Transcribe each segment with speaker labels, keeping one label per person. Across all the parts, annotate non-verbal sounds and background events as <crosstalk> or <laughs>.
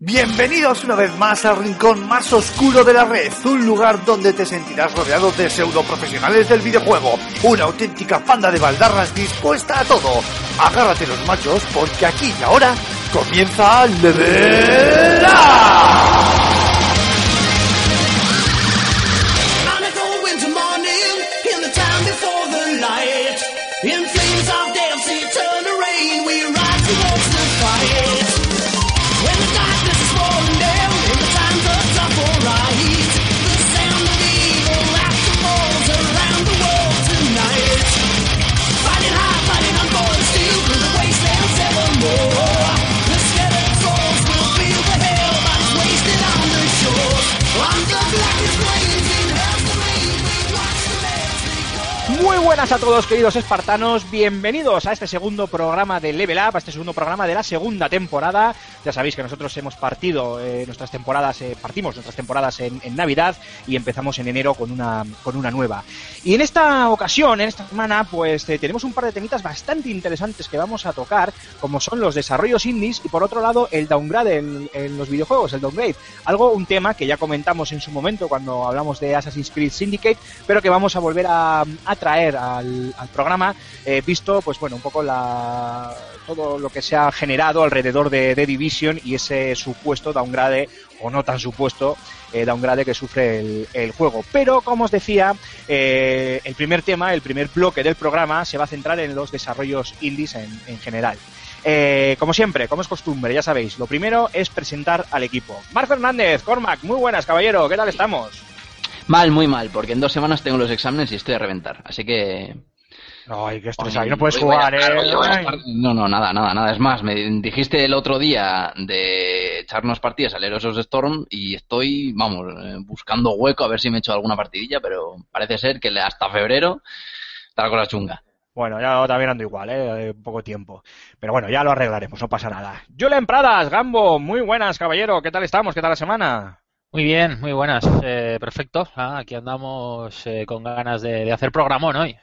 Speaker 1: Bienvenidos una vez más al rincón más oscuro de la red, un lugar donde te sentirás rodeado de pseudo profesionales del videojuego, una auténtica panda de baldarras dispuesta a todo. Agárrate los machos porque aquí y ahora comienza Level Up.
Speaker 2: Buenas a todos queridos espartanos, bienvenidos a este segundo programa de Level Up, a este segundo programa de la segunda temporada. Ya sabéis que nosotros hemos partido eh, nuestras temporadas, eh, partimos nuestras temporadas en, en Navidad y empezamos en enero con una, con una nueva. Y en esta ocasión, en esta semana, pues eh, tenemos un par de temitas bastante interesantes que vamos a tocar, como son los desarrollos indies y por otro lado el downgrade en, en los videojuegos, el downgrade. Algo, un tema que ya comentamos en su momento cuando hablamos de Assassin's Creed Syndicate, pero que vamos a volver a, a traer al, programa, eh, visto, pues bueno, un poco la, todo lo que se ha generado alrededor de, de Division y ese supuesto downgrade, o no tan supuesto, eh, downgrade que sufre el, juego. Pero, como os decía, eh, el primer tema, el primer bloque del programa se va a centrar en los desarrollos indies en, en general. Eh, como siempre, como es costumbre, ya sabéis, lo primero es presentar al equipo. Mar Fernández, Cormac, muy buenas, caballero, ¿qué tal estamos?
Speaker 3: Mal, muy mal, porque en dos semanas tengo los exámenes y estoy a reventar. Así que.
Speaker 2: Ay, qué estrés, ahí no puedes jugar,
Speaker 3: estar-
Speaker 2: eh.
Speaker 3: No, no, nada, nada, nada. Es más, me dijiste el otro día de echarnos partidas al Heroes of Storm y estoy, vamos, eh, buscando hueco a ver si me echo alguna partidilla, pero parece ser que hasta febrero está la cosa chunga.
Speaker 2: Bueno, ya también ando igual, ¿eh? eh, Poco tiempo. Pero bueno, ya lo arreglaremos, no pasa nada. Julen Pradas, Gambo, muy buenas, caballero. ¿Qué tal estamos? ¿Qué tal la semana?
Speaker 4: Muy bien, muy buenas. Eh, perfecto. Ah, aquí andamos eh, con ganas de, hacer programón hoy.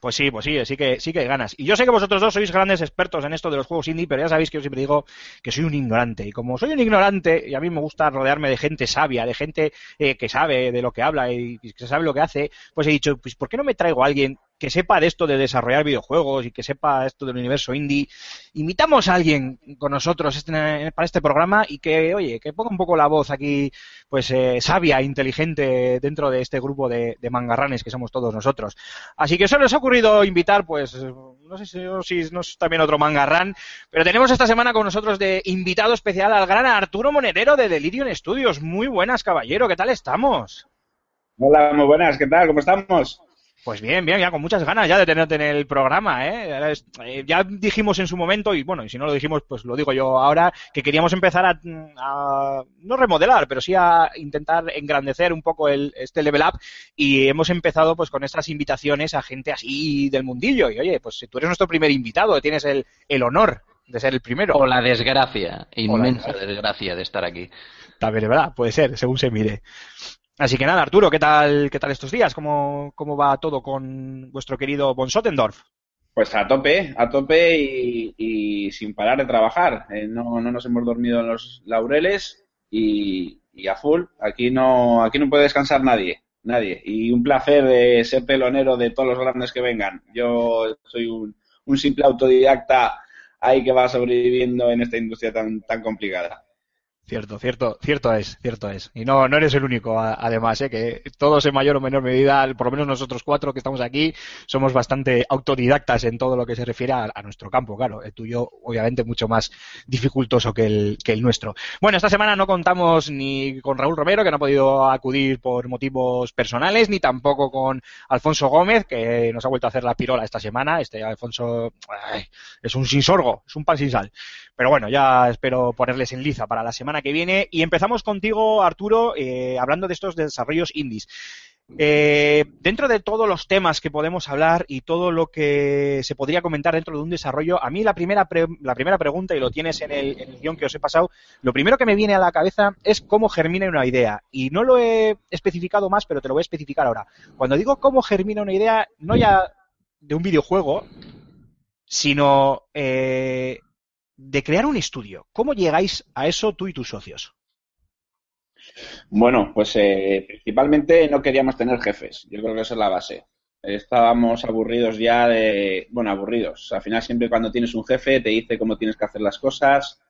Speaker 2: Pues sí, pues sí, sí que, sí que hay ganas. Y yo sé que vosotros dos sois grandes expertos en esto de los juegos indie, pero ya sabéis que yo siempre digo que soy un ignorante. Y como soy un ignorante, y a mí me gusta rodearme de gente sabia, de gente eh, que sabe de lo que habla y que sabe lo que hace, pues he dicho, pues ¿por qué no me traigo a alguien que sepa de esto de desarrollar videojuegos y que sepa esto del universo indie? Invitamos a alguien con nosotros este- para este programa y que, oye, que ponga un poco la voz aquí, pues eh, sabia, inteligente dentro de este grupo de, mangarranes que somos todos nosotros. Así que se nos ha ocurrido invitar, pues, no sé si, si no es también otro mangarrán, pero tenemos esta semana con nosotros de invitado especial al gran Arturo Monedero de Delirium Studios. Muy buenas, caballero, ¿qué tal estamos?
Speaker 5: Hola, muy buenas, ¿qué tal? ¿Cómo estamos?
Speaker 2: Pues bien, bien, ya con muchas ganas ya de tenerte en el programa, ¿eh? Eh, Ya dijimos en su momento, y bueno, y si no lo dijimos, pues lo digo yo ahora, que queríamos empezar a, a- no remodelar, pero sí a intentar engrandecer un poco el, este level up, y hemos empezado pues con estas invitaciones a gente así del mundillo, y oye, pues si tú eres nuestro primer invitado, tienes el, el honor de ser el primero.
Speaker 3: O la desgracia, inmensa desgracia de estar aquí.
Speaker 2: Es verdad, puede ser, según se mire. Así que nada, Arturo, ¿qué tal, qué tal estos días? ¿Cómo, cómo va todo con vuestro querido Von Sottendorf?
Speaker 5: Pues a tope, a tope y, sin parar de trabajar. Eh, no, no nos hemos dormido en los laureles y, a full. Aquí no, aquí no puede descansar nadie, nadie. Y un placer de ser telonero de todos los grandes que vengan. Yo soy un, un simple autodidacta ahí que va sobreviviendo en esta industria tan, tan complicada.
Speaker 2: Cierto, cierto, cierto es, cierto es. Y no, no eres el único, además, ¿eh? que todos en mayor o menor medida, por lo menos nosotros cuatro que estamos aquí, somos bastante autodidactas en todo lo que se refiere a, nuestro campo, claro. El tuyo, obviamente, mucho más dificultoso que el, que el nuestro. Bueno, esta semana no contamos ni con Raúl Romero, que no ha podido acudir por motivos personales, ni tampoco con Alfonso Gómez, que nos ha vuelto a hacer la pirola esta semana. Este Alfonso es un sin sorgo, es un pan sin sal. Pero bueno, ya espero ponerles en liza para la semana que viene. Y empezamos contigo, Arturo, eh, hablando de estos desarrollos indies. Eh, dentro de todos los temas que podemos hablar y todo lo que se podría comentar dentro de un desarrollo, a mí la primera, pre- la primera pregunta, y lo tienes en el, en el guion que os he pasado, lo primero que me viene a la cabeza es cómo germina una idea. Y no lo he especificado más, pero te lo voy a especificar ahora. Cuando digo cómo germina una idea, no ya de un videojuego, sino eh, de crear un estudio. ¿Cómo llegáis a eso tú y tus socios?
Speaker 5: Bueno, pues eh, principalmente no queríamos tener jefes. Yo creo que esa es la base. Estábamos aburridos ya de, bueno, aburridos. Al final siempre cuando tienes un jefe te dice cómo tienes que hacer las cosas,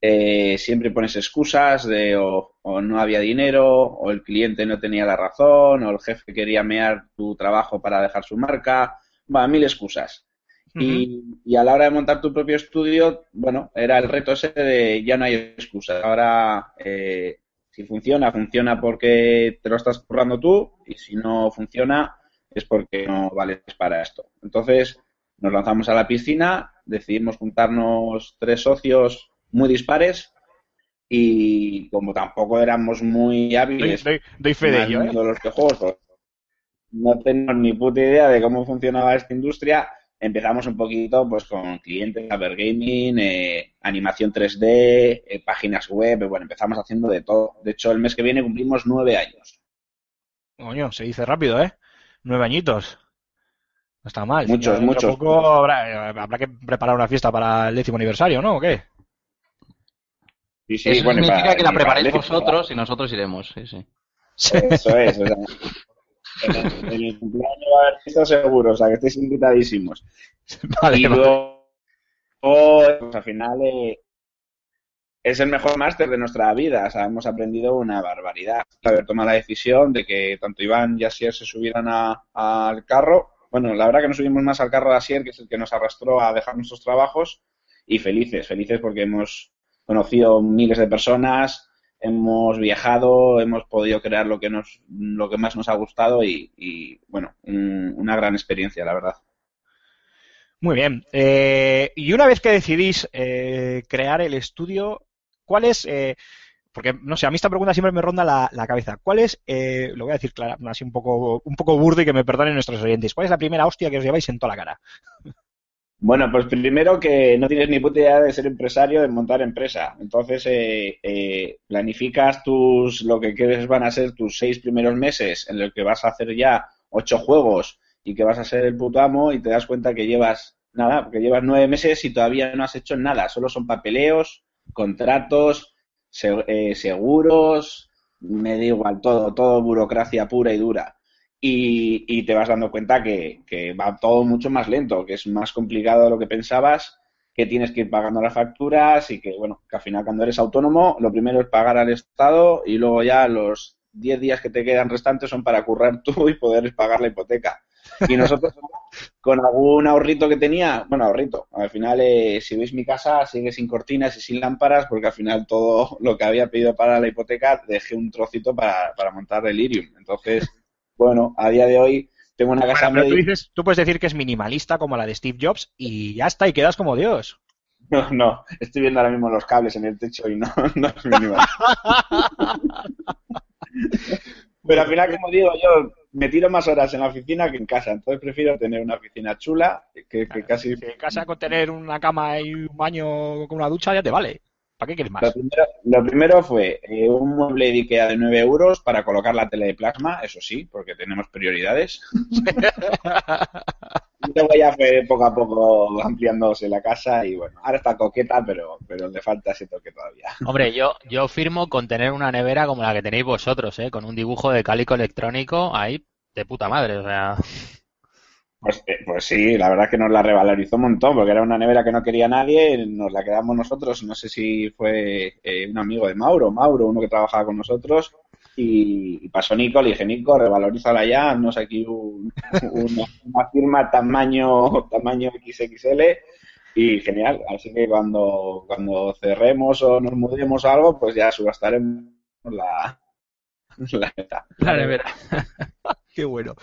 Speaker 5: eh, siempre pones excusas de o, no había dinero, o el cliente no tenía la razón, o el jefe quería mear tu trabajo para dejar su marca, va, mil excusas. Y, y a la hora de montar tu propio estudio, bueno, era el reto ese de ya no hay excusa. Ahora, eh, si funciona, funciona porque te lo estás currando tú, y si no funciona, es porque no vales para esto. Entonces, nos lanzamos a la piscina, decidimos juntarnos tres socios muy dispares y como tampoco éramos muy hábiles
Speaker 2: doy- doy fe de ello, ¿eh?
Speaker 5: los videojuegos, pues, no tenemos ni puta idea de cómo funcionaba esta industria. Empezamos un poquito pues con clientes, Gaming, eh, animación 3D, eh, páginas web, eh, bueno, empezamos haciendo de todo. De hecho, el mes que viene cumplimos nueve años.
Speaker 2: Coño, se dice rápido, ¿eh? Nueve añitos. No está mal.
Speaker 5: Muchos, muchos.
Speaker 2: poco habrá, habrá que preparar una fiesta para el décimo aniversario, ¿no? ¿O qué?
Speaker 5: Sí, sí,
Speaker 3: Eso
Speaker 5: bueno,
Speaker 3: significa
Speaker 5: para-
Speaker 3: que la preparéis vosotros y nosotros iremos. Sí, sí.
Speaker 5: Eso es. o sea, <laughs> en, el, cumpleaños va a haber fiesta seguro, o sea que estéis invitadísimos. <laughs>
Speaker 2: Vale,
Speaker 5: y
Speaker 2: vale.
Speaker 5: luego, pues, al final, eh, es el mejor máster de nuestra vida. O sea, hemos aprendido una barbaridad. Haber tomado la decisión de que tanto Iván y Asier se subieran a- al carro. Bueno, la verdad que nos subimos más al carro de Asier, que es el que nos arrastró a dejar nuestros trabajos. Y felices, felices porque hemos conocido miles de personas, hemos viajado, hemos podido crear lo que nos, lo que más nos ha gustado y, y, bueno, un- una gran experiencia, la verdad.
Speaker 2: Muy bien. Eh, y una vez que decidís eh, crear el estudio, ¿cuál es, eh, porque no sé, a mí esta pregunta siempre me ronda la, cabeza, ¿cuál es, eh, lo voy a decir clara, así un poco, un poco burdo y que me perdonen nuestros oyentes, ¿cuál es la primera hostia que os lleváis en toda la cara?
Speaker 5: Bueno, pues primero que no tienes ni puta idea de ser empresario, de montar empresa. Entonces, eh, eh, planificas tus, lo que quieres van a ser tus seis primeros meses en los que vas a hacer ya ocho juegos y que vas a ser el puto amo y te das cuenta que llevas, nada, que llevas nueve meses y todavía no has hecho nada. Solo son papeleos, contratos, eh, seguros, me da igual, todo, todo burocracia pura y dura y, te vas dando cuenta que, que va todo mucho más lento, que es más complicado de lo que pensabas, que tienes que ir pagando las facturas y que, bueno, que al final cuando eres autónomo, lo primero es pagar al Estado y luego ya los 10 días que te quedan restantes son para currar tú <laughs> y poder pagar la hipoteca. Y nosotros, con algún ahorrito que tenía, bueno, ahorrito, al final, eh, si veis mi casa, sigue sin cortinas y sin lámparas, porque al final todo lo que había pedido para la hipoteca, dejé un trocito para, para montar el Irium. Entonces, bueno, a día de hoy tengo una casa
Speaker 2: Bueno, pero tú dices, tú puedes decir que es minimalista como la de Steve Jobs y ya está, y quedas como Dios. <laughs>
Speaker 5: No, no, estoy viendo ahora mismo los cables en el techo y no, <laughs> no es minimal. Pero al final, como digo, yo me tiro más horas en la oficina que en casa, entonces prefiero tener una oficina chula que, que casi...
Speaker 2: En casa con tener una cama y un baño con una ducha ya te vale. ¿Para qué quieres más?
Speaker 5: Lo primero, lo primero fue eh, un mueble de Ikea de 9 euros para colocar la tele de plasma, eso sí, porque tenemos prioridades. y <laughs> luego ya fue poco a poco ampliándose la casa y bueno, ahora está coqueta, pero, pero le falta ese toque todavía.
Speaker 4: Hombre, yo, yo firmo con tener una nevera como la que tenéis vosotros, ¿eh? Con un dibujo de cálico electrónico ahí de puta madre, o sea...
Speaker 5: Pues, eh, pues sí, la verdad es que nos la revalorizó un montón, porque era una nevera que no quería nadie, nos la quedamos nosotros, no sé si fue eh, un amigo de Mauro, Mauro, uno que trabajaba con nosotros, y, pasó Nico, le dije, Nico, revalorízala ya, no sé aquí un- una, firma tamaño, tamaño XXL, y genial, así que cuando, cuando cerremos o nos mudemos algo, pues ya subastaremos la, la.
Speaker 4: La nevera.
Speaker 2: Qué bueno.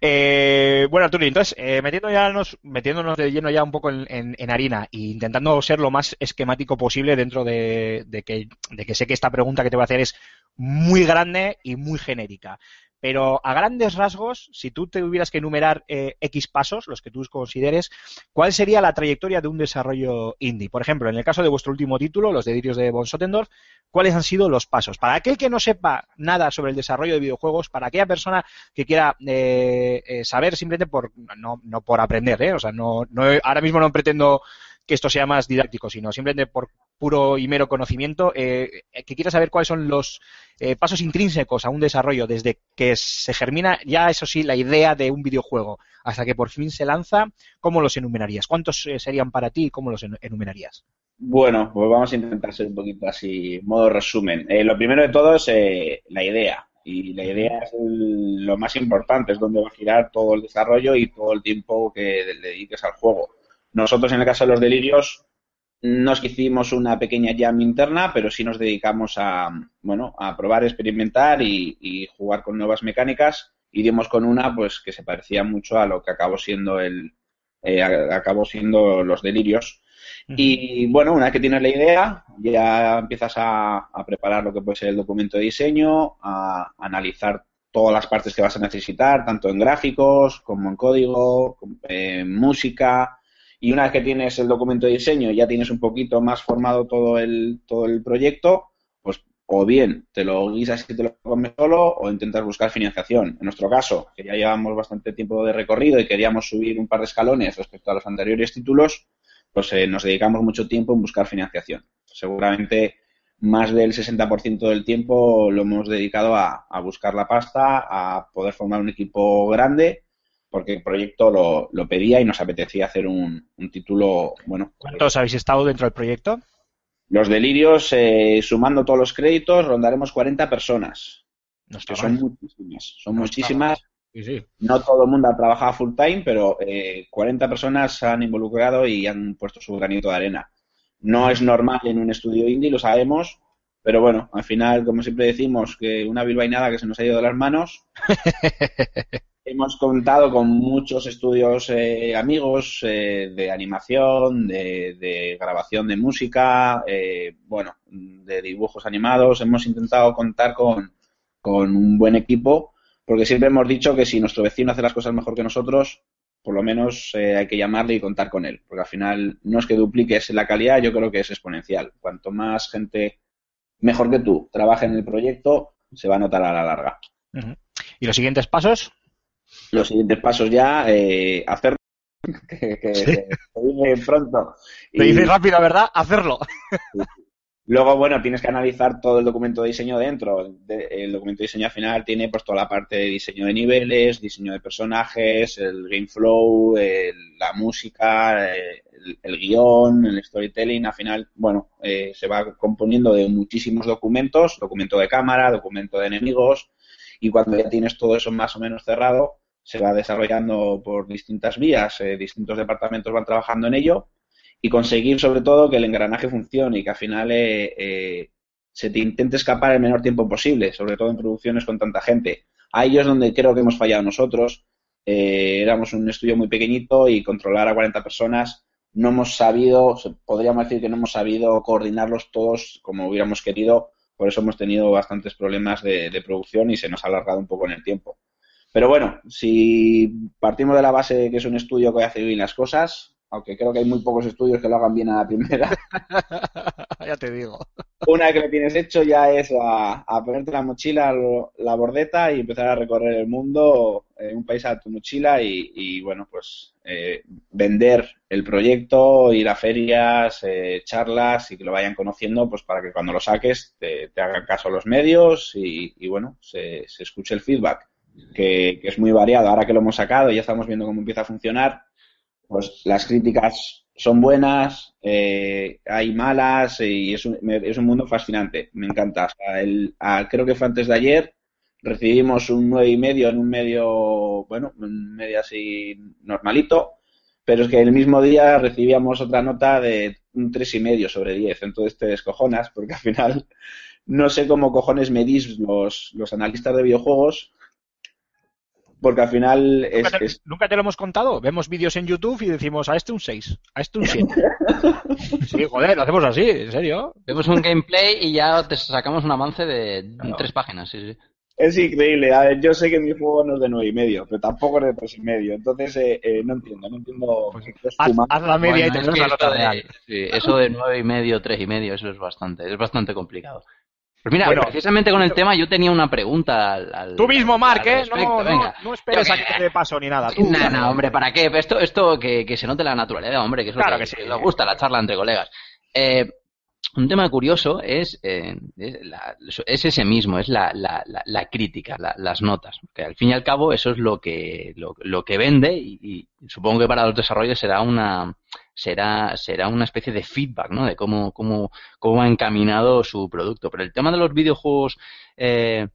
Speaker 2: Eh, bueno, Arturo, entonces, eh, metiéndonos, metiéndonos de lleno ya un poco en, harina e intentando ser lo más esquemático posible dentro de que sé que esta pregunta que te voy a hacer es muy grande y muy genérica. Pero a grandes rasgos, si tú te tuvieras que enumerar eh, X pasos, los que tú consideres, ¿cuál sería la trayectoria de un desarrollo indie? Por ejemplo, en el caso de vuestro último título, Los Delirios de Von Sottendorf, ¿cuáles han sido los pasos? Para aquel que no sepa nada sobre el desarrollo de videojuegos, para aquella persona que quiera eh, eh, saber simplemente por no, no por aprender, ¿eh? o sea, no, no ahora mismo no pretendo que esto sea más didáctico, sino simplemente por puro y mero conocimiento, eh, que quiero saber cuáles son los eh, pasos intrínsecos a un desarrollo desde que se germina ya, eso sí, la idea de un videojuego hasta que por fin se lanza, ¿cómo los enumerarías? ¿Cuántos eh, serían para ti y cómo los en- enumerarías?
Speaker 5: Bueno, pues vamos a intentar ser un poquito así, modo resumen. Eh, lo primero de todo es eh, la idea. Y la idea es el- lo más importante, es donde va a girar todo el desarrollo y todo el tiempo que le dediques al juego. Nosotros, en el caso de los delirios, no es que hicimos una pequeña jam interna, pero sí nos dedicamos a, bueno, a probar, experimentar y, y jugar con nuevas mecánicas. Y dimos con una, pues, que se parecía mucho a lo que acabó siendo el, eh, acabó siendo los delirios. Y bueno, una vez que tienes la idea, ya empiezas a, a preparar lo que puede ser el documento de diseño, a analizar todas las partes que vas a necesitar, tanto en gráficos como en código, en música. Y una vez que tienes el documento de diseño, ya tienes un poquito más formado todo el, todo el proyecto, pues o bien te lo guisas y te lo comes solo o intentas buscar financiación. En nuestro caso, que ya llevamos bastante tiempo de recorrido y queríamos subir un par de escalones respecto a los anteriores títulos, pues eh, nos dedicamos mucho tiempo en buscar financiación. Seguramente más del 60% del tiempo lo hemos dedicado a, a buscar la pasta, a poder formar un equipo grande, porque el proyecto lo, lo pedía y nos apetecía hacer un, un título, bueno,
Speaker 2: ¿Cuántos habéis estado dentro del proyecto?
Speaker 5: los delirios, eh, sumando todos los créditos, rondaremos 40 personas,
Speaker 2: No
Speaker 5: que son
Speaker 2: mal.
Speaker 5: muchísimas, son
Speaker 2: No
Speaker 5: muchísimas.
Speaker 2: Sí, sí.
Speaker 5: No todo el mundo ha trabajado full time, pero eh, 40 personas se han involucrado y han puesto su granito de arena. No es normal en un estudio indie, lo sabemos, pero bueno, al final, como siempre decimos, que una bilbainada que se nos ha ido de las manos. <laughs> Hemos contado con muchos estudios eh, amigos eh, de animación, de, grabación de música, eh, bueno, de dibujos animados. Hemos intentado contar con, un buen equipo, porque siempre hemos dicho que si nuestro vecino hace las cosas mejor que nosotros, por lo menos eh, hay que llamarle y contar con él, porque al final no es que dupliques la calidad, yo creo que es exponencial. Cuanto más gente mejor que tú trabaje en el proyecto, se va a notar a la larga.
Speaker 2: ¿Y los siguientes pasos?
Speaker 5: Los siguientes pasos ya, eh, hacer <laughs> que, que dice pronto.
Speaker 2: Te dices rápido, ¿verdad? Hacerlo.
Speaker 5: Luego, bueno, tienes que analizar todo el documento de diseño dentro. De- el documento de diseño al final tiene pues toda la parte de diseño de niveles, diseño de personajes, el game flow, el- la música, el, el guion, el storytelling. Al final, bueno, eh, se va componiendo de muchísimos documentos, documento de cámara, documento de enemigos, y cuando ya tienes todo eso más o menos cerrado, se va desarrollando por distintas vías, eh, distintos departamentos van trabajando en ello y conseguir sobre todo que el engranaje funcione y que al final eh, eh, se te intente escapar el menor tiempo posible, sobre todo en producciones con tanta gente. Ahí es donde creo que hemos fallado nosotros. Éramos un estudio muy pequeñito y controlar a 40 personas no hemos sabido, podríamos decir que no hemos sabido coordinarlos todos como hubiéramos querido, por eso hemos tenido bastantes problemas de, de producción y se nos ha alargado un poco en el tiempo. Pero bueno, si partimos de la base de que es un estudio que hace bien las cosas, aunque creo que hay muy pocos estudios que lo hagan bien a la primera, <laughs> <laughs>
Speaker 2: ya te digo.
Speaker 5: una vez que lo tienes hecho ya es a, a ponerte la mochila, lo- la bordeta y empezar a recorrer el mundo, eh, un país a tu mochila y, y, bueno, pues eh, vender el proyecto, ir a ferias, eh, charlas y que lo vayan conociendo, pues para que cuando lo saques te, te hagan caso los medios y, y, bueno, se, se escuche el feedback, que, es muy variado. Ahora que lo hemos sacado y ya estamos viendo cómo empieza a funcionar, pues las críticas son buenas, eh, hay malas y es un, es un mundo fascinante. Me encanta. El- ah, creo que fue antes de ayer. Recibimos un nueve y medio en un medio, bueno, un medio así normalito, pero es que el mismo día recibíamos otra nota de un tres y medio sobre 10. Entonces te descojonas porque al final no sé cómo cojones medís los, los analistas de videojuegos, porque al final es,
Speaker 2: ¿Nunca te,
Speaker 5: es-
Speaker 2: nunca te lo hemos contado. Vemos vídeos en YouTube y decimos a este un 6, a este un 7. <laughs> sí, joder, lo hacemos así, en serio.
Speaker 3: Vemos un gameplay y ya te sacamos un avance de tres páginas, sí, sí.
Speaker 5: Es increíble. A ver, yo sé que mi juego no es de nueve y medio, pero tampoco es de tres y medio. Entonces eh, eh, no entiendo, no entiendo. qué es
Speaker 2: Haz, la media y
Speaker 3: Bueno, es
Speaker 2: tenemos
Speaker 3: que
Speaker 2: la nota
Speaker 3: de-
Speaker 2: real.
Speaker 3: sí, eso de nueve y medio, tres y medio, eso es bastante, es bastante complicado. Pues mira,
Speaker 2: Bueno,
Speaker 3: precisamente con el tema yo tenía una pregunta al, al-
Speaker 2: Tú mismo, Mark,
Speaker 3: al
Speaker 2: ¿eh? No, no,
Speaker 3: venga.
Speaker 2: no esperes
Speaker 3: Yo
Speaker 2: a que te dé paso ni nada. Tú,
Speaker 3: No,
Speaker 2: dale.
Speaker 3: no, hombre, ¿para qué? Esto, esto que, que se note la naturalidad, hombre, que es lo
Speaker 2: Claro
Speaker 3: que,
Speaker 2: que sí.
Speaker 3: que nos gusta, la charla entre colegas. Eh, un tema curioso es, eh, es, la- es ese mismo, es la, la, la, la crítica, la- las notas. Que al fin y al cabo eso es lo que, lo, lo que vende y, y supongo que para los desarrollos será una será será una especie de feedback, ¿no? De cómo cómo cómo ha encaminado su producto. Pero el tema de los videojuegos eh,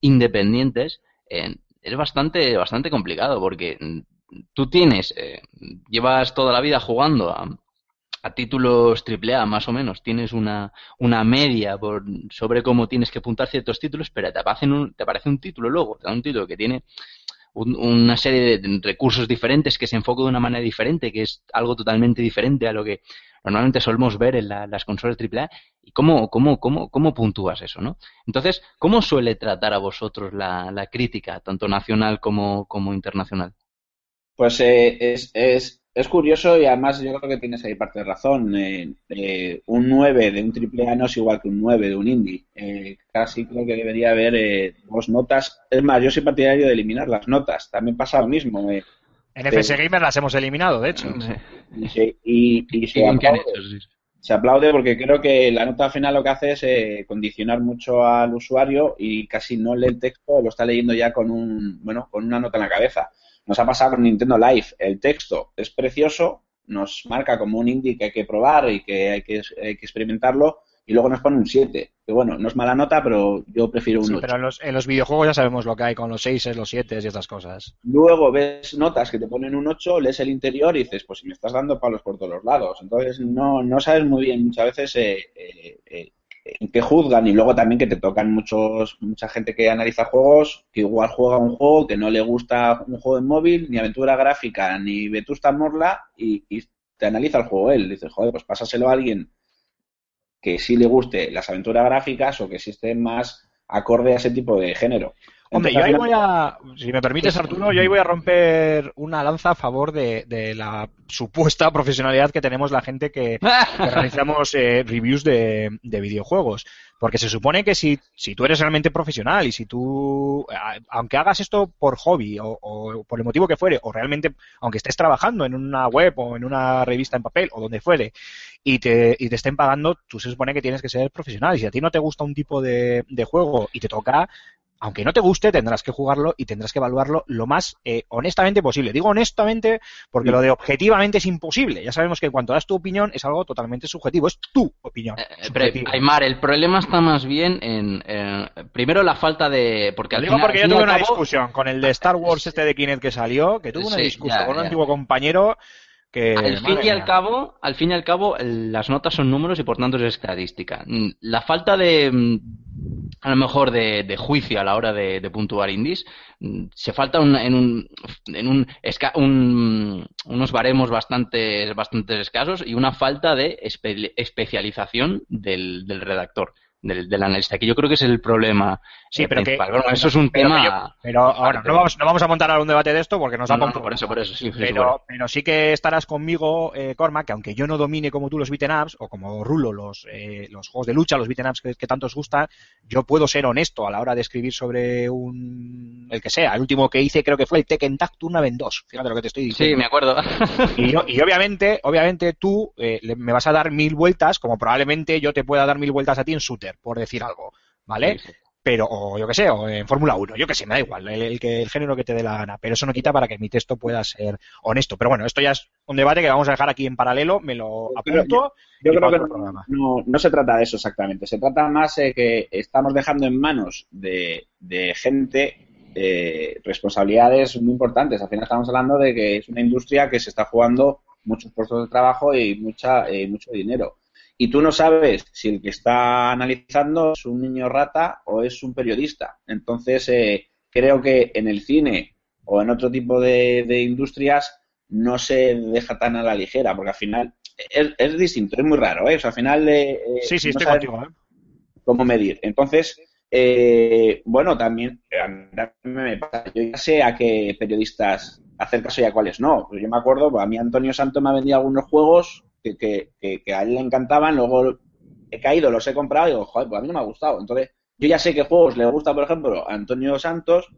Speaker 3: independientes eh, es bastante bastante complicado porque mm, tú tienes eh, llevas toda la vida jugando a, a títulos AAA más o menos, tienes una, una media por, sobre cómo tienes que apuntar ciertos títulos, pero te aparece un, te aparece un título luego, te da un título que tiene un- una serie de recursos diferentes, que se enfoca de una manera diferente, que es algo totalmente diferente a lo que normalmente solemos ver en la- las consolas AAA. ¿Y cómo, cómo, cómo, cómo puntúas eso, no? Entonces, ¿cómo suele tratar a vosotros la, crítica, tanto nacional como, como internacional?
Speaker 5: Pues eh, es, es curioso y además yo creo que tienes ahí parte de razón. Eh, eh, un 9 de un triple A no es igual que un 9 de un indie. Eh, casi creo que debería haber eh, dos notas. Es más, yo soy partidario de eliminar las notas. También pasa lo mismo. eh.
Speaker 2: En FS Gamer las hemos eliminado, de hecho.
Speaker 5: Y, se, y, y se
Speaker 3: ¿Y en qué han
Speaker 5: aplaude.
Speaker 3: hecho? Sí, sí.
Speaker 5: se aplaude porque creo que la nota final lo que hace es eh, condicionar mucho al usuario y casi no lee el texto, lo está leyendo ya con un bueno con una nota en la cabeza. Nos ha pasado con Nintendo Live. El texto es precioso, nos marca como un indie que hay que probar y que hay que, hay que experimentarlo y luego nos pone un 7. Que bueno, no es mala nota, pero yo prefiero un
Speaker 2: Sí,
Speaker 5: 8.
Speaker 2: pero en los, en los videojuegos ya sabemos lo que hay con los 6, los 7 y estas cosas.
Speaker 5: Luego ves notas que te ponen un 8, lees el interior y dices, pues si me estás dando palos por todos los lados. Entonces no, no sabes muy bien muchas veces eh, eh, eh, qué juzgan y luego también que te tocan muchos mucha gente que analiza juegos que igual juega un juego que no le gusta un juego en móvil, ni aventura gráfica, ni Vetusta Morla y, y te analiza el juego él. Dices, joder, pues pásaselo a alguien que sí le guste las aventuras gráficas o que sí esté más acorde a ese tipo de género.
Speaker 2: Hombre, yo ahí voy a, si me permites Arturo, yo ahí voy a romper una lanza a favor de, de la supuesta profesionalidad que tenemos la gente que, <laughs> que realizamos eh, reviews de, de videojuegos. Porque se supone que si, si tú eres realmente profesional y si tú, aunque hagas esto por hobby o, o por el motivo que fuere, o realmente, aunque estés trabajando en una web o en una revista en papel o donde fuere, y te, y te estén pagando, tú se supone que tienes que ser profesional. Y si a ti no te gusta un tipo de, de juego y te toca, aunque no te guste, tendrás que jugarlo y tendrás que evaluarlo lo más eh, honestamente posible. Digo honestamente porque lo de objetivamente es imposible. Ya sabemos que en cuanto das tu opinión es algo totalmente subjetivo, es tu opinión.
Speaker 3: Eh, pero,
Speaker 2: subjetiva.
Speaker 3: Aymar, el problema está más bien en, en- primero la falta de porque al
Speaker 2: digo
Speaker 3: final-
Speaker 2: porque yo tuve una
Speaker 3: cabo-
Speaker 2: discusión con el de Star Wars este de Kinect que salió, que tuve una
Speaker 3: Sí,
Speaker 2: discusión
Speaker 3: ya,
Speaker 2: con un
Speaker 3: ya.
Speaker 2: antiguo compañero que...
Speaker 3: al fin y al cabo, al fin y al cabo, las notas son números y por tanto es estadística. Mm, La falta de, mm, a lo mejor de, de juicio a la hora de, de puntuar indies, mm, se falta un- en un, en un, un- unos baremos bastante, bastante escasos y una falta de espe- especialización del, del redactor, del, del analista, que yo creo que es el problema
Speaker 2: Sí,
Speaker 3: eh,
Speaker 2: pero que-.
Speaker 3: Bueno, eso es un
Speaker 2: pero
Speaker 3: tema.
Speaker 2: Pero ahora, no vamos, no vamos a montar ahora un debate de esto porque nos da
Speaker 3: No, no, por eso, por eso, sí,
Speaker 2: Pero,
Speaker 3: bueno.
Speaker 2: pero sí que estarás conmigo, eh, Corma, que aunque yo no domine como tú los beaten ups, o como Rulo los, eh, los juegos de lucha, los beaten ups que, que tanto os gustan, yo puedo ser honesto a la hora de escribir sobre un, el que sea. El último que hice creo que fue el Tekken Tag Tournament 2. Fíjate lo que te estoy diciendo.
Speaker 3: Sí, me acuerdo.
Speaker 2: Y, yo- y obviamente, obviamente tú eh, me vas a dar mil vueltas, como probablemente yo te pueda dar mil vueltas a ti en shooter, por decir algo, ¿vale?
Speaker 3: Sí, sí.
Speaker 2: Pero, o yo que sé, o en Fórmula 1, yo que sé, me da igual, el, el que, el género que te dé la gana, pero eso no quita para que mi texto pueda ser honesto. Pero bueno, esto ya es un debate que vamos a dejar aquí en paralelo, me lo apunto.
Speaker 5: Yo creo que no,
Speaker 2: programa.
Speaker 5: no- no se trata de eso exactamente. Se trata más de que estamos dejando en manos de, de gente eh, responsabilidades muy importantes. Al final estamos hablando de que es una industria que se está jugando muchos puestos de trabajo y mucha, eh, mucho dinero. Y tú no sabes si el que está analizando es un niño rata o es un periodista. Entonces, eh, creo que en el cine o en otro tipo de, de industrias no se deja tan a la ligera, porque al final es, es distinto, es muy raro, ¿eh? O sea, al final... eh, eh,
Speaker 2: Sí, sí,
Speaker 5: no
Speaker 2: estoy contigo. ¿eh?
Speaker 5: cómo medir. Entonces, eh, bueno, también a mí me pasa, yo ya sé a qué periodistas hacer caso y a cuáles no. Pues yo me acuerdo, a mí Antonio Santo me ha vendido algunos juegos que, a él le encantaban, luego he caído, los he comprado y digo, joder, pues a mí no me ha gustado. Entonces, yo ya sé qué juegos le gusta, por ejemplo, a Antonio Santos,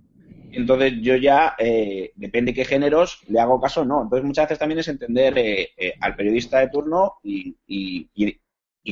Speaker 5: entonces yo ya, eh, depende qué géneros, le hago caso o no. Entonces muchas veces también es entender eh, eh, al periodista de turno y, y,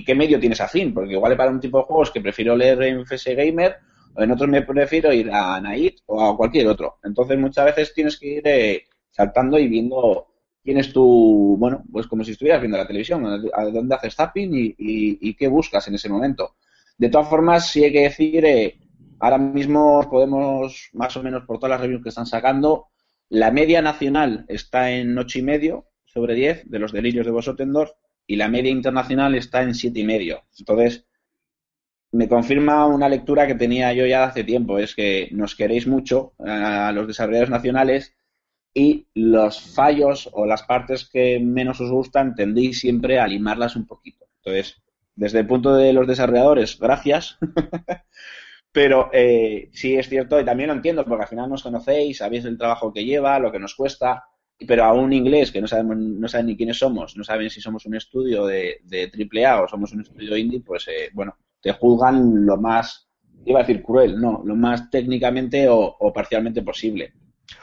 Speaker 5: qué medio tienes afín, porque igual para un tipo de juegos que prefiero leer en FS Gamer, o en otros me prefiero ir a Nait o a cualquier otro. Entonces muchas veces tienes que ir eh, saltando y viendo quién es tu, bueno, pues como si estuvieras viendo la televisión, a dónde haces zapping y, qué buscas en ese momento. De todas formas, sí hay que decir, eh, ahora mismo podemos, más o menos por todas las reviews que están sacando, la media nacional está en ocho y medio sobre 10 de los delirios de Bosotendorf y la media internacional está en siete y medio. Entonces, me confirma una lectura que tenía yo ya hace tiempo, es que nos queréis mucho a los desarrolladores nacionales y los fallos o las partes que menos os gustan tendéis siempre a limarlas un poquito. Entonces, desde el punto de los desarrolladores, gracias. <laughs> Pero eh, sí es cierto, y también lo entiendo, porque al final nos conocéis, sabéis el trabajo que lleva, lo que nos cuesta, pero a un inglés que no sabemos, no saben ni quiénes somos, no saben si somos un estudio de, de AAA o somos un estudio indie, pues eh, bueno, te juzgan lo más, iba a decir cruel, no, lo más técnicamente o, o parcialmente posible.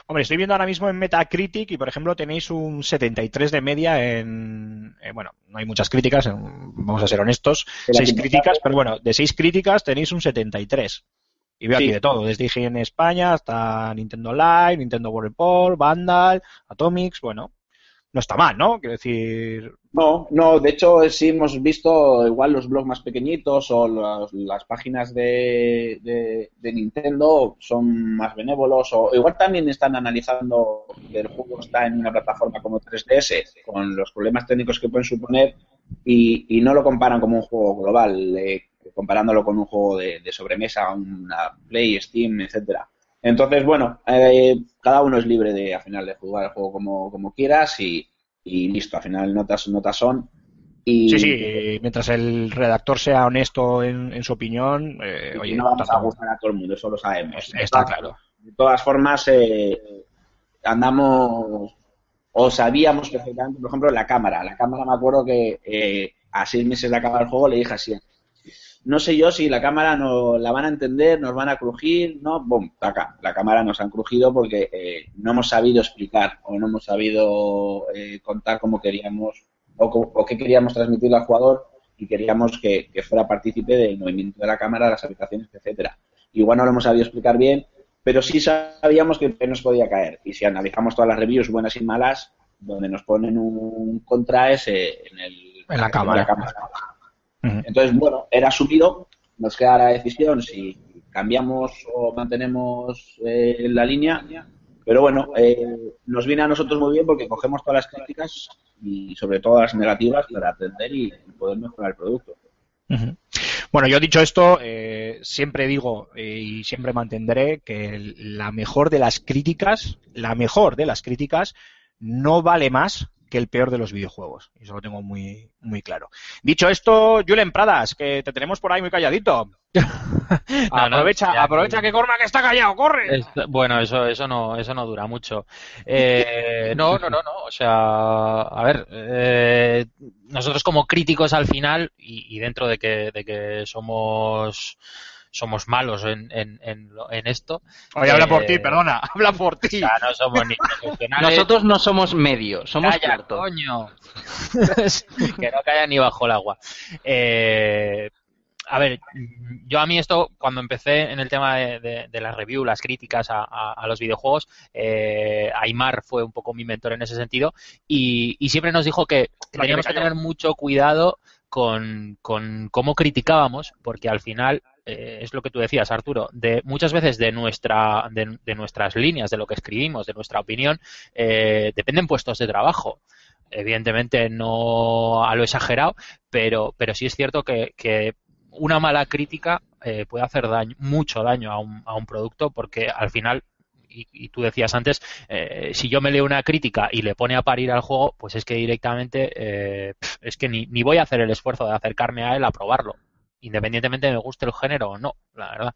Speaker 2: Hombre, estoy viendo ahora mismo en Metacritic y, por ejemplo, tenéis un 73 de media en... Eh, bueno, no hay muchas críticas, vamos a ser honestos. Seis críticas, pero bueno, de seis críticas tenéis un 73. Y veo
Speaker 5: Sí.
Speaker 2: aquí de todo, desde IGN España hasta Nintendo Live, Nintendo World Report, Vandal, Atomics, bueno, no está mal, ¿no? Quiero decir,
Speaker 5: No, no, de hecho sí hemos visto igual los blogs más pequeñitos o los- las páginas de, de- Nintendo son más benévolos o igual también están analizando que el juego está en una plataforma como 3DS con los problemas técnicos que pueden suponer y, y no lo comparan como un juego global, eh, comparándolo con un juego de, de sobremesa, una Play, Steam, etcétera. Entonces, bueno, eh, cada uno es libre de al final de jugar el juego como, como quieras y, y listo, al final notas, notas son. Y,
Speaker 2: sí, sí, mientras el redactor sea honesto en, en su opinión, eh, oye,
Speaker 5: no vamos a gustar a todo el mundo, eso lo sabemos.
Speaker 2: es- está claro.
Speaker 5: De todas formas, eh, andamos o sabíamos perfectamente, por ejemplo, la cámara. La cámara me acuerdo que eh, a seis meses de acabar el juego le dije así, no sé yo si la cámara no la van a entender, nos van a crujir, no, bom, taca. La cámara nos han crujido porque eh, no hemos sabido explicar o no hemos sabido eh, contar cómo queríamos o, o qué queríamos transmitirle al jugador y queríamos que, que fuera partícipe del movimiento de la cámara, las habitaciones, etcétera. Igual no lo hemos sabido explicar bien, pero sí sabíamos que nos podía caer. Y si analizamos todas las reviews buenas y malas, donde nos ponen un contra es eh, en, el,
Speaker 2: En la cámara.
Speaker 5: Entonces, bueno, era asumido, nos queda la decisión si cambiamos o mantenemos eh, la línea, pero bueno, eh, nos viene a nosotros muy bien porque cogemos todas las críticas y sobre todo las negativas para aprender y poder mejorar el producto.
Speaker 2: Bueno, yo dicho esto, eh, siempre digo eh, y siempre mantendré que el- la mejor de las críticas, la mejor de las críticas, no vale más que el peor de los videojuegos. Y eso lo tengo muy, muy claro. Dicho esto, Julen Pradas, que te tenemos por ahí muy calladito. <laughs>
Speaker 4: No, no,
Speaker 2: aprovecha,
Speaker 4: ya,
Speaker 2: aprovecha que Corma que está callado, corre.
Speaker 4: Es- bueno, eso, eso no, eso no dura mucho. Eh, <laughs> no, no, no, no. O sea, a ver, eh, nosotros como críticos al final y, y dentro de que, de que somos somos malos en, en, en, lo- en esto.
Speaker 2: Oye, habla por
Speaker 4: eh,
Speaker 2: ti, perdona, <laughs> habla por
Speaker 4: O
Speaker 2: ti.
Speaker 4: sea, no somos ni <laughs> profesionales.
Speaker 3: Nosotros no somos medio, somos
Speaker 4: Calla,
Speaker 3: cuarto.
Speaker 4: coño. <laughs> que no calla ni bajo el agua. Eh, a ver, yo a mí esto, cuando empecé en el tema de, de- de las reviews, las críticas a, a- a los videojuegos, eh, Aymar fue un poco mi mentor en ese sentido y, y siempre nos dijo que teníamos que tener mucho cuidado con, con cómo criticábamos, porque al final eh, es lo que tú decías, Arturo, de muchas veces de nuestra de, nuestras líneas, de lo que escribimos, de nuestra opinión, eh, dependen puestos de trabajo. Evidentemente no a lo exagerado, pero, pero sí es cierto que, una mala crítica eh, puede hacer daño, mucho daño a un, a un producto porque al final y, tú decías antes, si yo me leo una crítica y le pone a parir al juego, pues es que directamente es que ni, ni voy a hacer el esfuerzo de acercarme a él a probarlo, independientemente de me guste el género o no, la verdad.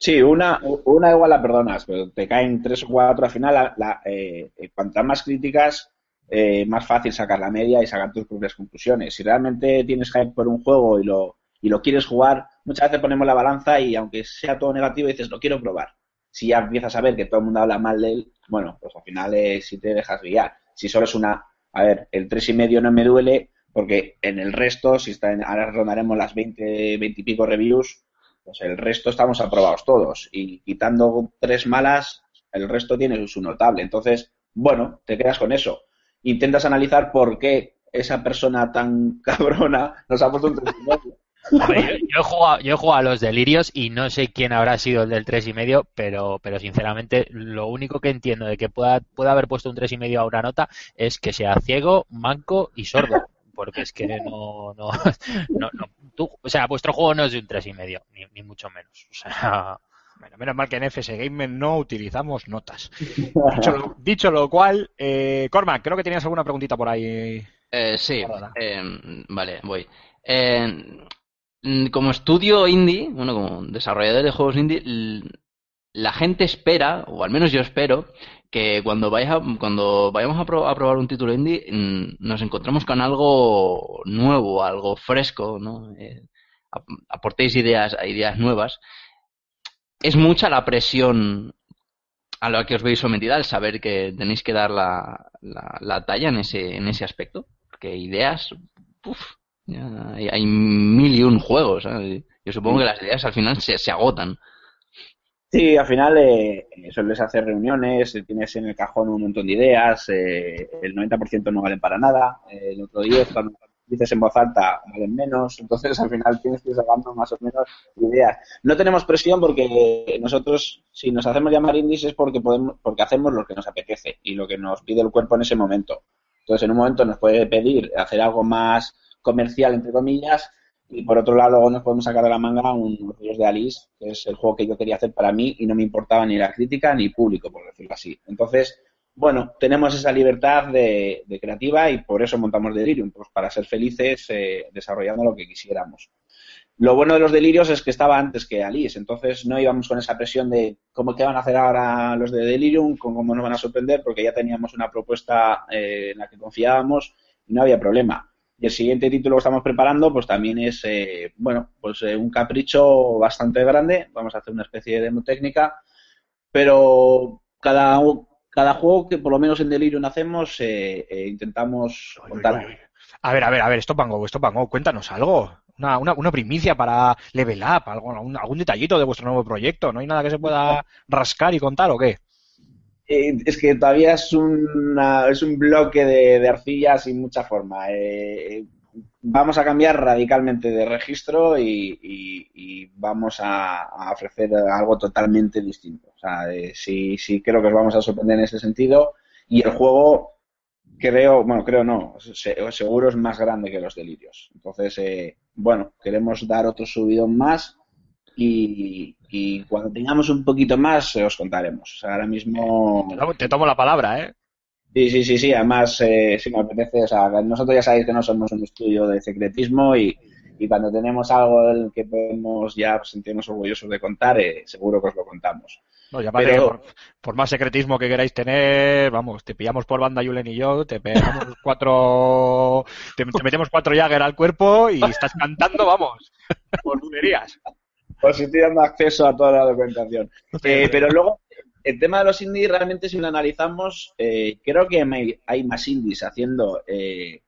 Speaker 5: Sí, una, una igual la perdonas, pero te caen tres o cuatro al final. La, eh, eh, cuantas más críticas, eh, más fácil sacar la media y sacar tus propias conclusiones. Si realmente tienes hype por un juego y lo, y lo quieres jugar, muchas veces ponemos la balanza y aunque sea todo negativo dices, lo quiero probar. Si ya empiezas a ver que todo el mundo habla mal de él, bueno, pues al final es si te dejas guiar. Si solo es una, a ver, el tres y medio no me duele porque en el resto, si está en, ahora rondaremos las 20, 20 y pico reviews, pues el resto estamos aprobados todos. Y quitando tres malas, el resto tiene su notable. Entonces, bueno, te quedas con eso. Intentas analizar por qué esa persona tan <laughs> cabrona nos ha puesto un medio.
Speaker 4: A ver, yo, yo yo he jugado a los delirios y no sé quién habrá sido el del tres y medio, pero, pero sinceramente lo único que entiendo de que pueda, pueda haber puesto un tres y medio a una nota es que sea ciego, manco y sordo. Porque es que no, no, <laughs> no, no- tú, o sea, vuestro juego no es de un tres y medio, ni, ni mucho menos. O sea, <laughs>
Speaker 2: Bueno, menos mal que en FS Gamer no utilizamos notas. Dicho lo, dicho lo cual, eh, Cormac, creo que tenías alguna preguntita por ahí.
Speaker 3: Eh, sí, eh, vale, voy. Eh, como estudio indie, bueno, como desarrollador de juegos indie, la gente espera, o al menos yo espero, que cuando vayas a- cuando vayamos a, pro- a probar un título indie, mm, nos encontremos con algo nuevo, algo fresco, ¿no? Eh, ap- aportéis ideas, ideas nuevas. Es mucha la presión a la que os veis sometida al saber que tenéis que dar la, la, la talla en ese, en ese aspecto. Porque ideas, uf, ya hay, hay mil y un juegos. Yo supongo que las ideas al final se, se agotan.
Speaker 5: Sí, al final eh, sueles hacer reuniones, eh, tienes en el cajón un montón de ideas, eh, el 90% no valen para nada, eh, el otro 10 cuando dices en voz alta valen menos, entonces al final tienes que ir sacando más o menos ideas. No tenemos presión porque nosotros, si nos hacemos llamar indies es porque podemos, porque hacemos lo que nos apetece y lo que nos pide el cuerpo en ese momento. Entonces en un momento nos puede pedir hacer algo más comercial, entre comillas, y por otro lado, nos podemos sacar de la manga un Los Ríos de Alice, que es el juego que yo quería hacer para mí y no me importaba ni la crítica ni público, por decirlo así. Entonces, bueno, tenemos esa libertad de, creativa y por eso montamos Delirium, pues para ser felices eh, desarrollando lo que quisiéramos. Lo bueno de los delirios es que estaba antes que Alice, entonces no íbamos con esa presión de cómo qué van a hacer ahora los de Delirium, cómo nos van a sorprender, porque ya teníamos una propuesta eh, en la que confiábamos y no había problema. Y el siguiente título que estamos preparando, pues también es, eh, bueno, pues eh, un capricho bastante grande. Vamos a hacer una especie de demo técnica, pero cada, cada juego que por lo menos en Delirium hacemos, eh, eh, intentamos contar.
Speaker 2: A ver, a ver, a ver, Stop and Go, Stop and Go, cuéntanos algo. Una, una, una primicia para Level Up, algún detallito de vuestro nuevo proyecto. ¿No hay nada que se pueda rascar y contar o qué?
Speaker 5: Eh, es que todavía es, una, es un bloque de, de arcilla sin mucha forma. Eh, vamos a cambiar radicalmente de registro y, y, vamos a, ofrecer algo totalmente distinto. O sea, eh, sí, sí creo que os vamos a sorprender en ese sentido. Y el juego, creo, bueno, creo no, se, seguro es más grande que los delirios. Entonces, eh, bueno, queremos dar otro subidón más y, y, cuando tengamos un poquito más os contaremos. Ahora mismo...
Speaker 2: Te tomo la palabra, ¿eh?
Speaker 5: Sí, sí, sí, sí. Además, eh, si me apetece, o sea, nosotros ya sabéis que no somos un estudio de secretismo y, y cuando tenemos algo del que podemos ya sentirnos orgullosos de contar, eh, seguro que os lo contamos.
Speaker 2: No, ya Pero... por, por, más secretismo que queráis tener, vamos, te pillamos por banda Julen y yo, te pegamos <laughs> cuatro, te, te, metemos cuatro Jagger al cuerpo y estás cantando, vamos, por <laughs>
Speaker 5: Pues si estoy dando acceso a toda la documentación. <laughs> Eh, pero luego, el tema de los indies, realmente si lo analizamos, eh, creo que hay más indies haciendo eh,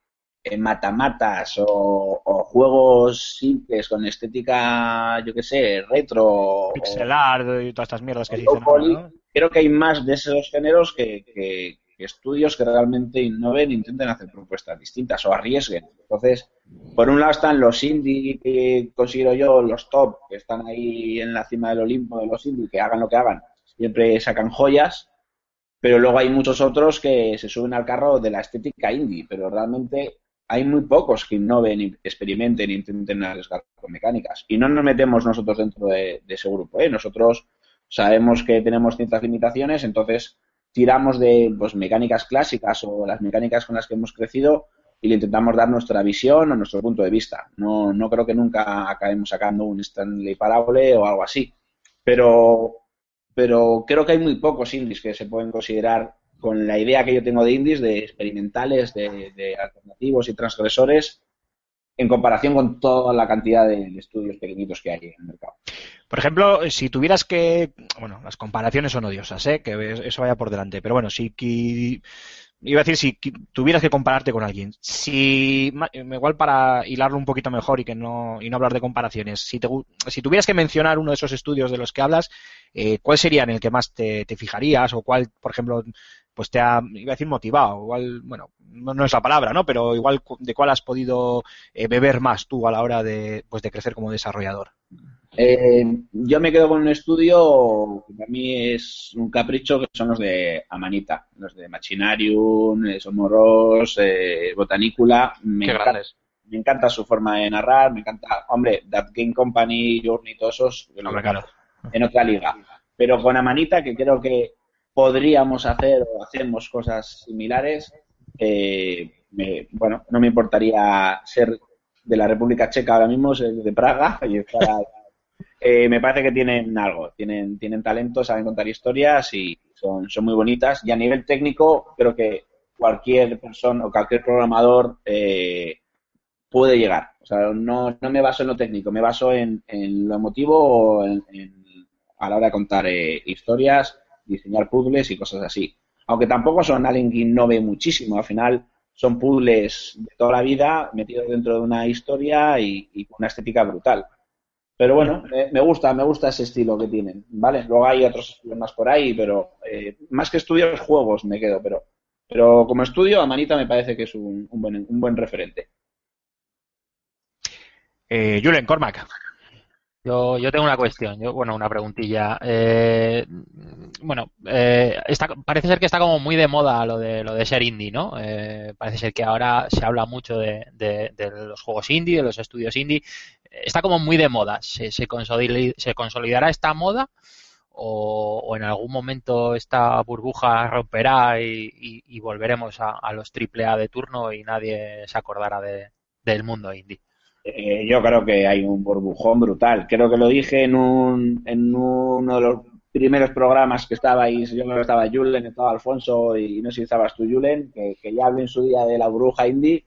Speaker 5: matamatas o, o, juegos simples con estética, yo qué sé, retro.
Speaker 2: Pixel art y todas estas mierdas que se dicen.
Speaker 5: Creo que hay más de esos géneros que, que, que, estudios que realmente innoven intenten hacer propuestas distintas o arriesguen. Entonces, por un lado están los indie que considero yo los top, que están ahí en la cima del Olimpo de los indie, que hagan lo que hagan, siempre sacan joyas, pero luego hay muchos otros que se suben al carro de la estética indie, pero realmente hay muy pocos que innoven, experimenten, intenten arriesgar con mecánicas. Y no nos metemos nosotros dentro de, de ese grupo. ¿eh? Nosotros sabemos que tenemos ciertas limitaciones, entonces tiramos de pues, mecánicas clásicas o las mecánicas con las que hemos crecido y le intentamos dar nuestra visión o nuestro punto de vista. No, no creo que nunca acabemos sacando un Stanley Parable o algo así. Pero, pero creo que hay muy pocos indies que se pueden considerar con la idea que yo tengo de indies, de experimentales, de, alternativos y transgresores, en comparación con toda la cantidad de estudios pequeñitos que hay en el mercado.
Speaker 2: Por ejemplo, si tuvieras que. Bueno, las comparaciones son odiosas, ¿eh? Que eso vaya por delante. Pero bueno, si. Iba a decir si tuvieras que compararte con alguien. Si. ma- Igual para hilarlo un poquito mejor y que no, y no hablar de comparaciones. Si, te si tuvieras que mencionar uno de esos estudios de los que hablas, eh, ¿cuál sería en el que más te, te fijarías? O cuál, por ejemplo, pues te ha, iba a decir motivado, igual, bueno, no, no es la palabra, ¿no? Pero igual cu- de cuál has podido eh, beber más tú a la hora de, pues de crecer como desarrollador.
Speaker 5: Eh, yo me quedo con un estudio que para mí es un capricho, que son los de Amanita, los de Machinarium, eh, Somoros, eh, Botanicula. Me
Speaker 3: Qué
Speaker 5: encanta,
Speaker 3: grandes.
Speaker 5: me encanta su forma de narrar, me encanta, hombre, That Game Company, Journey, todos esos, que los
Speaker 2: Hombre, claro.
Speaker 5: En otra liga. Pero con Amanita, que creo que podríamos hacer o hacemos cosas similares, eh, me- bueno, no me importaría ser de la República Checa ahora mismo, ser de Praga, <laughs> y estar eh, me parece que tienen algo, tienen, tienen talento, saben contar historias y son, son muy bonitas. Y a nivel técnico, creo que cualquier persona o cualquier programador eh, puede llegar. O sea, no, no me baso en lo técnico, me baso en, en lo emotivo o en- a la hora de contar eh, historias, diseñar puzzles y cosas así. Aunque tampoco son alguien que innove muchísimo, al final son puzzles de toda la vida metidos dentro de una historia y, y una estética brutal. Pero bueno, me, gusta, me gusta ese estilo que tienen, ¿vale? Luego hay otros estilos más por ahí, pero eh, más que estudios, juegos me quedo, pero pero como estudio, Amanita me parece que es un, un buen, un buen referente.
Speaker 2: Eh, Cormac.
Speaker 4: Yo, yo tengo una cuestión, yo, bueno, una preguntilla. Eh, bueno, eh, parece ser que está como muy de moda lo de lo de ser indie, ¿no? Eh, parece ser que ahora se habla mucho de, de- los juegos indie, de los estudios indie. Está como muy de moda. ¿Se, se, consolid- se consolidará esta moda o, en algún momento esta burbuja romperá y, y- y volveremos a, a los triple A de turno y nadie se acordará de, del mundo indie?
Speaker 5: Eh, yo creo que hay un burbujón brutal. Creo que lo dije en, un, en uno de los primeros programas que estabais, yo creo que estaba Julen, estaba Alfonso y no sé si estabas tú, Julen, que, que ya hablé en su día de la burbuja indie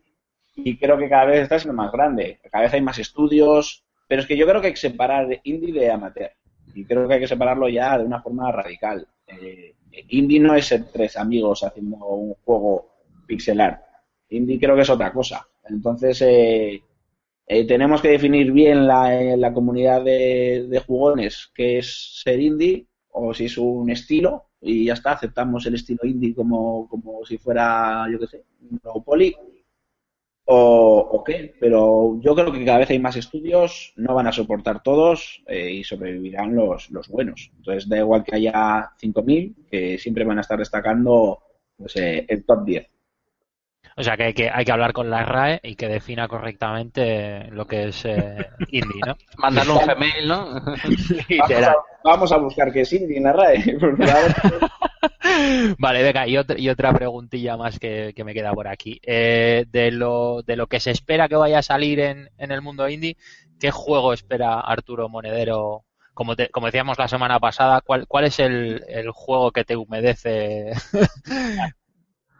Speaker 5: y creo que cada vez está siendo más grande. Cada vez hay más estudios, pero es que yo creo que hay que separar indie de amateur y creo que hay que separarlo ya de una forma radical. Eh, indie no es ser tres amigos haciendo un juego pixelar. Indie creo que es otra cosa. Entonces, eh, eh, tenemos que definir bien la, eh, la comunidad de, jugones qué es ser indie o si es un estilo y ya está, aceptamos el estilo indie como, como si fuera, yo qué sé, un Monopoly o, o qué, pero yo creo que cada vez hay más estudios, no van a soportar todos eh, y sobrevivirán los, los buenos. Entonces da igual que haya 5.000, que siempre van a estar destacando pues, eh, el top 10.
Speaker 4: O sea que hay, que hay que hablar con la RAE y que defina correctamente lo que es eh, indie, ¿no? <laughs>
Speaker 3: Mandarle un Gmail, ¿no? <laughs>
Speaker 5: Vamos
Speaker 4: Literal.
Speaker 5: a, vamos a buscar qué es indie en la RAE. <laughs> por favor.
Speaker 4: Vale, venga, y otra, y otra preguntilla más que, que me queda por aquí. Eh, de, lo, de lo que se espera que vaya a salir en, en el mundo indie, ¿qué juego espera Arturo Monedero? Como, te- como decíamos la semana pasada, ¿cuál, cuál es el, el juego que te humedece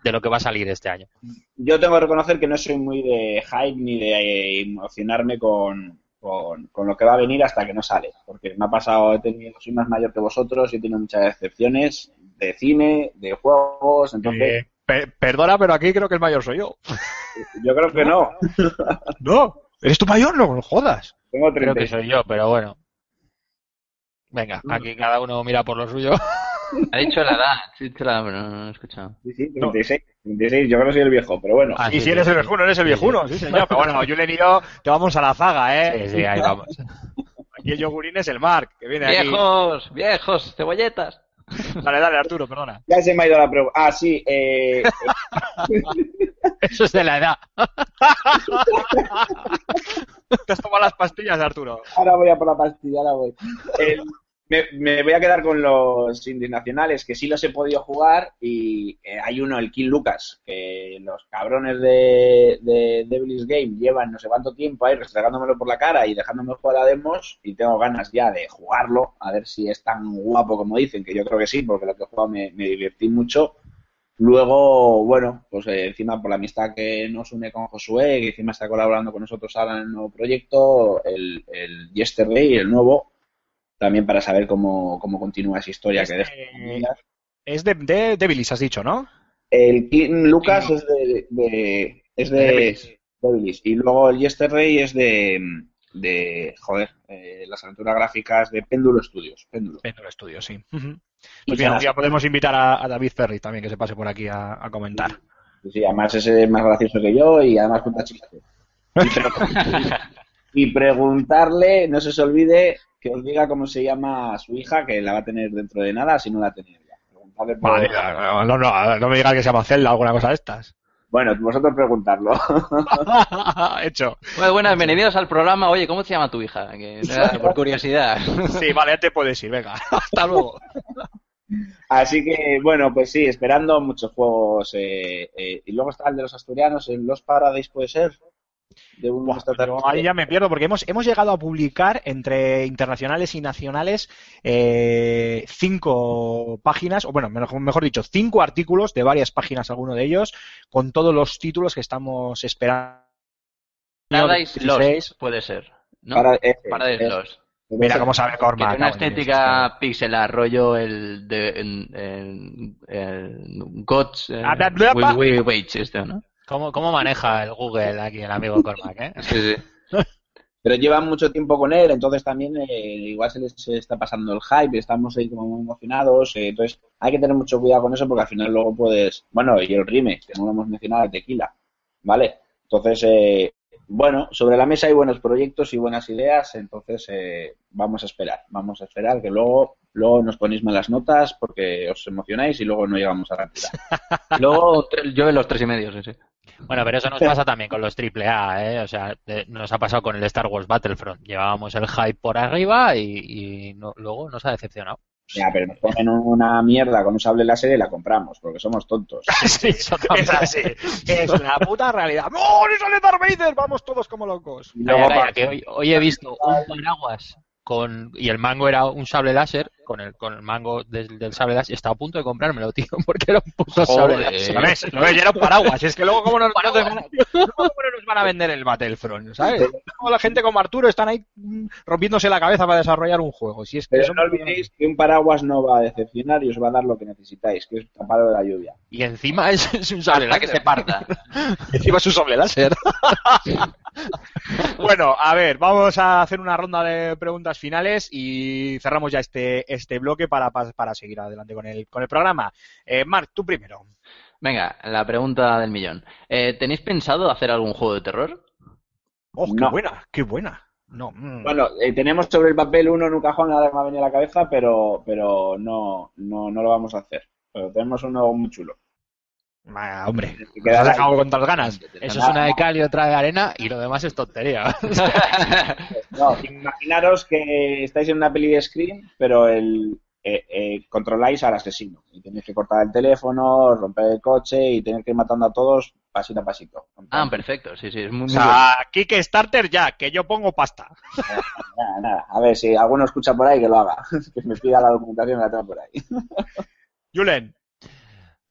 Speaker 4: de lo que va a salir este año?
Speaker 5: Yo tengo que reconocer que no soy muy de hype ni de eh, emocionarme con, con, con lo que va a venir hasta que no sale. Porque me ha pasado, he tenido, soy más mayor que vosotros y he tenido muchas decepciones de cine, de juegos. Entonces,
Speaker 2: Eh, pe- perdona, pero aquí creo que el mayor soy yo.
Speaker 5: yo creo que no. <laughs>
Speaker 2: No, ¿eres tu mayor? No, no jodas.
Speaker 5: Tengo
Speaker 4: Creo que
Speaker 5: 36.
Speaker 4: soy yo, pero bueno. Venga, aquí cada uno mira por lo suyo. <laughs>
Speaker 3: Ha dicho la edad, sí, ha dicho la edad, pero no, no he escuchado.
Speaker 5: Sí, sí, 36. 36. Yo creo que soy el viejo, pero bueno.
Speaker 4: Ah,
Speaker 2: y
Speaker 4: sí,
Speaker 2: si
Speaker 4: sí,
Speaker 2: eres
Speaker 4: sí.
Speaker 2: el viejuno, eres el viejuno, sí, señor. Pero bueno, Julen y yo te vamos a la zaga, ¿eh?
Speaker 4: Sí, sí, ahí vamos.
Speaker 2: Aquí el yogurín es el Mark, que viene aquí.
Speaker 3: ¡Viejos! ¡Viejos! ¡Cebolletas!
Speaker 2: Dale, dale, Arturo, perdona.
Speaker 5: Ya se me ha ido la pregunta. Ah, sí. Eh, <laughs>
Speaker 4: Eso es de la edad.
Speaker 2: Te has tomado las pastillas, Arturo.
Speaker 5: ahora voy a por la pastilla, ahora voy. El- me, me voy a quedar con los indies nacionales, que sí los he podido jugar, y eh, hay uno, el King Lucas, que los cabrones de, de Devil's Game llevan no sé cuánto tiempo ahí restregándomelo por la cara y dejándome jugar a demos, y tengo ganas ya de jugarlo, a ver si es tan guapo como dicen, que yo creo que sí, porque lo que he jugado me, me divertí mucho. Luego, bueno, pues eh, encima por la amistad que nos une con Josué, que encima está colaborando con nosotros ahora en el nuevo proyecto, el, el Yesterday, el nuevo, también para saber cómo, cómo continúa esa historia que deja.
Speaker 2: Este, es de, de Devilis, has dicho, ¿no?
Speaker 5: El King Lucas es de, de- es de, y luego el Yesterday es de, de joder, eh, las aventuras gráficas de Péndulo Studios. Péndulo.
Speaker 2: En el estudio, sí. Pues bien, día podemos invitar a, a David Ferry también, que se pase por aquí a, a comentar.
Speaker 5: Sí, sí, además ese es más gracioso que yo y además cuenta chistes. Y, pre- <laughs> y preguntarle, no se os olvide, que os diga cómo se llama su hija, que la va a tener dentro de nada, si no la tenía ya. Por-
Speaker 2: Vale, no, no, no, no me digas que se llama Zelda o alguna cosa de estas.
Speaker 5: Bueno, vosotros preguntarlo. <laughs> <laughs>
Speaker 2: Hecho.
Speaker 3: Bueno, buenas, bienvenidos al programa. Oye, ¿cómo se llama tu hija? Que, por curiosidad. <laughs>
Speaker 2: Sí, vale, ya te puedes ir, venga. Hasta luego.
Speaker 5: Así que, bueno, pues sí, esperando muchos juegos. eh, eh, y luego está el de los asturianos, el Los Paradise puede ser. De un
Speaker 2: Buah, pero ahí ya me pierdo porque hemos, hemos llegado a publicar entre internacionales y nacionales eh, cinco páginas, o bueno, mejor, mejor dicho, cinco artículos de varias páginas, alguno de ellos, con todos los títulos que estamos esperando.
Speaker 3: Paradise
Speaker 2: 16.
Speaker 3: Lost, puede ser. ¿no?
Speaker 5: Para, eh,
Speaker 3: Paradise
Speaker 5: eh,
Speaker 3: Lost.
Speaker 2: Mira cómo sabe Cormac.
Speaker 3: una estética pixelar, rollo el de el, el, el Gods eh,
Speaker 2: Ah,
Speaker 3: Wage este, ¿no?
Speaker 4: ¿Cómo, ¿Cómo maneja el Google aquí el amigo Cormac? ¿eh?
Speaker 3: Sí, sí.
Speaker 5: Pero llevan mucho tiempo con él, entonces también eh, igual se les está pasando el hype, estamos ahí como muy emocionados, eh, entonces hay que tener mucho cuidado con eso porque al final luego puedes, bueno, y el remake, que no lo hemos mencionado, el tequila, ¿vale? Entonces, eh, bueno, sobre la mesa hay buenos proyectos y buenas ideas, entonces eh, vamos a esperar, vamos a esperar que luego, luego nos ponéis malas notas porque os emocionáis y luego no llegamos a la tira. <laughs>
Speaker 3: Luego yo en los tres y medio, sí, sí.
Speaker 4: Bueno, pero eso nos pasa también con los AAA, ¿eh? O sea, nos ha pasado con el Star Wars Battlefront. Llevábamos el hype por arriba y, y no- luego nos ha decepcionado.
Speaker 5: Ya, pero nos ponen una mierda con un sable láser y la compramos porque somos tontos. <laughs>
Speaker 2: Sí,
Speaker 4: Eso también.
Speaker 2: es así. Es la puta realidad. ¡No, ni sale Darth Vader! Vamos todos como locos.
Speaker 5: Y
Speaker 4: calla, que hoy, hoy he visto un paraguas con y el mango era un sable láser con el con el mango del, del sable láser estaba a punto de comprármelo <laughs> tío porque era un puto sable
Speaker 3: Joder.
Speaker 4: láser
Speaker 2: Lo ves, lo ves, ya era un paraguas. Es que luego, ¿cómo nos, van a- luego cómo no nos van a vender el Battlefront? ¿Sabes? Luego la gente como Arturo están ahí mm, rompiéndose la cabeza para desarrollar un juego. Si es que
Speaker 5: Pero
Speaker 2: eso
Speaker 5: no olvidéis que un paraguas no va a decepcionar y os va a dar lo que necesitáis, que es tapado de la lluvia.
Speaker 4: y encima es, es un sable
Speaker 3: que se parta. <laughs>
Speaker 2: Encima es un sable láser. <laughs> bueno, a ver, vamos a hacer una ronda de preguntas finales y cerramos ya este, este bloque para, para, para seguir adelante con el, con el programa. Eh, Marc, tú primero.
Speaker 3: Venga, la pregunta del millón. Eh, ¿Tenéis pensado hacer algún juego de terror?
Speaker 2: Oh, qué
Speaker 5: No.
Speaker 2: buena, qué buena. No, mm.
Speaker 5: Bueno, eh, tenemos sobre el papel uno en un cajón, ahora me ha venido a la cabeza, pero, pero no, no, no lo vamos a hacer. Pero tenemos uno muy chulo.
Speaker 2: Ah, hombre,
Speaker 5: Que
Speaker 2: ¿nos
Speaker 5: queda
Speaker 2: has
Speaker 5: ahí.
Speaker 2: dejado con tantas ganas?
Speaker 4: eso es una de cal y otra de arena y lo demás es tontería <laughs>
Speaker 5: No, imaginaros que estáis en una peli de Scream, pero el, eh, eh, controláis al asesino. Y tenéis que cortar el teléfono, romper el coche y tener que ir matando a todos pasito a pasito.
Speaker 3: ah, perfecto, sí, sí, es muy,
Speaker 2: O
Speaker 3: muy
Speaker 2: sea, Kickstarter ya, que yo pongo pasta.
Speaker 5: Nada, nada. A ver, si alguno escucha por ahí, que lo haga. <laughs> que me pida la documentación y la por ahí.
Speaker 2: Julen,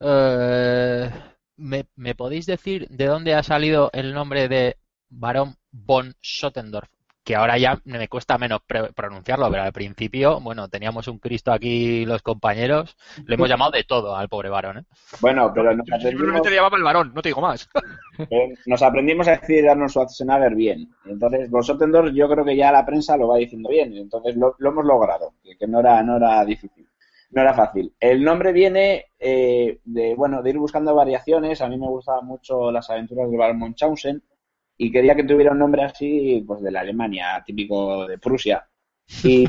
Speaker 4: Eh, ¿me, me podéis decir de dónde ha salido el nombre de Barón von Sottendorf? Que ahora ya me cuesta menos pre- pronunciarlo, pero al principio, bueno, teníamos un Cristo aquí los compañeros, le hemos llamado de todo al pobre varón, ¿eh?
Speaker 5: Bueno, pero nos aprendimos,
Speaker 2: simplemente le llamaba el varón, no te digo más. <laughs>
Speaker 5: eh, nos aprendimos a decir Arnold Schwarzenegger bien. Entonces, vosotros yo creo que ya la prensa lo va diciendo bien. Entonces, lo, lo hemos logrado, que, que no, era, no era difícil. No era fácil. El nombre viene eh, de, bueno, de ir buscando variaciones. A mí me gustaban mucho las aventuras de Baron Munchausen y quería que tuviera un nombre así, pues de la Alemania, típico de Prusia. Y,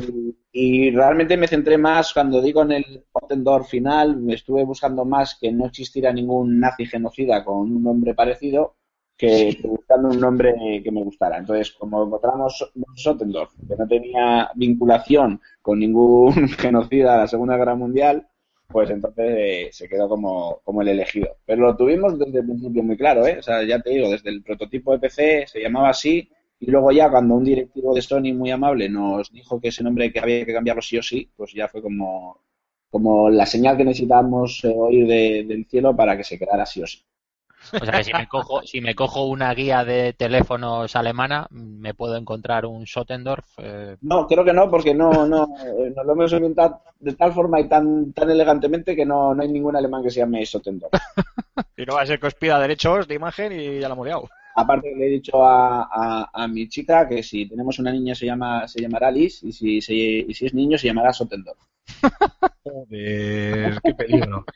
Speaker 5: y realmente me centré más cuando digo en el Ottendorf final, me estuve buscando más que no existiera ningún nazi genocida con un nombre parecido que buscando un nombre que me gustara. Entonces, como encontramos Sottendorf, que no tenía vinculación con ningún <laughs> genocida de la Segunda Guerra Mundial, pues entonces eh, se quedó como, como el elegido. Pero lo tuvimos desde el principio muy claro, ¿eh? O sea, ya te digo, desde el prototipo de PC se llamaba así, y luego ya cuando un directivo de Sony muy amable nos dijo que ese nombre que había que cambiarlo sí o sí, pues ya fue como, como la señal que necesitábamos eh, oír de- del cielo para que se quedara sí o sí.
Speaker 4: O sea que si me cojo, si me cojo una guía de teléfonos alemana, me puedo encontrar un Sottendorf. eh,
Speaker 5: No, creo que no, porque no, no, eh, nos lo hemos inventado de tal forma y tan, tan elegantemente que no, no hay ningún alemán que se llame Sotendorf. <laughs>
Speaker 2: Y no va a ser que os pida derechos de imagen y ya la hemos.
Speaker 5: Aparte le he dicho a, a- a mi chica que si tenemos una niña se llama se llamará Alice y si, se- y si es niño se llamará Sotendorf.
Speaker 2: Joder, qué peligro.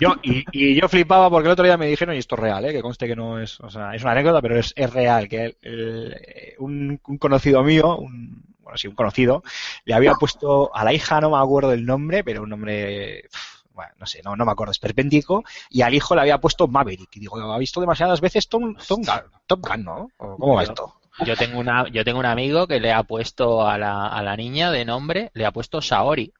Speaker 2: Yo, y, y yo flipaba porque el otro día me dijeron, y esto es real, ¿eh? que conste que no es, o sea, es una anécdota, pero es, es real, que el- el- eh, un, un conocido mío, un, bueno, sí, un conocido, le había puesto a la hija, no me acuerdo el nombre, pero un nombre, bueno, no sé, no, no me acuerdo, esperpéntico, y al hijo le había puesto Maverick. Y digo, ha visto demasiadas veces Tom, Tom Gun, Top Gun, ¿no? ¿O ¿Cómo va esto?
Speaker 4: Yo tengo una, yo tengo un amigo que le ha puesto a la, a la niña de nombre, le ha puesto Saori,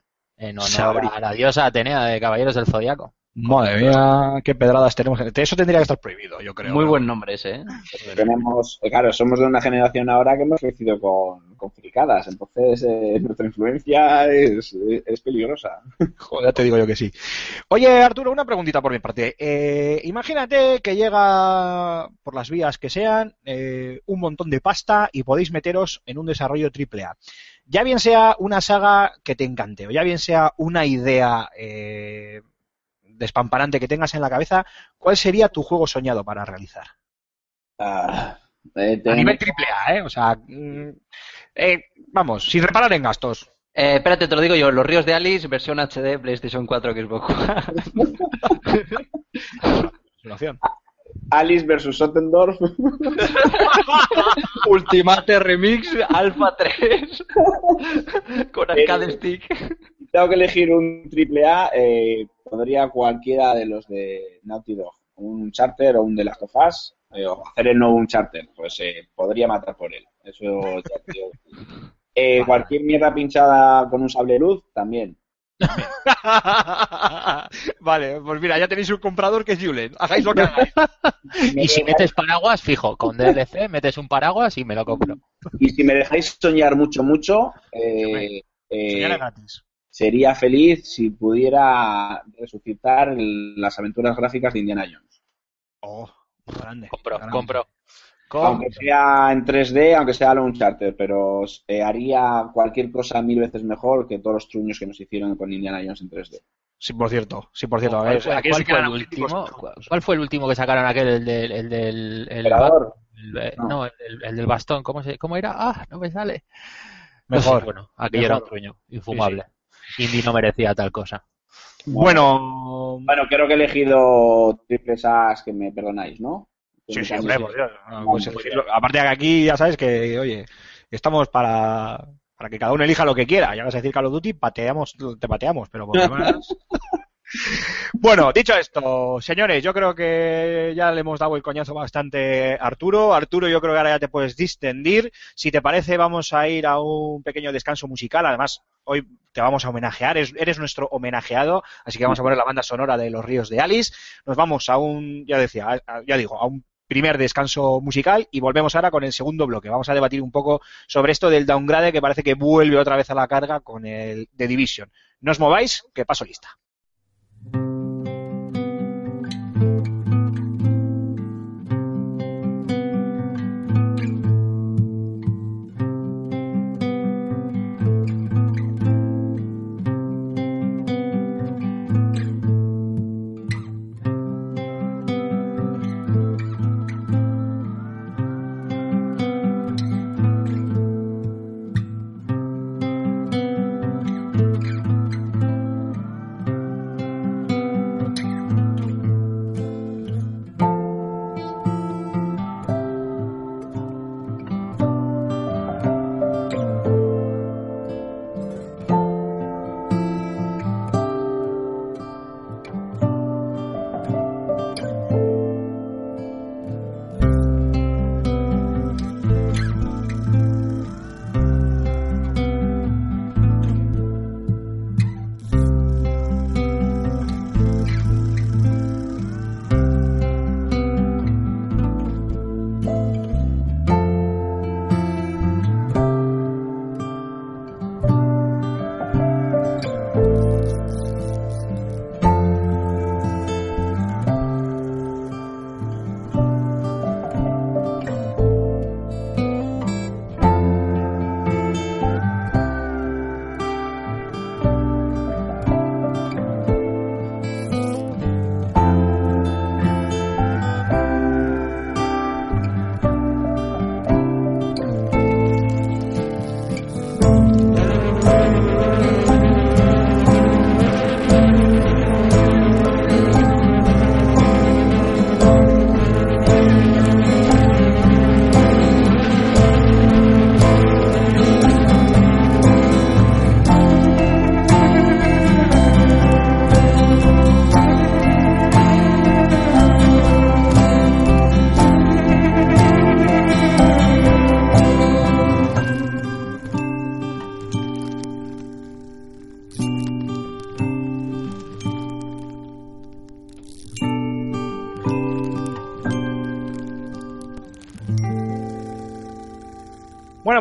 Speaker 4: en honor a la diosa Atenea de Caballeros del Zodiaco.
Speaker 2: Madre mía, qué pedradas tenemos. Eso tendría que estar prohibido, yo creo.
Speaker 3: Muy
Speaker 2: ¿no?
Speaker 3: buen nombre ese, ¿eh?
Speaker 5: Tenemos, eh, claro, somos de una generación ahora que hemos crecido con, con fricadas, entonces eh, nuestra influencia es, es peligrosa. <laughs>
Speaker 2: Joder, ya te digo yo que sí. Oye, Arturo, una preguntita por mi parte. Eh, imagínate que llega por las vías que sean eh, un montón de pasta y podéis meteros en un desarrollo triple A. Ya bien sea una saga que te encante o ya bien sea una idea eh, despamparante que tengas en la cabeza, ¿cuál sería tu juego soñado para realizar?
Speaker 5: Ah, eh,
Speaker 2: A nivel triple A, ¿eh? O sea, mm, eh, vamos, sin reparar en gastos.
Speaker 3: Eh, espérate, te lo digo yo. Los Ríos de Alice, versión HD, PlayStation 4, Xbox One. <laughs>
Speaker 5: Alice versus Sottendorf. <laughs>
Speaker 3: Ultimate Remix Alpha 3 con arcade
Speaker 5: Eh,
Speaker 3: stick.
Speaker 5: Tengo que elegir un triple A, eh, podría cualquiera de los de Naughty Dog, un charter o un de Last of Us, eh, o hacer el nuevo un charter, pues eh, podría matar por él. Eso ya te digo. <laughs> Eh, cualquier mierda pinchada con un sable luz, también. <laughs>
Speaker 2: vale, pues mira, ya tenéis un comprador que es Julen. Hagáis lo que hagáis.
Speaker 4: Y si metes paraguas, fijo, con DLC metes un paraguas y me lo compro.
Speaker 5: Y si me dejáis soñar mucho, mucho, eh, eh,
Speaker 2: gratis.
Speaker 5: sería feliz si pudiera resucitar el- las aventuras gráficas de Indiana Jones.
Speaker 2: Oh, grande.
Speaker 4: Compro,
Speaker 2: grande.
Speaker 4: compro.
Speaker 5: Aunque sea en 3D, aunque sea un charter, pero eh, haría cualquier cosa mil veces mejor que todos los truños que nos hicieron con Indiana Jones en 3D.
Speaker 2: Sí, por cierto, sí, por cierto.
Speaker 4: ¿Cuál fue, cuál
Speaker 2: sí
Speaker 4: el último?
Speaker 2: trucos.
Speaker 4: ¿Cuál fue el último que sacaron aquel? El del, el del, el
Speaker 5: Emperador.
Speaker 4: el- eh,
Speaker 5: No.
Speaker 4: no, el, el del bastón. ¿Cómo, se, ¿Cómo era? Ah, no me sale.
Speaker 2: Mejor.
Speaker 4: No sé, bueno, aquello era un truño, infumable. Indy no merecía tal cosa.
Speaker 2: Bueno,
Speaker 5: Bueno, creo que he elegido triples As que me perdonáis, ¿no?
Speaker 2: Sí, sí, hombre, por Dios, no,
Speaker 5: No,
Speaker 2: pues elegirlo. aparte de que aquí ya sabes que, oye, estamos para, para que cada uno elija lo que quiera. Ya vas a decir Call of Duty, pateamos, te pateamos, pero por lo <laughs> demás... Bueno, dicho esto, señores, yo creo que ya le hemos dado el coñazo bastante a Arturo. Arturo, yo creo que ahora ya te puedes distendir. Si te parece, vamos a ir a un pequeño descanso musical. Además, hoy te vamos a homenajear, eres, eres nuestro homenajeado, así que vamos a poner la banda sonora de Los Ríos de Alice. Nos vamos a un, ya decía, a- a- ya digo, a un primer descanso musical y volvemos ahora con el segundo bloque. Vamos a debatir un poco sobre esto del downgrade que parece que vuelve otra vez a la carga con el The Division. No os mováis, que paso lista.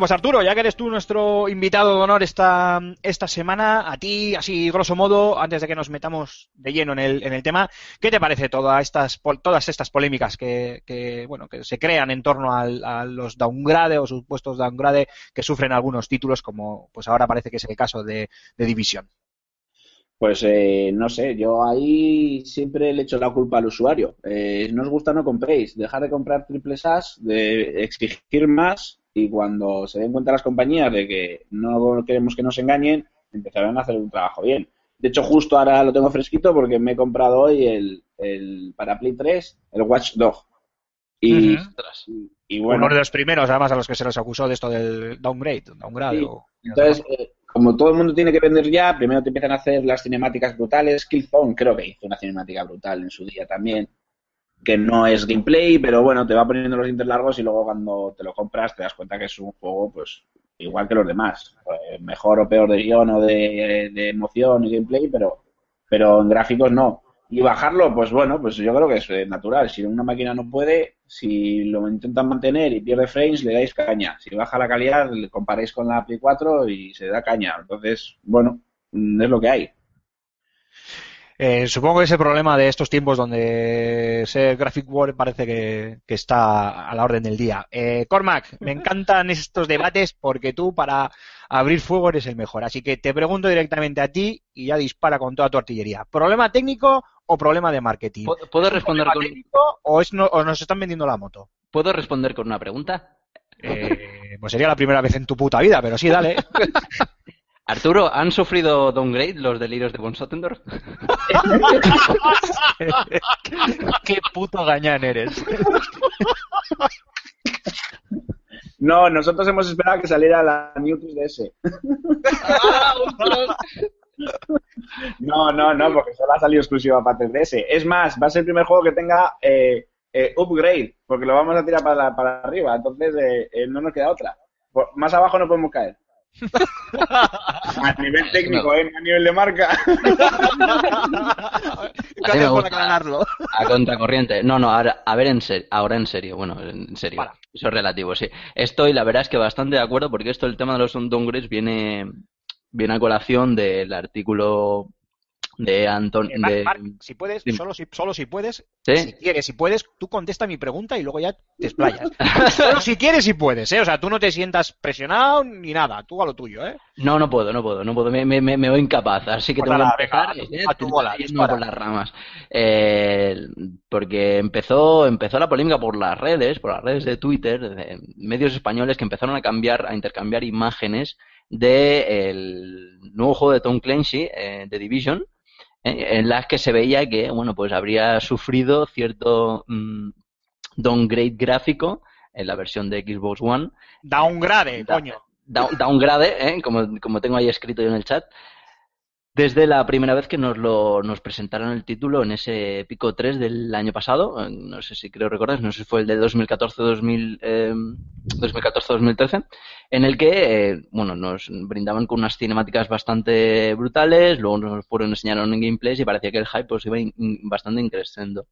Speaker 2: Pues Arturo, ya que eres tú nuestro invitado de honor esta, esta semana, a ti, así grosso modo, antes de que nos metamos de lleno en el, en el tema, ¿qué te parece todas estas, todas estas polémicas que, que, bueno, que se crean en torno al- a los downgrade o supuestos downgrade que sufren algunos títulos, como pues ahora parece que es el caso de, de Division?
Speaker 5: Pues eh, no sé, yo ahí siempre le echo la culpa al usuario. Eh, no os gusta, no compréis. Dejar de comprar triples As, de exigir más y cuando se den cuenta las compañías de que no queremos que nos engañen, empezarán a hacer un trabajo bien. De hecho, justo ahora lo tengo fresquito porque me he comprado hoy el, el para Play 3, el Watch Dog. Y, y bueno,
Speaker 2: Uno de los primeros, además, a los que se les acusó de esto del downgrade, downgrade
Speaker 5: Sí.
Speaker 2: o-
Speaker 5: Entonces, eh, como todo el mundo tiene que vender ya, primero te empiezan a hacer las cinemáticas brutales. Killzone creo que hizo una cinemática brutal en su día también, que no es gameplay, pero bueno, te va poniendo los dientes largos y luego cuando te lo compras te das cuenta que es un juego pues igual que los demás. Eh, mejor o peor de guion o de, de emoción y gameplay, pero, pero en gráficos no. Y bajarlo, pues bueno, pues yo creo que es eh, natural. Si una máquina no puede, si lo intentan mantener y pierde frames, le dais caña. Si baja la calidad, le comparáis con la Play 4 y se da caña. Entonces, bueno, mm, es lo que hay.
Speaker 2: Eh, supongo que es el problema de estos tiempos donde ser Graphic War parece que, que está a la orden del día. Eh, Cormac, me encantan estos debates porque tú para abrir fuego eres el mejor. Así que te pregunto directamente a ti y ya dispara con toda tu artillería. ¿Problema técnico o problema de marketing?
Speaker 3: ¿Puedo- ¿Puedo responder
Speaker 2: ¿Problema
Speaker 3: con,
Speaker 2: técnico o, es no- o nos están vendiendo la moto?
Speaker 3: ¿Puedo responder con una pregunta?
Speaker 2: Eh, pues sería la primera vez en tu puta vida, pero sí, dale. <laughs>
Speaker 3: Arturo, ¿han sufrido downgrade los delirios de Von Sottendorf? <laughs>
Speaker 2: Qué puto gañán eres.
Speaker 5: No, nosotros hemos esperado que saliera la New 3DS. <laughs> No, no, no, porque solo ha salido exclusiva para 3DS. Es más, va a ser el primer juego que tenga eh, eh, upgrade, porque lo vamos a tirar para, la- para arriba, entonces eh, eh, no nos queda otra. Por- más abajo no podemos caer. <laughs> A nivel técnico, ¿eh? a nivel de marca. <laughs>
Speaker 2: Gracias por
Speaker 3: gusta.
Speaker 2: aclararlo.
Speaker 3: A contracorriente. No, no, ahora, a ver, en serio, ahora en serio, bueno, en serio. Eso es relativo, sí. Estoy, la verdad es que bastante de acuerdo porque esto, el tema de los downgrades viene, viene a colación del artículo de Anton,
Speaker 2: Eh,
Speaker 3: de,
Speaker 2: si puedes, solo si, solo si puedes,
Speaker 3: ¿Sí?
Speaker 2: si quieres, si puedes, tú contesta mi pregunta y luego ya te explayas. <laughs> solo si quieres y puedes, ¿eh? O sea, tú no te sientas presionado ni nada, tú a lo tuyo, ¿eh?
Speaker 3: No, no puedo, no puedo, no puedo, me, me, me veo incapaz, así que
Speaker 2: Pues
Speaker 3: tengo que empezar
Speaker 2: venga, a tu- a tu bola,
Speaker 3: yéndome
Speaker 2: dispara.
Speaker 3: por las ramas. Eh, porque empezó, empezó la polémica por las redes, por las redes de Twitter, de medios españoles que empezaron a cambiar, a intercambiar imágenes de el nuevo juego de Tom Clancy, eh, de Division, en las que se veía que, bueno, pues habría sufrido cierto mm, downgrade gráfico en la versión de Xbox One
Speaker 2: Downgrade,
Speaker 3: Da-
Speaker 2: coño.
Speaker 3: down- downgrade, ¿eh? como, como tengo ahí escrito yo en el chat, desde la primera vez que nos lo nos presentaron el título en ese pico 3 del año pasado, no sé si creo recordar, no sé si fue el de 2014-2000, eh, 2014-2013, en el que, eh, bueno, nos brindaban con unas cinemáticas bastante brutales, luego nos fueron enseñaron en gameplays y parecía que el hype pues iba in- bastante increciendo.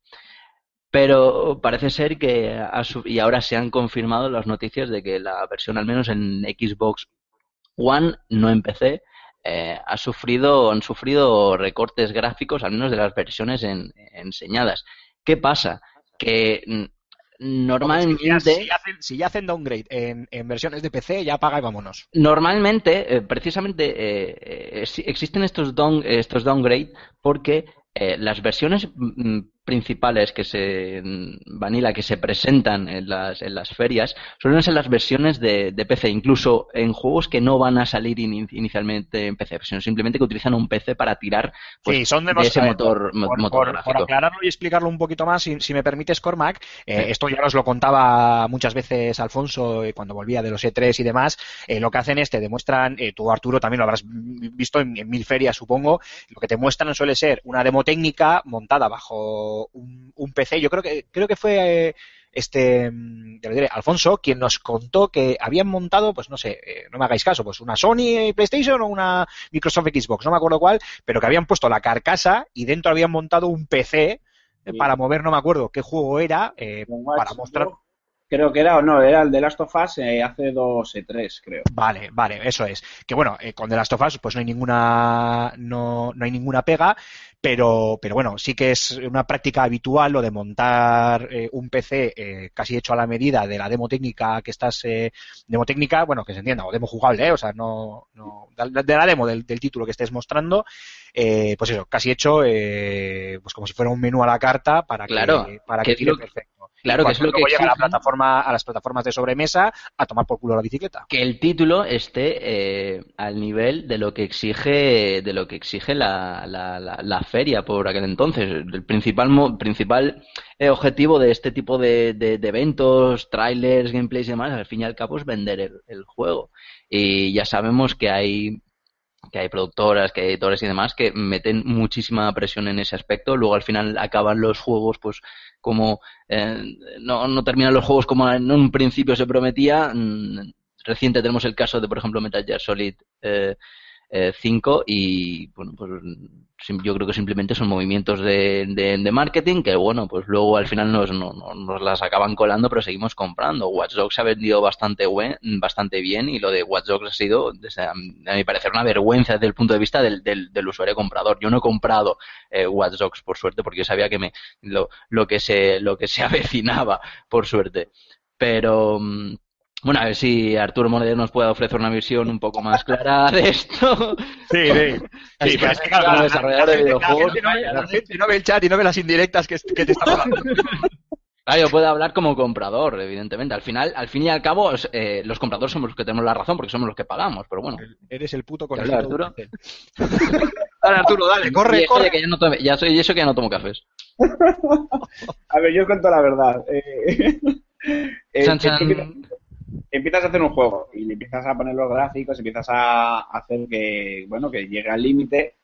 Speaker 3: Pero parece ser que, y ahora se han confirmado las noticias de que la versión, al menos en Xbox One, no en PC, eh, ha sufrido, han sufrido recortes gráficos, al menos de las versiones en- enseñadas. ¿Qué pasa? Que mm,
Speaker 2: Si ya,
Speaker 3: normalmente,
Speaker 2: si hacen, si ya hacen downgrade en, en versiones de PC, ya paga y vámonos.
Speaker 3: normalmente, eh, precisamente, eh, eh, existen estos, down, estos downgrade porque eh, las versiones mm, principales que se vanilla que se presentan en las, en las ferias suelen ser las versiones de, de PC, incluso en juegos que no van a salir ini- inicialmente en PC, sino simplemente que utilizan un PC para tirar pues,
Speaker 2: sí, son
Speaker 3: de
Speaker 2: demasiado.
Speaker 3: ese motor, mo-
Speaker 2: por,
Speaker 3: motor
Speaker 2: por- por aclararlo y explicarlo un poquito más, si, si me permites, Cormac, eh,
Speaker 3: Sí.
Speaker 2: esto ya nos lo contaba muchas veces Alfonso eh, cuando volvía de los E3 y demás. eh, lo que hacen es te demuestran, eh, tú Arturo también lo habrás visto en, en mil ferias, supongo. Lo que te muestran suele ser una demo técnica montada bajo un, un PC. Yo creo que creo que fue eh, este, mm, ya lo diré, Alfonso, quien nos contó que habían montado, pues no sé, eh, no me hagáis caso, pues una Sony PlayStation o una Microsoft Xbox, no me acuerdo cuál, pero que habían puesto la carcasa y dentro habían montado un PC eh,
Speaker 5: Sí.
Speaker 2: para mover, no me acuerdo qué juego era, eh, para mostrar.
Speaker 5: Creo que era, o no, era el de Last of Us eh, hace dos e tres, creo.
Speaker 2: Vale, vale, eso es. Que bueno, eh, con The Last of Us pues no hay ninguna no, no hay ninguna pega, pero, pero bueno, sí que es una práctica habitual lo de montar eh, un PC eh, casi hecho a la medida de la demo técnica que estás, eh, demo técnica, bueno, que se entienda, o demo jugable, ¿eh? o sea, no, no de, la demo del, del título que estés mostrando, eh, pues eso, casi hecho, eh, pues como si fuera un menú a la carta para
Speaker 3: Claro,
Speaker 2: que, para
Speaker 3: que
Speaker 2: tire perfecto.
Speaker 3: Claro, que es lo que
Speaker 2: llega a la plataforma, a las plataformas de sobremesa a tomar por culo la bicicleta.
Speaker 3: que el título esté eh, al nivel de lo que exige de lo que exige la, la, la, la feria por aquel entonces. El principal principal eh, objetivo de este tipo de, de, de eventos trailers gameplays y demás al fin y al cabo es vender el, el juego. Y ya sabemos que hay que hay productoras, que hay editores y demás que meten muchísima presión en ese aspecto. Luego al final acaban los juegos, pues como eh, no, no terminan los juegos como en un principio se prometía. Mm, Reciente tenemos el caso de, por ejemplo, Metal Gear Solid eh, eh, 5 y bueno, pues yo creo que simplemente son movimientos de, de, marketing que bueno, pues luego al final nos, no- no- nos las acaban colando, pero seguimos comprando. Watch Dogs ha vendido bastante, buen- bastante bien y lo de Watch Dogs ha sido, a mi parecer, una vergüenza desde el punto de vista del, del, del usuario comprador. Yo no he comprado eh, Watch Dogs por suerte porque yo sabía que me lo, lo que se lo que se <laughs> avecinaba por suerte. Pero mm, bueno, a ver si Arturo Moneder nos puede ofrecer una visión un poco más clara <laughs> de esto.
Speaker 2: Sí, sí. <laughs>
Speaker 3: Sí,
Speaker 2: pero
Speaker 3: es que, claro, como desarrollador de videojuegos,
Speaker 2: La gente, no, ve- la <laughs> gente no ve el chat y no ve las indirectas que, que te están hablando.
Speaker 3: Claro, yo puedo hablar como comprador, evidentemente. Al final, al fin y al cabo, eh, los compradores somos los que tenemos la razón porque somos los que pagamos, pero bueno.
Speaker 2: Eres el puto
Speaker 3: ¿Te
Speaker 2: conejito.
Speaker 3: habla, Arturo?
Speaker 2: Dale, Arturo, dale, corre,
Speaker 3: Y eso de
Speaker 2: corre.
Speaker 3: que ya no tome- ya soy y eso que ya no tomo cafés.
Speaker 5: A ver, yo cuento la verdad. Eh, eh,
Speaker 3: Chan,
Speaker 5: Empiezas a hacer un juego y le empiezas a poner los gráficos, empiezas a hacer que, bueno, que llegue al límite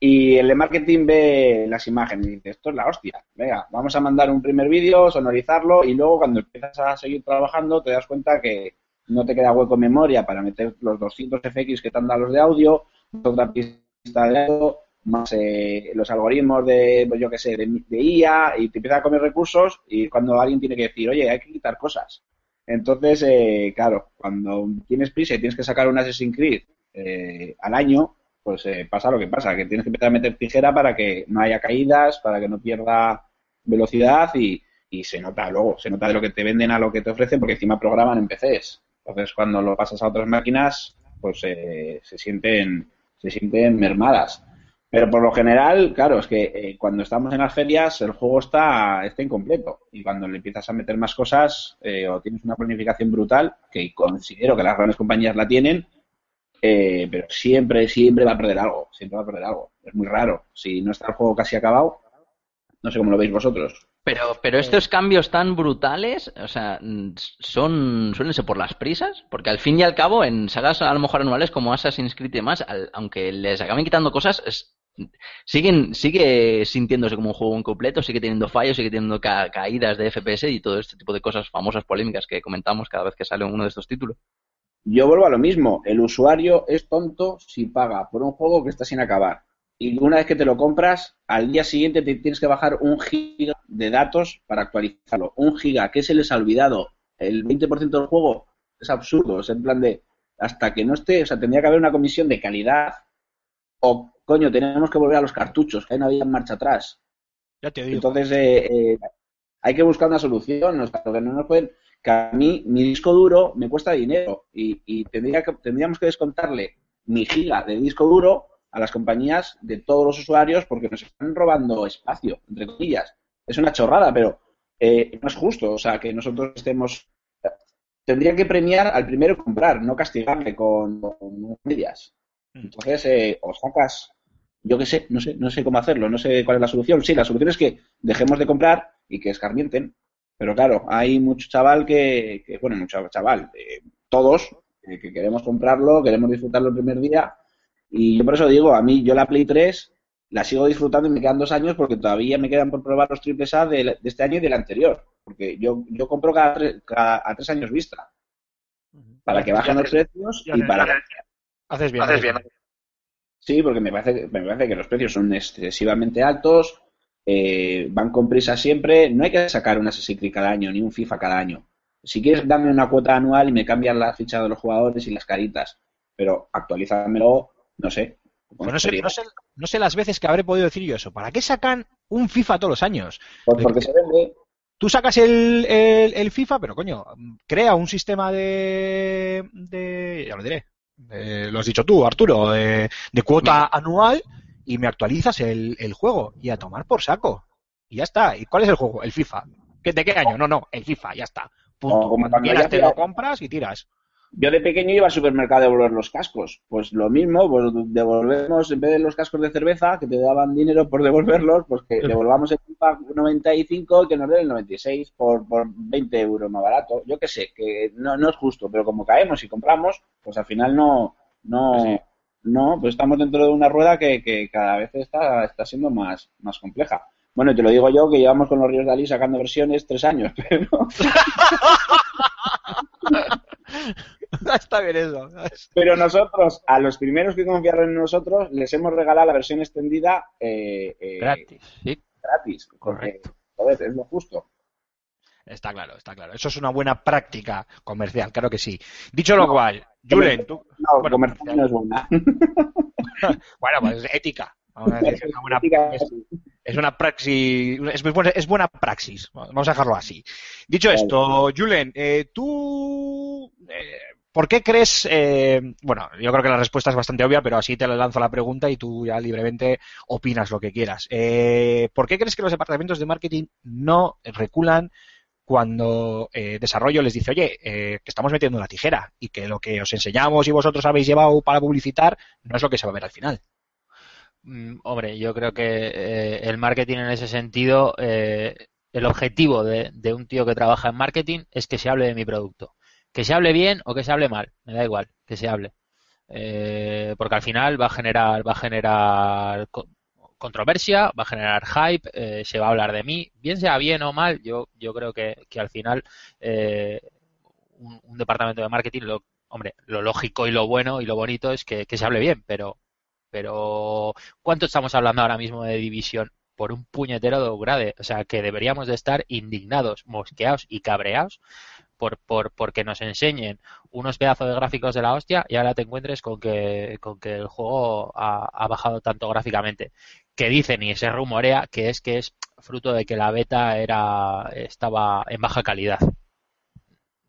Speaker 5: y el de marketing ve las imágenes y dice, esto es la hostia, venga, vamos a mandar un primer vídeo, sonorizarlo y luego cuando empiezas a seguir trabajando te das cuenta que no te queda hueco en memoria para meter los 200 FX que te han los de audio, otra pista de audio, más eh, los algoritmos de, yo qué sé, de, de IA y te empieza a comer recursos y cuando alguien tiene que decir, oye, hay que quitar cosas. Entonces, eh, claro, cuando tienes prisa y tienes que sacar un Assassin's Creed eh, al año, pues eh, pasa lo que pasa, que tienes que empezar a meter tijera para que no haya caídas, para que no pierda velocidad y, se nota luego, se nota de lo que te venden a lo que te ofrecen porque encima programan en PCs. Entonces, cuando lo pasas a otras máquinas, pues eh, se sienten se sienten mermadas. Pero por lo general, claro, es que eh, cuando estamos en las ferias el juego está, está incompleto. Y cuando le empiezas a meter más cosas eh, o tienes una planificación brutal, que considero que las grandes compañías la tienen, eh, pero siempre, siempre va a perder algo. Siempre va a perder algo. Es muy raro. Si no está el juego casi acabado, no sé cómo lo veis vosotros.
Speaker 3: Pero, pero estos cambios tan brutales, o sea, son, suelen ser por las prisas, porque al fin y al cabo, en sagas a lo mejor anuales como Assassin's Creed y demás, al- aunque les acaben quitando cosas, es- siguen, sigue sintiéndose como un juego incompleto, sigue teniendo fallos, sigue teniendo ca- caídas de FPS y todo este tipo de cosas famosas, polémicas que comentamos cada vez que sale uno de estos títulos.
Speaker 5: Yo vuelvo a lo mismo. El usuario es tonto si paga por un juego que está sin acabar. Y una vez que te lo compras, al día siguiente te tienes que bajar un giga de datos para actualizarlo. Un giga, que se les ha olvidado? El 20% del juego es absurdo. Es en plan de, hasta que no esté, o sea, tendría que haber una comisión de calidad. O, coño, tenemos que volver a los cartuchos, que ahí no había marcha atrás.
Speaker 2: Ya te digo.
Speaker 5: Entonces, eh, eh, hay que buscar una solución. O sea, lo que no nos pueden. Que a mí, mi disco duro me cuesta dinero y, y tendría que, tendríamos que descontarle mi giga de disco duro a las compañías de todos los usuarios porque nos están robando espacio, entre comillas. Es una chorrada, pero eh, no es justo. O sea, que nosotros estemos. Tendría que premiar al primero comprar, no castigarle con, con medias. Entonces, eh, o sacas yo qué sé, no sé, no sé cómo hacerlo, no sé cuál es la solución. Sí, la solución es que dejemos de comprar y que escarmienten. Pero claro, hay mucho chaval que, que bueno, mucho chaval, eh, todos, eh, que queremos comprarlo, queremos disfrutarlo el primer día. Y yo por eso digo, a mí, yo la Play 3 la sigo disfrutando y me quedan dos años porque todavía me quedan por probar los triples A de, de este año y del anterior. Porque yo, yo compro cada, tres- cada- a tres años vista. Para que bajen los precios y para
Speaker 2: Haces bien.
Speaker 1: Haces bien.
Speaker 5: Sí, porque me parece, me parece que los precios son excesivamente altos, eh, van con prisa siempre. No hay que sacar un Assassin's Creed cada año, ni un FIFA cada año. Si quieres, dame una cuota anual y me cambias la ficha de los jugadores y las caritas. Pero actualízamelo, no sé.
Speaker 2: Pues no, sé, no, sé, no sé las veces que habré podido decir yo eso. ¿Para qué sacan un FIFA todos los años?
Speaker 5: Pues porque se vende.
Speaker 2: Tú sacas el, el, el FIFA, pero coño, crea un sistema de. de ya lo diré. De- lo has dicho tú, Arturo, de, de cuota anual y me actualizas el, el juego. Y a tomar por saco. Y ya está. ¿Y cuál es el juego? El FIFA. ¿Qué- ¿De qué año? No, no, el FIFA, ya está. Punto.
Speaker 5: Como
Speaker 2: Cuando quieras te lo compras y tiras.
Speaker 5: Yo de pequeño iba al supermercado a devolver los cascos. Pues lo mismo, pues devolvemos, en vez de los cascos de cerveza, que te daban dinero por devolverlos, pues que <laughs> devolvamos el FIFA 95 y que nos den el 96 por, por 20 euros más barato. Yo qué sé, que no, no es justo, pero como caemos y compramos, pues al final no, no, no, pues estamos dentro de una rueda que, que cada vez está, está siendo más, más compleja. Bueno, te lo digo yo, que llevamos con los Ríos de Dalí sacando versiones tres años, <laughs> pero... <laughs> <laughs>
Speaker 2: está bien eso.
Speaker 5: Pero nosotros, a los primeros que confiaron en nosotros, les hemos regalado la versión extendida eh, eh,
Speaker 4: Gratis, sí.
Speaker 5: gratis. porque,
Speaker 4: Correcto.
Speaker 5: joder, es lo justo.
Speaker 2: Está claro, está claro. Eso es una buena práctica comercial, claro que sí. Dicho lo cual, Julen, tú...
Speaker 5: No,
Speaker 2: Bueno,
Speaker 5: comercial no es buena. <laughs>
Speaker 2: Bueno, pues ética. Vamos a decir, <laughs> es una buena- es- es una praxis, es, buena, es buena praxis. Vamos a dejarlo así. Dicho esto, Julen, eh, tú, eh, ¿por qué crees? eh, bueno, yo creo que la respuesta es bastante obvia, pero así te lanzo la pregunta y tú ya libremente opinas lo que quieras. Eh, ¿Por qué crees que los departamentos de marketing no reculan cuando eh, desarrollo les dice, oye, eh, que estamos metiendo la tijera y que lo que os enseñamos y vosotros habéis llevado para publicitar no es lo que se va a ver al final?
Speaker 4: Mm, Hombre, yo creo que eh, el marketing en ese sentido, el objetivo de un tío que trabaja en marketing es que se hable de mi producto. Que se hable bien o que se hable mal, me da igual, que se hable. Eh, porque al final va a generar, va a generar co- controversia, va a generar hype, eh, se va a hablar de mí, bien sea bien o mal, yo, yo creo que, que al final eh, un, departamento de marketing, lo, hombre, lo lógico y lo bueno y lo bonito es que, que se hable bien, pero pero ¿cuánto estamos hablando ahora mismo de división? Por un puñetero de upgrade. O sea, que deberíamos de estar indignados, mosqueados y cabreados por, por, porque nos enseñen unos pedazos de gráficos de la hostia y ahora te encuentres con que, con que el juego ha, bajado tanto gráficamente. Que dicen y se rumorea que es que es fruto de que la beta era estaba en baja calidad.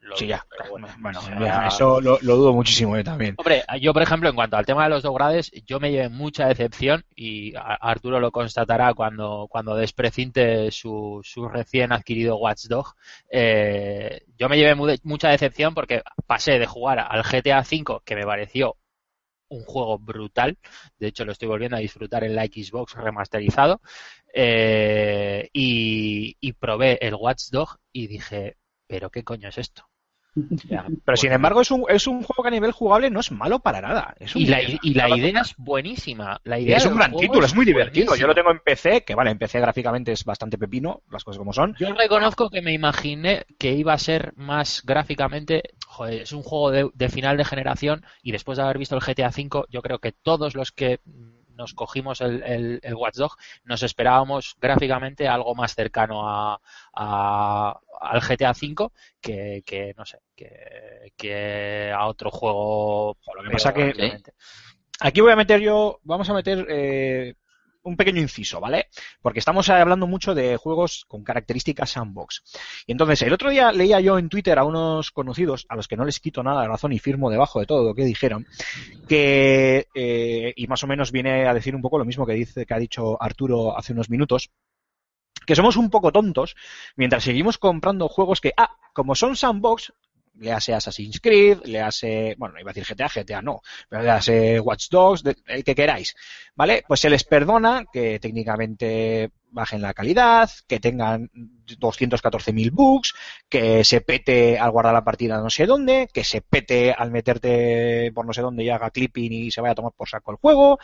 Speaker 4: Lo
Speaker 2: Sí,
Speaker 4: dudo,
Speaker 2: ya.
Speaker 4: pero
Speaker 2: Bueno,
Speaker 4: bueno, o sea,
Speaker 2: ya, eso lo, lo dudo muchísimo yo también.
Speaker 4: Hombre, yo por ejemplo, en cuanto al tema de los dogrades, yo me llevé mucha decepción y Arturo lo constatará cuando, cuando desprecinte su, su recién adquirido Watchdog. Eh, yo me llevé mu- mucha decepción porque pasé de jugar al GTA V, que me pareció un juego brutal, de hecho lo estoy volviendo a disfrutar en la Xbox remasterizado, eh, y, y probé el Watchdog y dije, pero qué coño es esto. <laughs>
Speaker 2: Pero sin embargo es un, es un juego que a nivel jugable no es malo para nada. Es un,
Speaker 4: y la, y la idea es buenísima. La idea
Speaker 2: es un gran título, es muy divertido. Yo lo tengo en PC, que vale, en PC gráficamente es bastante pepino, las cosas como son.
Speaker 4: Yo reconozco que me imaginé que iba a ser más gráficamente. Joder, es un juego de, de final de generación y después de haber visto el GTA V, yo creo que todos los que nos cogimos el, el, el Watch Dog nos esperábamos gráficamente algo más cercano a, a- al GTA V que, que, no sé, que, que a otro juego.
Speaker 2: Lo que pasa que-
Speaker 4: obviamente.
Speaker 2: Aquí voy a meter yo, vamos a meter eh, un pequeño inciso, ¿vale? Porque estamos hablando mucho de juegos con características sandbox. Y entonces, el otro día leía yo en Twitter a unos conocidos, a los que no les quito nada de razón y firmo debajo de todo lo que dijeron, que, eh, y más o menos viene a decir un poco lo mismo que dice, que ha dicho Arturo hace unos minutos, que somos un poco tontos mientras seguimos comprando juegos que, ah, como son sandbox, le hace Assassin's Creed, le hace, bueno, iba a decir GTA, GTA no, pero le hace Watch Dogs, el que queráis, ¿vale? Pues se les perdona que técnicamente bajen la calidad, que tengan 214.000 bugs, que se pete al guardar la partida no sé dónde, que se pete al meterte por no sé dónde y haga clipping y se vaya a tomar por saco el juego,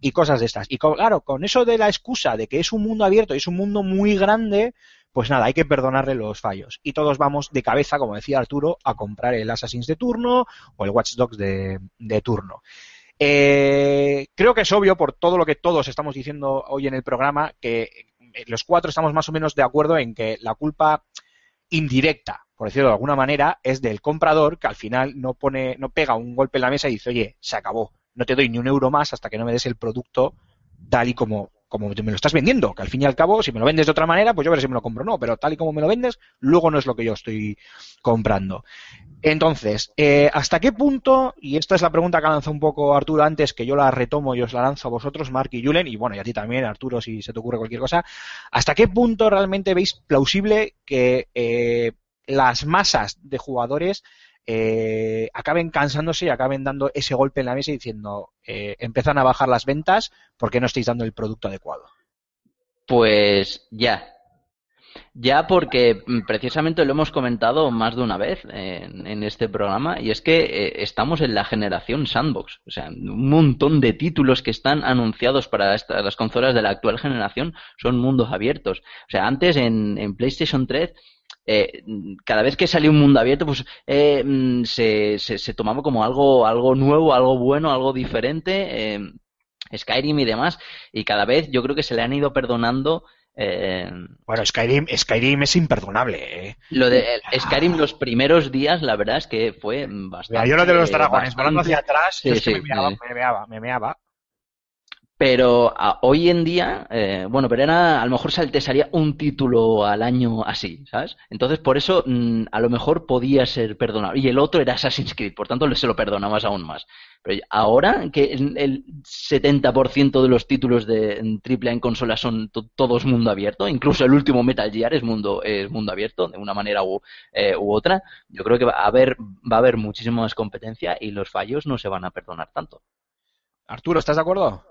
Speaker 2: y cosas de estas. Y con- claro, con eso de la excusa de que es un mundo abierto y es un mundo muy grande, pues nada, hay que perdonarle los fallos. Y todos vamos de cabeza, como decía Arturo, a comprar el Assassin's de turno o el Watch Dogs de, turno. Eh, creo que es obvio por todo lo que todos estamos diciendo hoy en el programa que eh, los cuatro estamos más o menos de acuerdo en que la culpa indirecta, por decirlo de alguna manera, es del comprador que al final no pone, no pega un golpe en la mesa y dice, oye, se acabó, no te doy ni un euro más hasta que no me des el producto tal y como, como me lo estás vendiendo, que al fin y al cabo, si me lo vendes de otra manera, pues yo veré si me lo compro o no, pero tal y como me lo vendes, luego no es lo que yo estoy comprando. Entonces, eh, ¿hasta qué punto, y esta es la pregunta que lanzado un poco Arturo antes, que yo la retomo y os la lanzo a vosotros, Mark y Julen, y bueno, y a ti también, Arturo, si se te ocurre cualquier cosa, ¿hasta qué punto realmente veis plausible que eh, las masas de jugadores eh, acaben cansándose y acaben dando ese golpe en la mesa y diciendo, eh, empiezan a bajar las ventas porque no estáis dando el producto adecuado?
Speaker 3: Pues ya. Ya porque mm, precisamente lo hemos comentado más de una vez en, este programa y es que eh, estamos en la generación sandbox. O sea, un montón de títulos que están anunciados para las consolas de la actual generación son mundos abiertos. O sea, antes en PlayStation 3 eh, cada vez que salía un mundo abierto, pues eh, mm, se, se, se tomaba como algo, algo nuevo, algo bueno, algo diferente, eh, Skyrim y demás, y cada vez yo creo que se le han ido perdonando eh,
Speaker 2: Bueno, Skyrim, Skyrim es imperdonable, ¿eh?
Speaker 3: lo de el Skyrim los primeros días, la verdad es que fue
Speaker 2: Mira,
Speaker 3: bastante.
Speaker 2: yo lo de los dragones, volando hacia atrás,
Speaker 3: Sí,
Speaker 2: yo es que
Speaker 3: sí,
Speaker 2: me meaba,
Speaker 3: sí.
Speaker 2: me meaba, me meaba.
Speaker 3: Pero hoy en día, eh, bueno, pero era, a lo mejor se te salía un título al año así, ¿sabes? Entonces, por eso, mm, a lo mejor podía ser perdonable. Y el otro era Assassin's Creed, por tanto, se lo perdonabas aún más. Pero ahora que el el 70% de los títulos de AAA en consolas son to- todos mundo abierto, incluso el último Metal Gear es mundo, es mundo abierto, de una manera u, eh, u otra, yo creo que va a haber, va a haber muchísima más competencia y los fallos no se van a perdonar tanto.
Speaker 2: Arturo, ¿estás de acuerdo?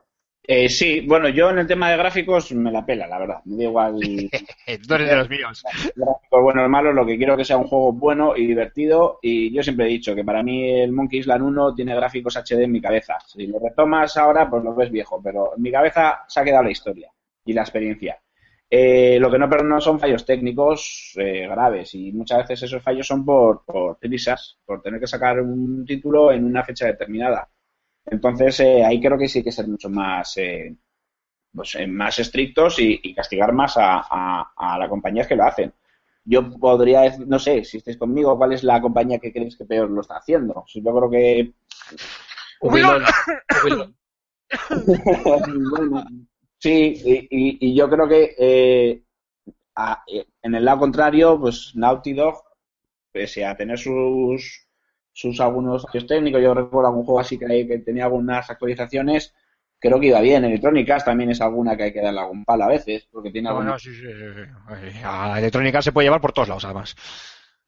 Speaker 5: Eh, sí, bueno, yo en el tema de gráficos me la pela, la verdad. Me da igual <laughs>
Speaker 2: Tú eres de los míos. <laughs>
Speaker 5: gráficos buenos o malos, lo que quiero que sea un juego bueno y divertido. Y yo siempre he dicho que para mí el Monkey Island 1 tiene gráficos HD en mi cabeza. Si lo retomas ahora, pues lo ves viejo, pero en mi cabeza se ha quedado la historia y la experiencia. Eh, lo que no perdono son fallos técnicos eh, graves y muchas veces esos fallos son por, por prisas, por tener que sacar un título en una fecha determinada. Entonces eh, ahí creo que sí hay que ser mucho más, eh, pues, eh, más estrictos y, y castigar más a, a, a las compañías que lo hacen. Yo podría decir, no sé, si estáis conmigo, ¿cuál es la compañía que creéis que peor lo está haciendo? Si yo creo que. Bueno, <laughs> sí, y, y- y yo creo que eh, a- eh, en el lado contrario, pues Naughty Dog, pese a tener sus, sus algunos fallos técnicos, yo recuerdo algún juego así que, hay- que tenía algunas actualizaciones, creo que iba bien. Electronic Arts también es alguna que hay que darle algún palo a veces, porque tiene
Speaker 2: No,
Speaker 5: algún-
Speaker 2: no, sí, sí, sí. A Electrónica se puede llevar por todos lados, además.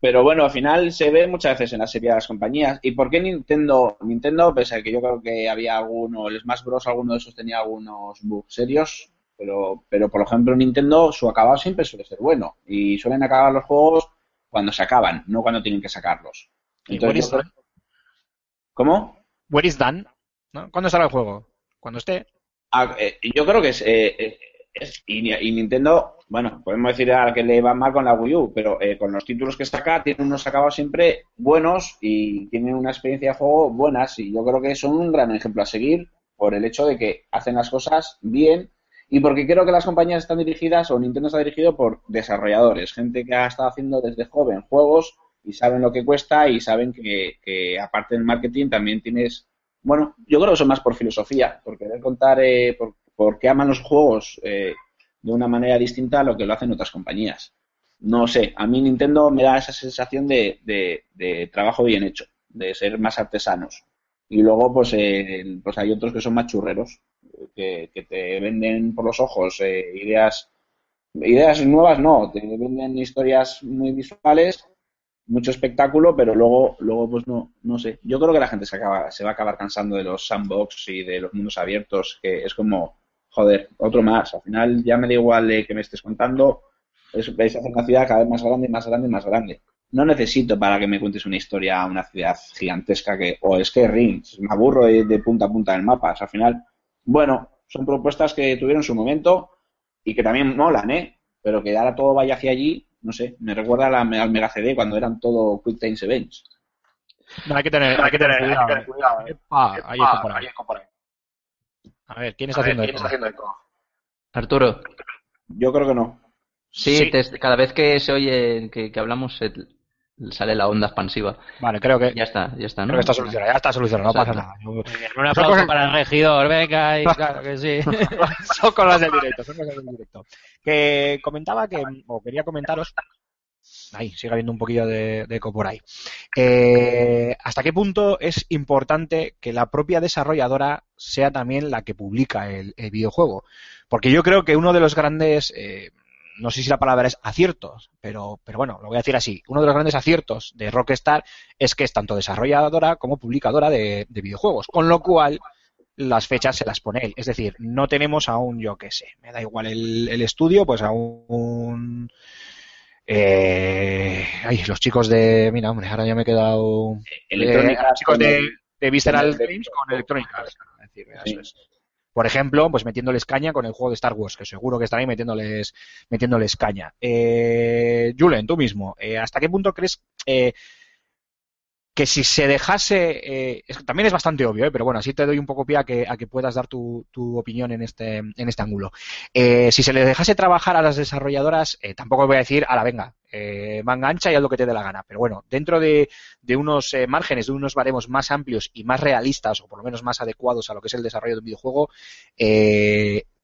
Speaker 5: Pero bueno, al final se ve muchas veces en la serie de las compañías. ¿Y por qué Nintendo? Nintendo, pese a que yo creo que había alguno, el Smash Bros, alguno de esos tenía algunos bugs serios, pero, pero por ejemplo Nintendo, su acabado siempre suele ser bueno. Y suelen acabar los juegos cuando se acaban, no cuando tienen que sacarlos.
Speaker 2: ¿Y
Speaker 5: Entonces,
Speaker 2: what
Speaker 5: yo
Speaker 2: is
Speaker 5: creo- ¿Cómo?
Speaker 2: Where is done? ¿No? ¿Cuándo estará el juego? Cuando esté.
Speaker 5: Ah, eh, yo creo que es, eh, eh, es- y, y Nintendo, bueno, podemos decir a que le va mal con la Wii U, pero eh, con los títulos que saca tiene unos acabados siempre buenos y tienen una experiencia de juego buenas y yo creo que son un gran ejemplo a seguir por el hecho de que hacen las cosas bien y porque creo que las compañías están dirigidas o Nintendo está dirigido por desarrolladores, gente que ha estado haciendo desde joven juegos y saben lo que cuesta y saben que, que aparte del marketing también tienes bueno, yo creo que son más por filosofía, por querer contar eh, por, por qué aman los juegos eh, de una manera distinta a lo que lo hacen otras compañías. No sé, a mí Nintendo me da esa sensación de, de- de trabajo bien hecho, de ser más artesanos. Y luego, pues, eh, pues hay otros que son más churreros, que, que te venden por los ojos eh, ideas, ideas nuevas, no, te venden historias muy visuales mucho espectáculo, pero luego, luego pues no, no sé. Yo creo que la gente se, acaba, se va a acabar cansando de los sandbox y de los mundos abiertos, que es como, joder, otro más. Al final ya me da igual eh, que me estés contando, es, a hacer una ciudad cada vez más grande, más grande, más grande. No necesito para que me cuentes una historia una ciudad gigantesca que, o es que Rings, me aburro de, de punta a punta del mapa. al final, bueno, son propuestas que tuvieron su momento y que también molan, ¿eh? Pero que ahora todo vaya hacia allí, no sé, me recuerda a la, al Mega CD cuando eran todo Quick Time Events.
Speaker 2: No, hay que tener, hay que tener cuidado. ¿eh? Epa, ahí está por ahí. A ver, ¿quién está haciendo eco?
Speaker 3: Arturo,
Speaker 5: Yo creo que no.
Speaker 3: sí,
Speaker 2: Sí.
Speaker 3: te- cada vez que se oye que, que hablamos se, Sale la onda expansiva.
Speaker 2: Vale, creo que,
Speaker 3: Ya está, ya está, ¿no?
Speaker 2: creo que está solucionado. Ya está solucionado, no pasa nada. Yo-
Speaker 4: Muy bien, Un aplauso para el regidor, venga, y <laughs> claro que sí. <laughs>
Speaker 2: son cosas del directo, son cosas del directo. Que comentaba que, o quería comentaros, ahí, sigue habiendo un poquillo de, de eco por ahí. Eh, ¿Hasta qué punto es importante que la propia desarrolladora sea también la que publica el, el videojuego? Porque yo creo que uno de los grandes, eh, no sé si la palabra es aciertos, pero, pero bueno, lo voy a decir así, uno de los grandes aciertos de Rockstar es que es tanto desarrolladora como publicadora de, de videojuegos, con lo cual las fechas se las pone él. Es decir, no tenemos a un, yo qué sé, me da igual el, el estudio, pues a un... eh, ay, los chicos de... Mira, hombre, ahora ya me he quedado... Eh,
Speaker 5: Arts
Speaker 2: chicos
Speaker 5: con
Speaker 2: de, Visceral Games con Electronic Arts. Es decir, mira,
Speaker 5: Sí.
Speaker 2: eso es. Por ejemplo, pues metiéndoles caña con el juego de Star Wars, que seguro que están ahí metiéndoles, metiéndoles caña. Eh, Julen, tú mismo, eh, ¿hasta qué punto crees eh, que si se dejase, eh, es también es bastante obvio, eh, pero bueno, así te doy un poco pie a que, puedas dar tu, opinión en este, en este ángulo. Eh, si se le dejase trabajar a las desarrolladoras, eh, tampoco voy a decir, a la venga, manga ancha y haz lo que te dé la gana, pero bueno, dentro de, unos márgenes, de unos baremos más amplios y más realistas, o por lo menos más adecuados a lo que es el desarrollo de un videojuego,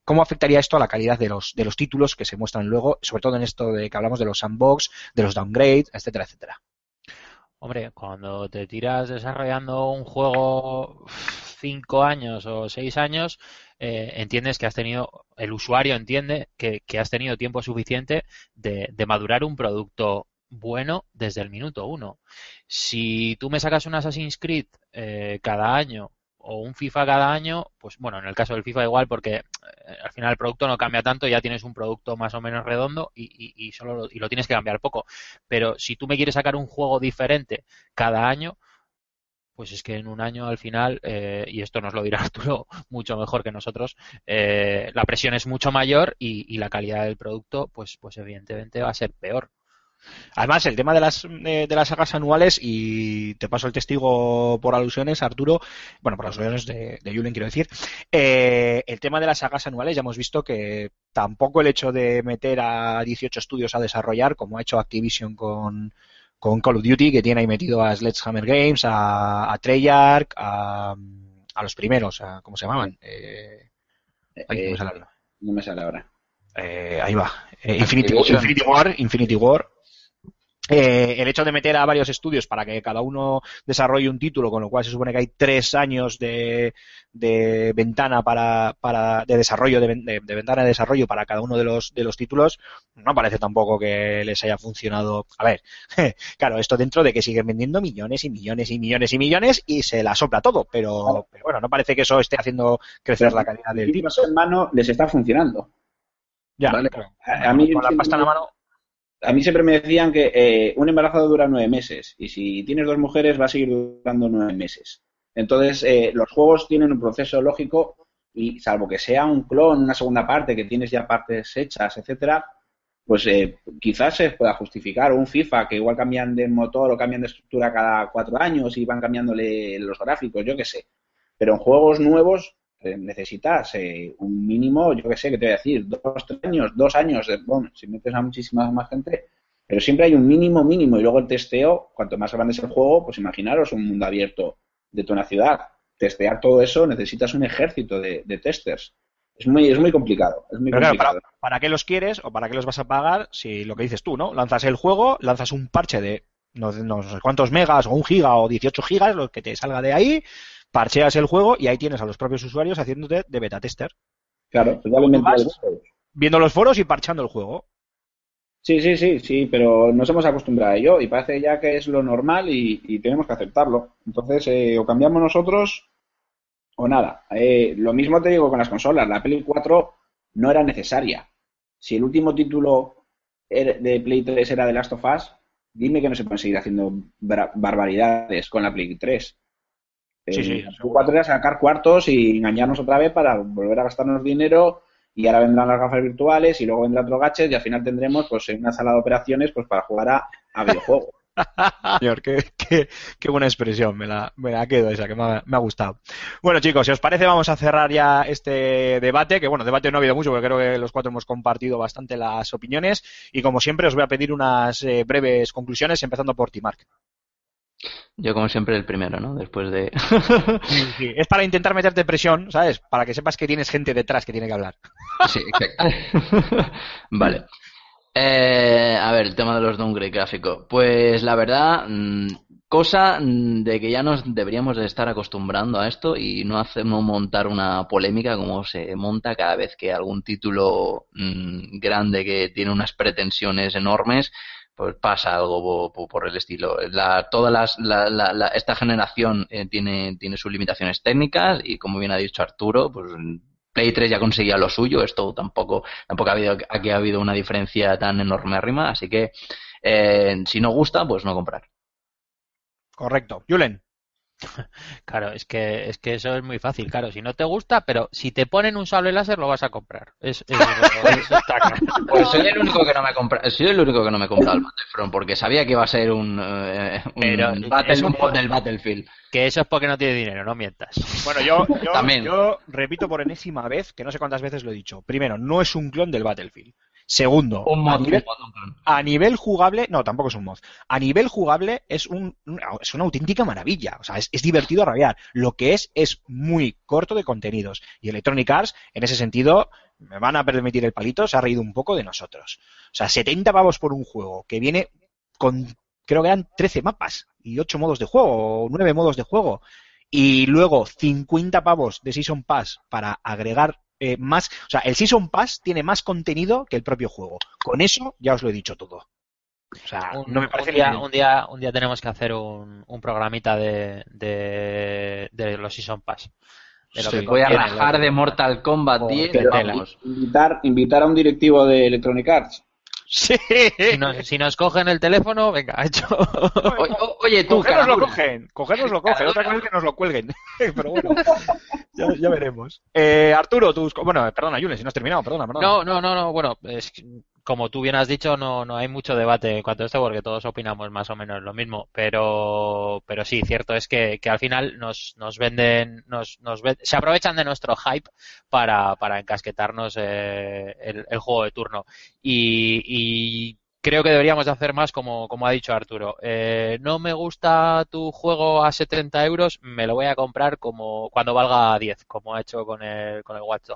Speaker 2: ¿Cómo afectaría esto a la calidad de los, de los títulos que se muestran luego, sobre todo en esto de que hablamos de los sandbox, de los downgrades, etcétera, etcétera?
Speaker 4: Hombre, cuando te tiras desarrollando un juego cinco años o seis años, eh, entiendes que has tenido, el usuario entiende que, que has tenido tiempo suficiente de, de madurar un producto bueno desde el minuto uno. Si tú me sacas un Assassin's Creed eh, cada año o un FIFA cada año, pues bueno, en el caso del FIFA igual porque al final el producto no cambia tanto, ya tienes un producto más o menos redondo y, y, y solo lo, y lo tienes que cambiar poco. Pero si tú me quieres sacar un juego diferente cada año, pues es que en un año al final, eh, y esto nos lo dirá <laughs> Arturo mucho mejor que nosotros, eh, la presión es mucho mayor y, y la calidad del producto, pues, pues evidentemente va a ser peor.
Speaker 2: Además, el tema de las, eh, de las sagas anuales, y te paso el testigo por alusiones, Arturo, bueno, por alusiones de, de Julen, quiero decir, eh, el tema de las sagas anuales ya hemos visto que tampoco el hecho de meter a 18 estudios a desarrollar, como ha hecho Activision con, con Call of Duty, que tiene ahí metido a Sledgehammer Games, a, a Treyarch, a, a los primeros, a, ¿cómo se llamaban? Eh, ay, no me
Speaker 5: Eh,
Speaker 2: sale ahora.
Speaker 5: no me sale ahora.
Speaker 2: Eh, ahí va. Infinity War, Infinity War. Eh, el hecho de meter a varios estudios para que cada uno desarrolle un título, con lo cual se supone que hay tres años de, de ventana para, para de desarrollo de, ven- de- de ventana de desarrollo para cada uno de los de los títulos, no parece tampoco que les haya funcionado. A ver, <laughs> claro, esto dentro de que siguen vendiendo millones y millones y millones y millones y se la sopla todo, pero, pero bueno, no parece que eso esté haciendo crecer la calidad del título.
Speaker 5: En mano les está funcionando.
Speaker 2: Ya,
Speaker 5: Vale.
Speaker 2: claro.
Speaker 5: A, a mí,
Speaker 2: con la pasta en la mano.
Speaker 5: A mí siempre me decían que eh, un embarazo dura nueve meses y si tienes dos mujeres va a seguir durando nueve meses. Entonces, eh, los juegos tienen un proceso lógico y salvo que sea un clon, una segunda parte, que tienes ya partes hechas, etcétera, pues eh, quizás se pueda justificar. Un FIFA que igual cambian de motor o cambian de estructura cada cuatro años y van cambiándole los gráficos, yo qué sé. Pero en juegos nuevos eh, necesitas eh, un mínimo, yo qué sé, que te voy a decir, dos, tres años, dos años, de- bueno, si metes a muchísima más gente, pero siempre hay un mínimo mínimo y luego el testeo, cuanto más grande es el juego, pues imaginaros un mundo abierto de toda una ciudad. Testear todo eso necesitas un ejército de, de testers. Es muy, es muy complicado, es muy
Speaker 2: Pero claro,
Speaker 5: complicado.
Speaker 2: para, ¿para qué los quieres o para qué los vas a pagar si lo que dices tú, ¿no? Lanzas el juego, lanzas un parche de no, no sé cuántos megas o un giga o 18 gigas, lo que te salga de ahí, parcheas el juego y ahí tienes a los propios usuarios haciéndote de beta tester,
Speaker 5: Claro, totalmente.
Speaker 2: vas? viendo los foros y parchando el juego.
Speaker 5: Sí, sí, sí, sí, pero nos hemos acostumbrado a ello y parece ya que es lo normal y, y tenemos que aceptarlo. Entonces, eh, o cambiamos nosotros o nada. Eh, lo mismo te digo con las consolas. La Play 4 no era necesaria. Si el último título era- de Play 3 era The Last of Us, dime que no se pueden seguir haciendo barbaridades con la Play 3.
Speaker 2: Sí,
Speaker 5: Eh,
Speaker 2: sí,
Speaker 5: Play 4 era sacar cuartos y engañarnos otra vez para volver a gastarnos dinero y ahora vendrán las gafas virtuales y luego vendrá otro gadget y al final tendremos pues una sala de operaciones pues para jugar a, a videojuegos. <laughs>
Speaker 2: Señor, qué, qué- qué buena expresión, me la, me la quedo esa, que me ha, me ha gustado. Bueno, chicos, si os parece, vamos a cerrar ya este debate, que bueno, debate no ha habido mucho, porque creo que los cuatro hemos compartido bastante las opiniones, y como siempre os voy a pedir unas eh, breves conclusiones, empezando por ti, Marc.
Speaker 3: Yo, como siempre, el primero, ¿no? Después de.
Speaker 2: Sí, es para intentar meterte presión, ¿sabes? Para que sepas que tienes gente detrás que tiene que hablar. <laughs>
Speaker 3: Sí, exacto. <laughs> vale. Eh, a ver, el tema de los downgrade gráficos. Pues la verdad, mm, cosa mm, de que ya nos deberíamos de estar acostumbrando a esto y no hacemos montar una polémica como se monta cada vez que algún título mm, grande que tiene unas pretensiones enormes pues pasa algo po- po- por, el estilo. La, las, la, la- la- esta generación eh, tiene, tiene sus limitaciones técnicas y como bien ha dicho Arturo, pues Play 3 ya conseguía lo suyo, esto tampoco, tampoco ha habido, aquí ha habido una diferencia tan enorme arriba, así que eh, si no gusta, pues no comprar.
Speaker 2: Correcto. Julen. <laughs>
Speaker 4: Claro, es que, es que eso es muy fácil, claro. Si no te gusta, pero si te ponen un sable láser, lo vas a comprar. Es, es- eso está claro.
Speaker 3: Pues soy el único que no me compra, soy el único que no me compra el Battlefront porque sabía que iba a ser un, eh, un
Speaker 4: Pero
Speaker 3: battle
Speaker 4: es un
Speaker 3: mod del Battlefield.
Speaker 4: Que eso es porque no tienes dinero, no mientas.
Speaker 2: Bueno, yo, yo,
Speaker 3: También.
Speaker 2: yo repito por enésima vez, que no sé cuántas veces lo he dicho. Primero, no es un clon del Battlefield. Segundo,
Speaker 3: Un
Speaker 2: a nivel, a jugable, no, tampoco es un mod. A nivel jugable es un, un- es una auténtica maravilla. O sea, es, es divertido a rabiar. Lo que es, es muy corto de contenidos. Y Electronic Arts, en ese sentido, me van a permitir el palito, se ha reído un poco de nosotros. O sea, 70 pavos por un juego que viene con, creo que eran 13 mapas y 8 modos de juego, o 9 modos de juego. Y luego 50 pavos de Season Pass para agregar eh, más. O sea, el Season Pass tiene más contenido que el propio juego. Con eso ya os lo he dicho todo. O sea,
Speaker 4: Un,
Speaker 2: no me parece
Speaker 4: un día, un día, un día tenemos que hacer un, un programita de, de, de los Season Pass. De lo
Speaker 2: Sí.
Speaker 4: que
Speaker 3: Voy a rajar de Mortal Kombat
Speaker 4: Oh,
Speaker 3: 10,
Speaker 4: qué
Speaker 3: vamos.
Speaker 5: Invitar, invitar a un directivo de Electronic Arts.
Speaker 2: Sí.
Speaker 4: Si nos, si nos cogen el teléfono, venga, hecho.
Speaker 3: O- Oye, tú,
Speaker 2: Cogernos lo cogen, cogernos lo cogen, otra cosa es que nos lo cuelguen. <laughs> Pero bueno, <laughs> ya, ya veremos. Eh, Arturo, tus... Bueno, perdona, Julen, si no has terminado, perdona, perdona.
Speaker 4: No, no, no, no, bueno, es que, como tú bien has dicho, no, no hay mucho debate en cuanto a esto porque todos opinamos más o menos lo mismo, pero, pero sí, cierto es que, que al final nos, nos venden, nos, nos ven- se aprovechan de nuestro hype para, para encasquetarnos eh, el, el juego de turno y, y creo que deberíamos de hacer más como, como ha dicho Arturo. Eh, no me gusta tu juego a 70 euros, me lo voy a comprar como cuando valga 10, como ha hecho con el, con el Watch.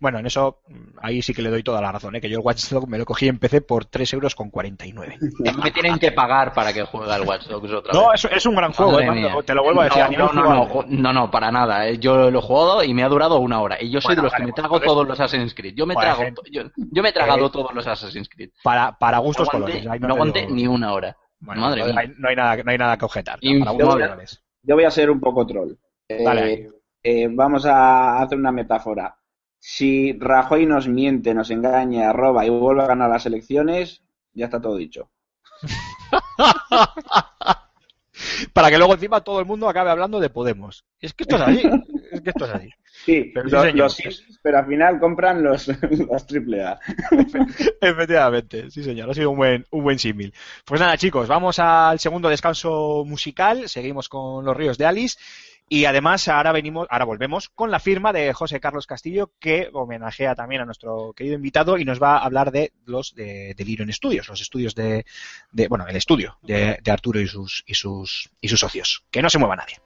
Speaker 2: Bueno, en eso, mm, ahí sí que le doy toda la razón, ¿eh? que yo el Watch Dogs me lo cogí en PC por 3 euros con 49. <laughs>
Speaker 3: Me tienen que pagar para que juegue al Watch Dogs otra
Speaker 2: No, es, es un gran juego, eh, te lo vuelvo a decir. a
Speaker 3: No, no, no, no, no, no, para nada. eh. Yo lo he jugado y me ha durado una hora. Y yo soy
Speaker 2: Bueno,
Speaker 3: de los
Speaker 2: vale,
Speaker 3: que me
Speaker 2: pues
Speaker 3: trago todos los Assassin's Creed. Yo me, trago,
Speaker 2: gente.
Speaker 3: yo, yo me he tragado
Speaker 2: Eh,
Speaker 3: todos los Assassin's Creed.
Speaker 2: Para, para
Speaker 3: No
Speaker 2: gustos
Speaker 3: aguanté,
Speaker 2: colores. ahí
Speaker 3: no aguanté
Speaker 2: digo-
Speaker 3: ni una hora.
Speaker 2: Bueno,
Speaker 3: Madre
Speaker 2: no,
Speaker 3: mía.
Speaker 2: hay, no hay nada, no hay nada que objetar.
Speaker 3: Y-
Speaker 2: para
Speaker 3: yo
Speaker 2: gustos
Speaker 5: voy a-. Yo voy a ser un poco troll. Eh,
Speaker 2: Dale
Speaker 5: eh, vamos a hacer una metáfora. Si Rajoy nos miente, nos engaña, roba y vuelve a ganar las elecciones, ya está todo dicho. <laughs>
Speaker 2: Para que luego encima todo el mundo acabe hablando de Podemos. Es que esto es así. es que esto es así. <laughs>
Speaker 5: Sí,
Speaker 2: Pero
Speaker 5: los, pero al final compran los, <laughs> los AAA.
Speaker 2: Efectivamente, sí señor, ha sido un buen, un buen símil. Pues nada chicos, vamos al segundo descanso musical, seguimos con los ríos de Alice y además ahora venimos, ahora volvemos con la firma de José Carlos Castillo que homenajea también a nuestro querido invitado y nos va a hablar de los de, de Studios, los estudios de, de- bueno, el estudio de, de Arturo y sus, y sus, y sus socios. Que no se mueva nadie.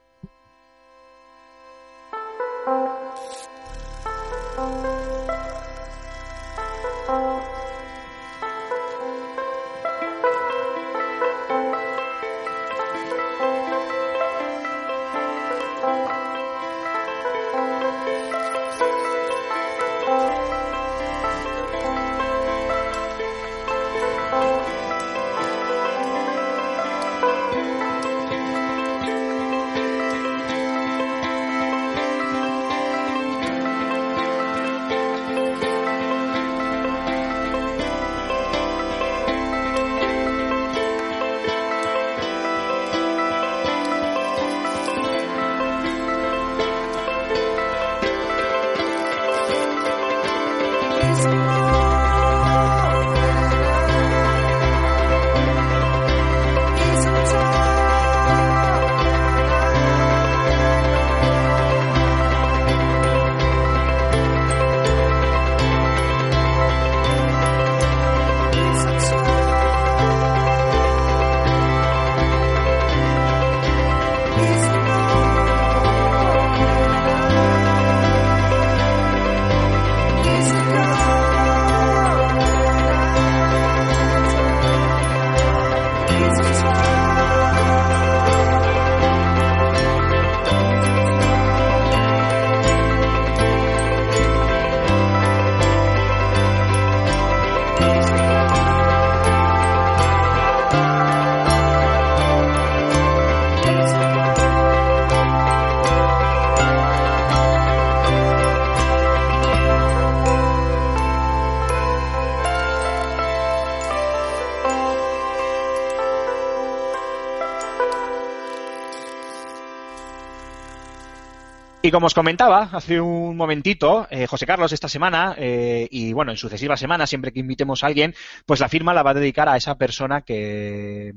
Speaker 2: Como os comentaba hace un momentito, eh, José Carlos esta semana, eh, y bueno, en sucesivas semanas, siempre que invitemos a alguien, pues la firma la va a dedicar a esa persona que,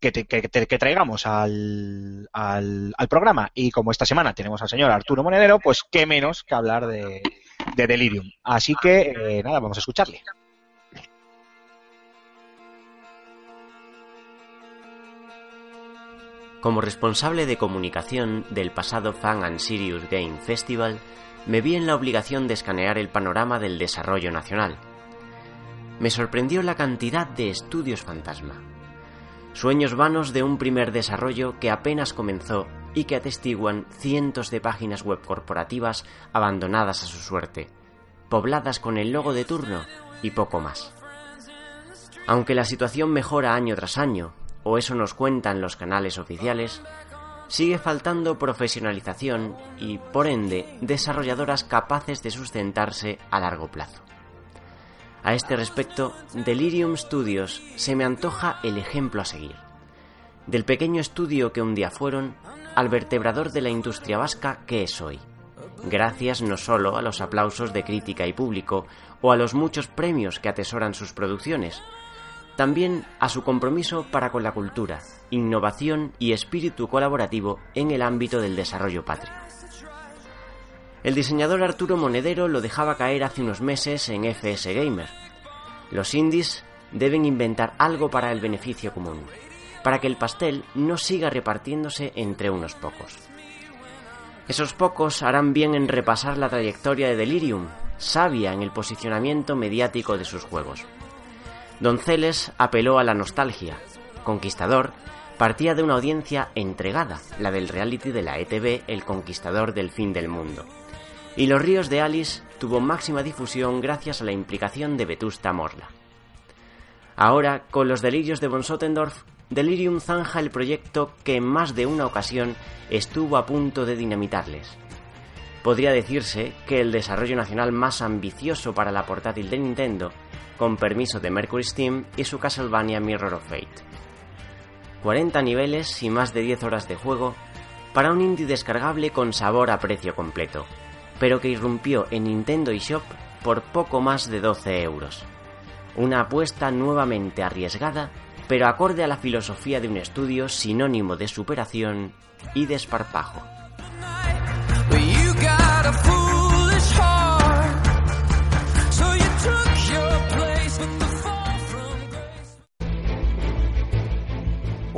Speaker 2: que, te- que- traigamos al, al, al programa. Y como esta semana tenemos al señor Arturo Monedero, pues qué menos que hablar de, de Delirium. Así que, eh, nada, vamos a escucharle.
Speaker 6: Como responsable de comunicación del pasado Fan and Serious Game Festival, me vi en la obligación de escanear el panorama del desarrollo nacional. Me sorprendió la cantidad de estudios fantasma. Sueños vanos de un primer desarrollo que apenas comenzó y que atestiguan cientos de páginas web corporativas abandonadas a su suerte, pobladas con el logo de turno y poco más. Aunque la situación mejora año tras año, o eso nos cuentan los canales oficiales, sigue faltando profesionalización y, por ende, desarrolladoras capaces de sustentarse a largo plazo. A este respecto, Delirium Studios se me antoja el ejemplo a seguir. Del pequeño estudio que un día fueron al vertebrador de la industria vasca que es hoy. Gracias no solo a los aplausos de crítica y público o a los muchos premios que atesoran sus producciones, también a su compromiso para con la cultura, innovación y espíritu colaborativo en el ámbito del desarrollo patrio. El diseñador Arturo Monedero lo dejaba caer hace unos meses en FS Gamer. Los indies deben inventar algo para el beneficio común, para que el pastel no siga repartiéndose entre unos pocos. Esos pocos harán bien en repasar la trayectoria de Delirium, sabia en el posicionamiento mediático de sus juegos. Donceles apeló a la nostalgia. Conquistador partía de una audiencia entregada, la del reality de la ETV El Conquistador del Fin del Mundo. Y Los Ríos de Alice tuvo máxima difusión gracias a la implicación de Vetusta Morla. Ahora, con los delirios de von Sottendorf, Delirium zanja el proyecto que en más de una ocasión estuvo a punto de dinamitarles. Podría decirse que el desarrollo nacional más ambicioso para la portátil de Nintendo, con permiso de Mercury Steam y su Castlevania Mirror of Fate. 40 niveles y más de 10 horas de juego para un indie descargable con sabor a precio completo, pero que irrumpió en Nintendo eShop por poco más de 12 euros. Una apuesta nuevamente arriesgada, pero acorde a la filosofía de un estudio sinónimo de superación y desparpajo.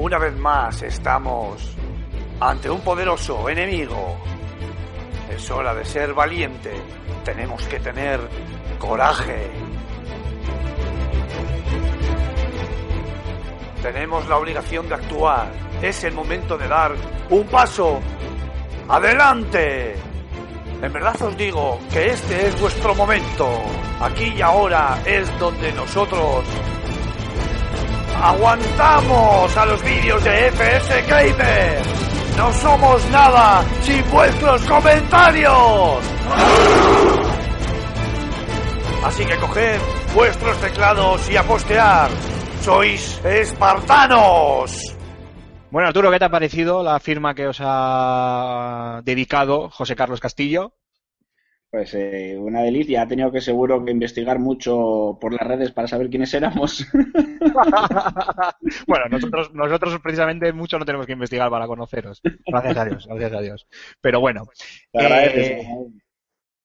Speaker 1: Una vez más estamos ante un poderoso enemigo. Es hora de ser valiente. Tenemos que tener coraje. Tenemos la obligación de actuar. Es el momento de dar un paso adelante. En verdad os digo que este es vuestro momento. Aquí y ahora es donde nosotros aguantamos a los vídeos de FS Gamer. No somos nada sin vuestros comentarios. Así que coged vuestros teclados y a. Sois espartanos.
Speaker 2: Bueno, Arturo, ¿qué te ha parecido la firma que os ha dedicado José Carlos Castillo?
Speaker 5: Pues eh, una delicia. Ha tenido que seguro que investigar mucho por las redes para saber quiénes éramos. <laughs>
Speaker 2: bueno, nosotros, nosotros precisamente mucho no tenemos que investigar para conoceros. Gracias a Dios, gracias a Dios. Pero bueno,
Speaker 5: Te
Speaker 2: Eh.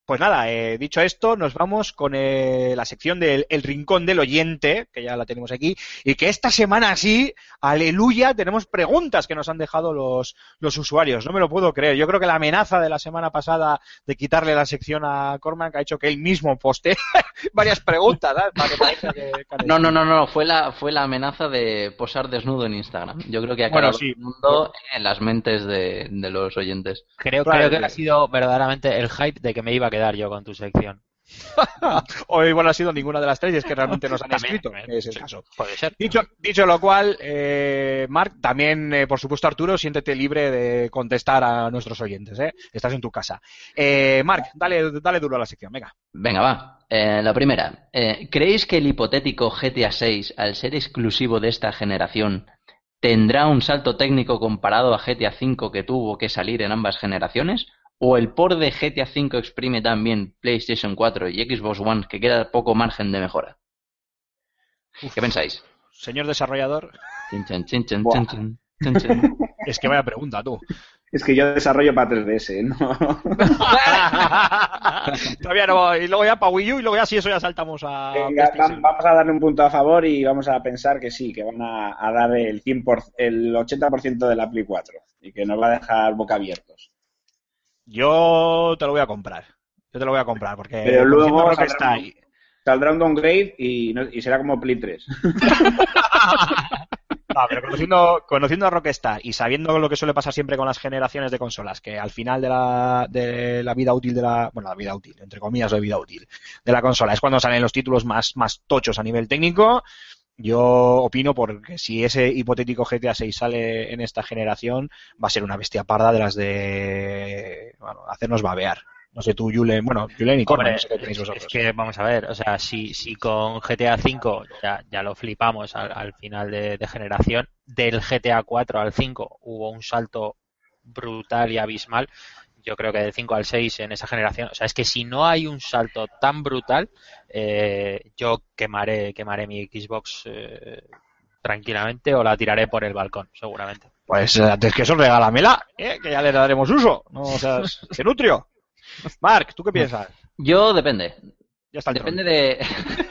Speaker 2: Pues nada, eh, dicho esto, nos vamos con eh, la sección del el rincón del oyente, que ya la tenemos aquí, y que esta semana sí, aleluya, tenemos preguntas que nos han dejado los, los usuarios. No me lo puedo creer. Yo creo que la amenaza de la semana pasada de quitarle la sección a Cormac ha hecho que él mismo postee <laughs> varias preguntas, ¿sabes? Para que parezca que- que- <laughs>
Speaker 3: No, no, no, no, fue la, fue la amenaza de posar desnudo en Instagram. Yo creo que ha
Speaker 2: Bueno,
Speaker 3: calado
Speaker 2: sí.
Speaker 3: el mundo en las mentes de, de los oyentes.
Speaker 4: Creo,
Speaker 2: Claro,
Speaker 4: creo que
Speaker 2: que-
Speaker 4: ha sido verdaderamente el hype de que me iba a quedar yo con tu sección. <laughs>
Speaker 2: o igual no ha sido ninguna de las tres y es que realmente nos han
Speaker 4: También,
Speaker 2: escrito.
Speaker 4: también.
Speaker 2: Es el
Speaker 4: Sí,
Speaker 2: caso.
Speaker 4: Puede ser.
Speaker 2: Dicho, dicho lo cual, eh, Marc, también, eh, por supuesto, Arturo, siéntete libre de contestar a nuestros oyentes. ¿eh? Estás en tu casa. Eh, Marc, dale, dale duro a la sección, venga.
Speaker 3: Venga, va. Eh, la primera. Eh, ¿Creéis que el hipotético GTA 6, al ser exclusivo de esta generación, ¿tendrá un salto técnico comparado a GTA V que tuvo que salir en ambas generaciones? ¿O el port de GTA V exprime también PlayStation 4 y Xbox One que queda poco margen de mejora? ¿Qué pensáis?
Speaker 2: Señor desarrollador,
Speaker 3: Chin, chin, chin, chin,
Speaker 5: Buah.
Speaker 3: chin, chin, chin, chin. <laughs>
Speaker 2: es que vaya pregunta tú.
Speaker 5: Es que yo desarrollo para 3DS, ¿no? <laughs>
Speaker 2: Todavía no, y luego ya para Wii U y luego ya si eso ya saltamos a
Speaker 5: Venga, vamos a darle un punto a favor y vamos a pensar que sí, que van a, a dar el 100%, el 80% de la Play 4 y que nos va a dejar boca abiertos.
Speaker 2: Yo te lo voy a comprar. Yo te lo voy a comprar porque
Speaker 5: Pero luego saldrá
Speaker 2: Rockstar
Speaker 5: un-
Speaker 2: y-
Speaker 5: Saldrá un downgrade y, no- y será como Play 3. <laughs>
Speaker 2: No, pero conociendo, conociendo a Rockstar y sabiendo lo que suele pasar siempre con las generaciones de consolas, que al final de la, de la vida útil de la, bueno, la vida útil, entre comillas, de vida útil de la consola, es cuando salen los títulos más, más tochos a nivel técnico. Yo opino porque si ese hipotético GTA 6 sale en esta generación, va a ser una bestia parda de las de bueno, hacernos babear. No sé tú, Julen, bueno, Julen y Corman, no sé qué tenéis
Speaker 4: es,
Speaker 2: vosotros.
Speaker 4: es que vamos a ver, o sea, si, si con GTA V ya, ya lo flipamos al, al final de, de generación, del GTA 4 al 5 hubo un salto brutal y abismal. Yo creo que del 5 al 6 en esa generación, o sea, es que si no hay un salto tan brutal, eh, yo quemaré, quemaré mi Xbox eh, tranquilamente o la tiraré por el balcón, seguramente.
Speaker 2: Pues eh, antes que eso, regálamela, ¿eh? que ya le daremos uso. No seas <laughs> que nutrio. Mark, ¿tú qué piensas?
Speaker 3: Yo depende.
Speaker 2: Ya está el
Speaker 3: Depende de. <laughs>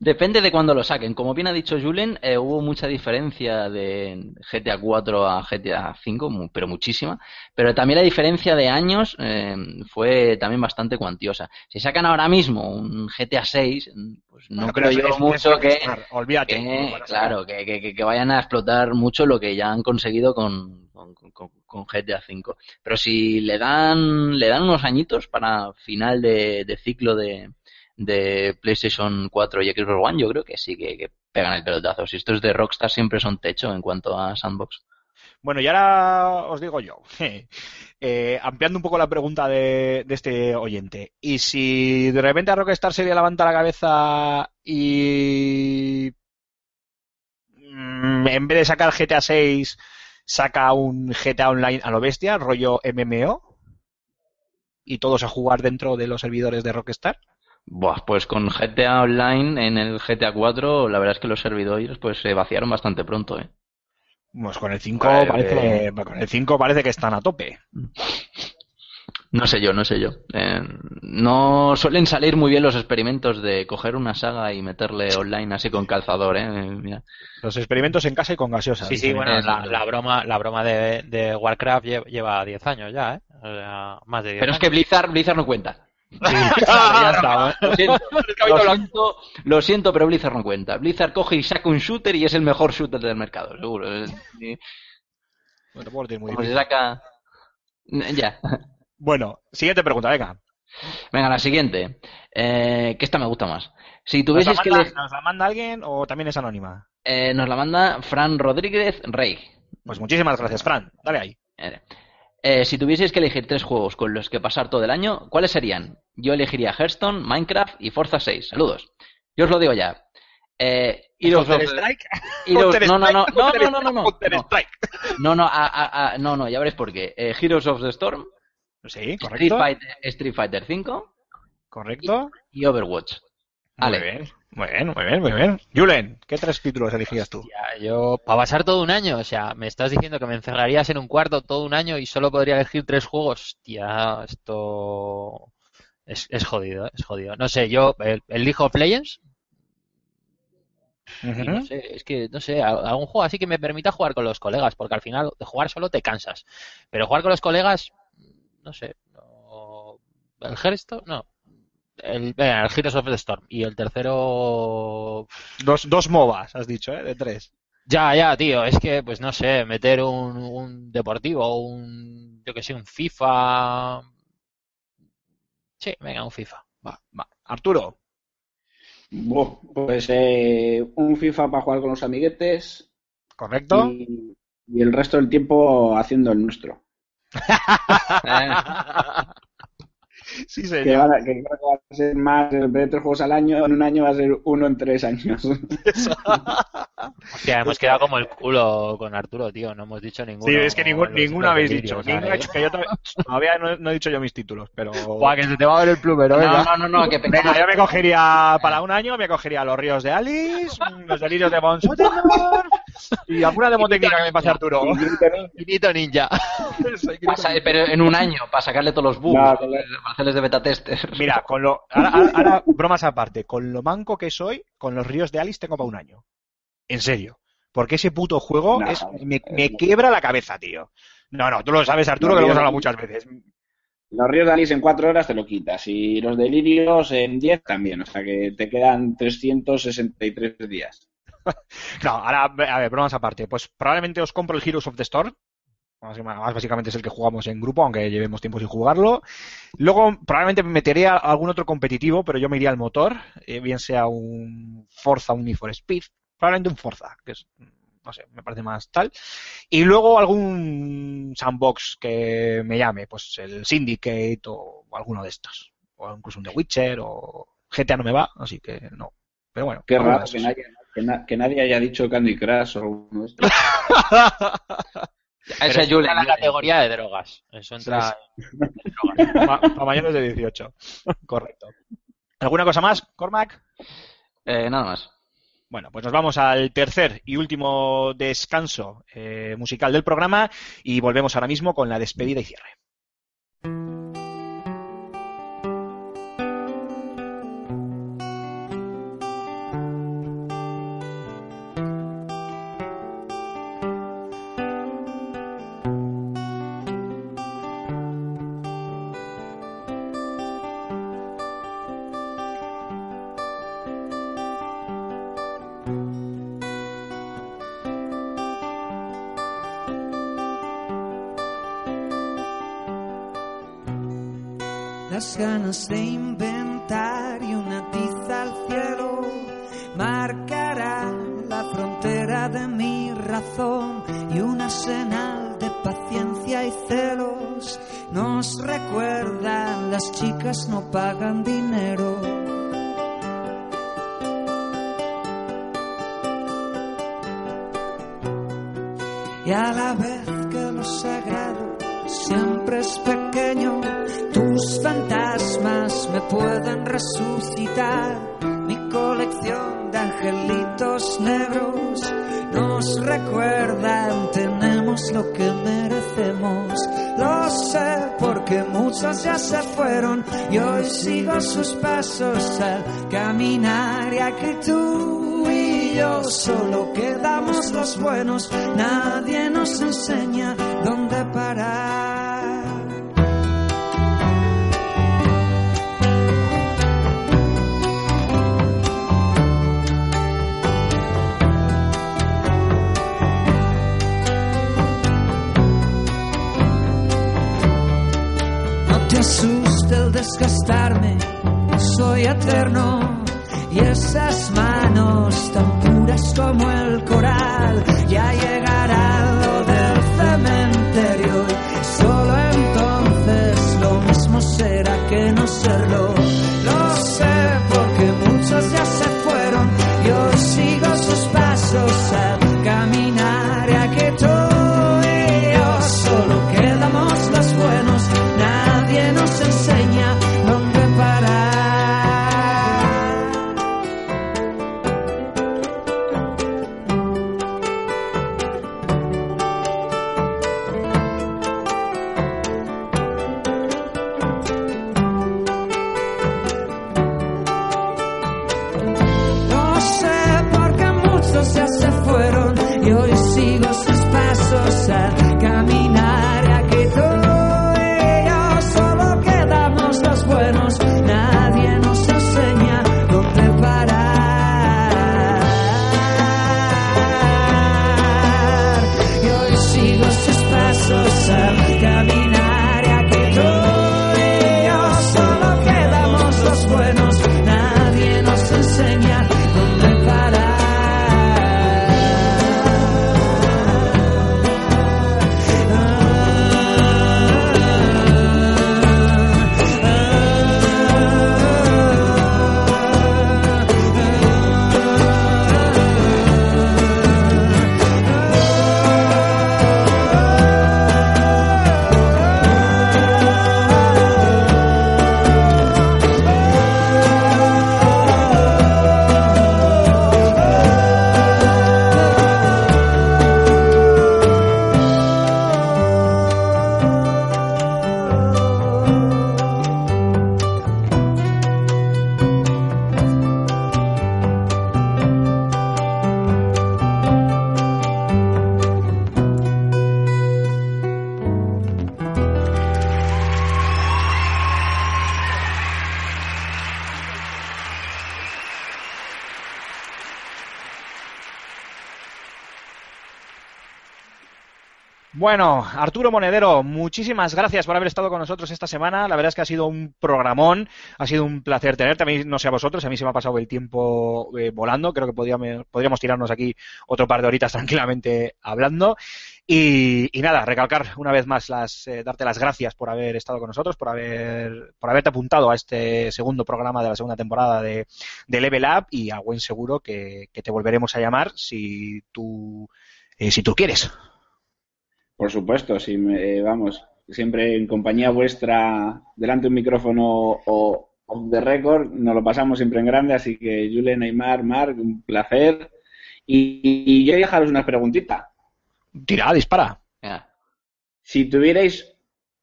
Speaker 3: Depende de cuándo lo saquen. Como bien ha dicho Julen, eh, hubo mucha diferencia de GTA 4 a GTA 5, mu- pero muchísima. Pero también la diferencia de años eh, fue también bastante cuantiosa. Si sacan ahora mismo un GTA 6, pues no
Speaker 2: Bueno,
Speaker 3: creo yo mucho que,
Speaker 2: Olvídate.
Speaker 3: que, claro, que, que- que- vayan a explotar mucho lo que ya han conseguido con, con, con- con GTA V. Pero si le dan, le dan unos añitos para final de, de ciclo de, de PlayStation 4 y Xbox One, yo creo que sí que, pegan el pelotazo. Si estos de Rockstar siempre son techo en cuanto a sandbox.
Speaker 2: Bueno, y ahora os digo yo, <laughs> eh, ampliando un poco la pregunta de, de este oyente, y si de repente a Rockstar se le levanta la cabeza y mm, en vez de sacar GTA 6 saca un GTA Online a lo bestia, rollo MMO, y todos a jugar dentro de los servidores de Rockstar.
Speaker 3: Buah, pues con GTA Online en el GTA 4, la verdad es que los servidores pues se vaciaron bastante pronto, ¿eh?
Speaker 2: Pues con el 5
Speaker 3: Vale,
Speaker 2: parece, con el 5 parece que están a tope.
Speaker 3: No sé yo, no sé yo. Eh, no suelen salir muy bien los experimentos de coger una saga y meterle online así con calzador, ¿eh? Mira.
Speaker 2: Los experimentos en casa y con gaseosa.
Speaker 4: Sí, sí, bueno,
Speaker 3: es
Speaker 4: la, broma, la broma de, de Warcraft lle- lleva 10 años ya, ¿eh? O sea, más de 10
Speaker 3: Pero es
Speaker 4: años.
Speaker 3: que Blizzard, Blizzard no cuenta. <laughs>
Speaker 2: Claro, ya está.
Speaker 3: Lo siento, <laughs> lo siento, lo siento, pero Blizzard no cuenta. Blizzard coge y saca un shooter y es el mejor shooter del mercado, seguro. <laughs>
Speaker 2: Bueno, decir muy
Speaker 3: Como se
Speaker 2: difícil.
Speaker 3: saca... Ya.
Speaker 2: Bueno, siguiente pregunta, venga.
Speaker 3: Venga, la siguiente. Eh, que esta me gusta más. Si
Speaker 2: ¿Nos la,
Speaker 3: tuvieses que...
Speaker 2: manda,
Speaker 3: elegir-
Speaker 2: nos la manda alguien o también es anónima?
Speaker 3: eh, nos la manda Fran Rodríguez Rey.
Speaker 2: Pues muchísimas gracias, Fran. Dale ahí.
Speaker 3: Eh, si tuvieseis que elegir tres juegos con los que pasar todo el año, ¿cuáles serían? Yo elegiría Hearthstone, Minecraft y Forza 6. Saludos. Yo os lo digo ya. Eh, Heroes of
Speaker 2: Strike?
Speaker 3: Heroes- no, no, no, no, no, no, no, no, no, no, no, a- a- a- no, no, ya veréis por qué. Eh, Heroes of the Storm,
Speaker 2: Sí,
Speaker 3: Street
Speaker 2: correcto.
Speaker 3: Fighter, Street Fighter 5
Speaker 2: Correcto.
Speaker 3: y Overwatch.
Speaker 2: Muy
Speaker 3: Ale.
Speaker 2: bien, muy bien, muy bien, muy bien. Julen, ¿qué tres títulos elegirías tú?
Speaker 4: Yo, para pasar todo un año, o sea, me estás diciendo que me encerrarías en un cuarto todo un año y solo podría elegir tres juegos. Hostia, esto es, es jodido, es jodido. No sé, yo, el, el League of Legends, y no sé, es que, no sé, algún juego así que me permita jugar con los colegas, porque al final de jugar solo te cansas. Pero jugar con los colegas, no sé, no, el Hearthstone, no. El, venga, el Heroes of the Storm. Y el tercero,
Speaker 2: Dos, dos MOBAs, has dicho, ¿eh? De tres.
Speaker 4: Ya, ya, tío, es que, pues no sé, meter un, un deportivo, un, yo que sé, un FIFA. Sí, venga, un FIFA.
Speaker 2: Va, va. Arturo.
Speaker 5: Pues eh, un FIFA para jugar con los amiguetes
Speaker 2: ¿Correcto?
Speaker 5: y, y el resto del tiempo haciendo el nuestro. <laughs> <laughs>
Speaker 3: Eh,
Speaker 2: sí,
Speaker 5: Que,
Speaker 2: señor.
Speaker 5: van a- que creo que va a ser más, en vez de tres juegos al año, en un año va a ser uno en tres años. <laughs>
Speaker 4: Hostia, hemos quedado como el culo con Arturo, tío. No hemos dicho ninguno.
Speaker 2: Sí, es que ninguno
Speaker 4: los
Speaker 2: habéis dicho. Ninguno
Speaker 4: ¿sabes?
Speaker 2: hecho- que yo todavía, no, no he dicho yo mis títulos, pero.
Speaker 4: Buah, que se te va a ver el plumero,
Speaker 3: No,
Speaker 4: venga.
Speaker 3: no, no, no, que
Speaker 2: Venga, yo me cogería para un año, me cogería los ríos de Alice, los delirios de Von <laughs> y alguna demotécnica que me pase Arturo.
Speaker 4: Infinito ninja. <laughs>
Speaker 3: Pasa- pero en un año, para sacarle todos los bugs,
Speaker 5: No,
Speaker 3: para hacerles de beta tester.
Speaker 2: Mira, con lo, ahora, bromas aparte, con lo manco que soy, con los ríos de Alice tengo para un año. En serio. Porque ese puto juego
Speaker 5: No,
Speaker 2: es, me, me
Speaker 5: es-
Speaker 2: quiebra la cabeza, tío. No, no, tú lo sabes, Arturo,
Speaker 5: No,
Speaker 2: que lo hemos hablado muchas veces.
Speaker 5: Los ríos de Alice en cuatro horas te lo quitas y los delirios en 10 también. O sea que te quedan 363 días. <laughs>
Speaker 2: No, ahora, a ver, bromas aparte. Pues probablemente os compro el Heroes of the Storm. Más básicamente es el que jugamos en grupo, aunque llevemos tiempo sin jugarlo. Luego, probablemente me metería algún otro competitivo, pero yo me iría al motor, eh, bien sea un Forza, un Need for Speed, probablemente un Forza, que es, no sé, me parece más tal. Y luego algún sandbox que me llame, pues el Syndicate o alguno de estos. O incluso un The Witcher o GTA no me va, así que no. Pero bueno.
Speaker 5: Qué raro que
Speaker 2: esos.
Speaker 5: nadie, que, na- que nadie haya dicho Candy Crush o alguno de estos.
Speaker 3: A ese
Speaker 4: Pero
Speaker 3: Julen,
Speaker 4: entra en la categoría de drogas. Eso entra. <laughs>
Speaker 2: Para mayores de 18. Correcto. ¿Alguna cosa más, Cormac?
Speaker 3: Eh, nada más.
Speaker 2: Bueno, pues nos vamos al tercer y último descanso eh, musical del programa y volvemos ahora mismo con la despedida y cierre.
Speaker 7: Que
Speaker 2: Bueno, Arturo Monedero, muchísimas gracias por haber estado con nosotros esta semana. La verdad es que ha sido un programón, ha sido un placer tenerte. A mí, no sé a vosotros, a mí se me ha pasado el tiempo eh, volando. Creo que podríamos, tirarnos aquí otro par de horitas <laughs> tranquilamente hablando. Y, nada, recalcar una vez más, las, eh, darte las gracias por haber estado con nosotros, por, haber, por haberte apuntado a este segundo programa de la segunda temporada de, Level Up y a buen seguro que, que te volveremos a llamar si tú, eh, si tú quieres.
Speaker 5: Por supuesto, si me, vamos, siempre en compañía vuestra, delante de un micrófono o off the record, nos lo pasamos siempre en grande, así que Julen, Neymar, Marc, un placer. Y, y yo voy a dejaros una preguntita.
Speaker 2: Tira, dispara.
Speaker 5: Si tuvierais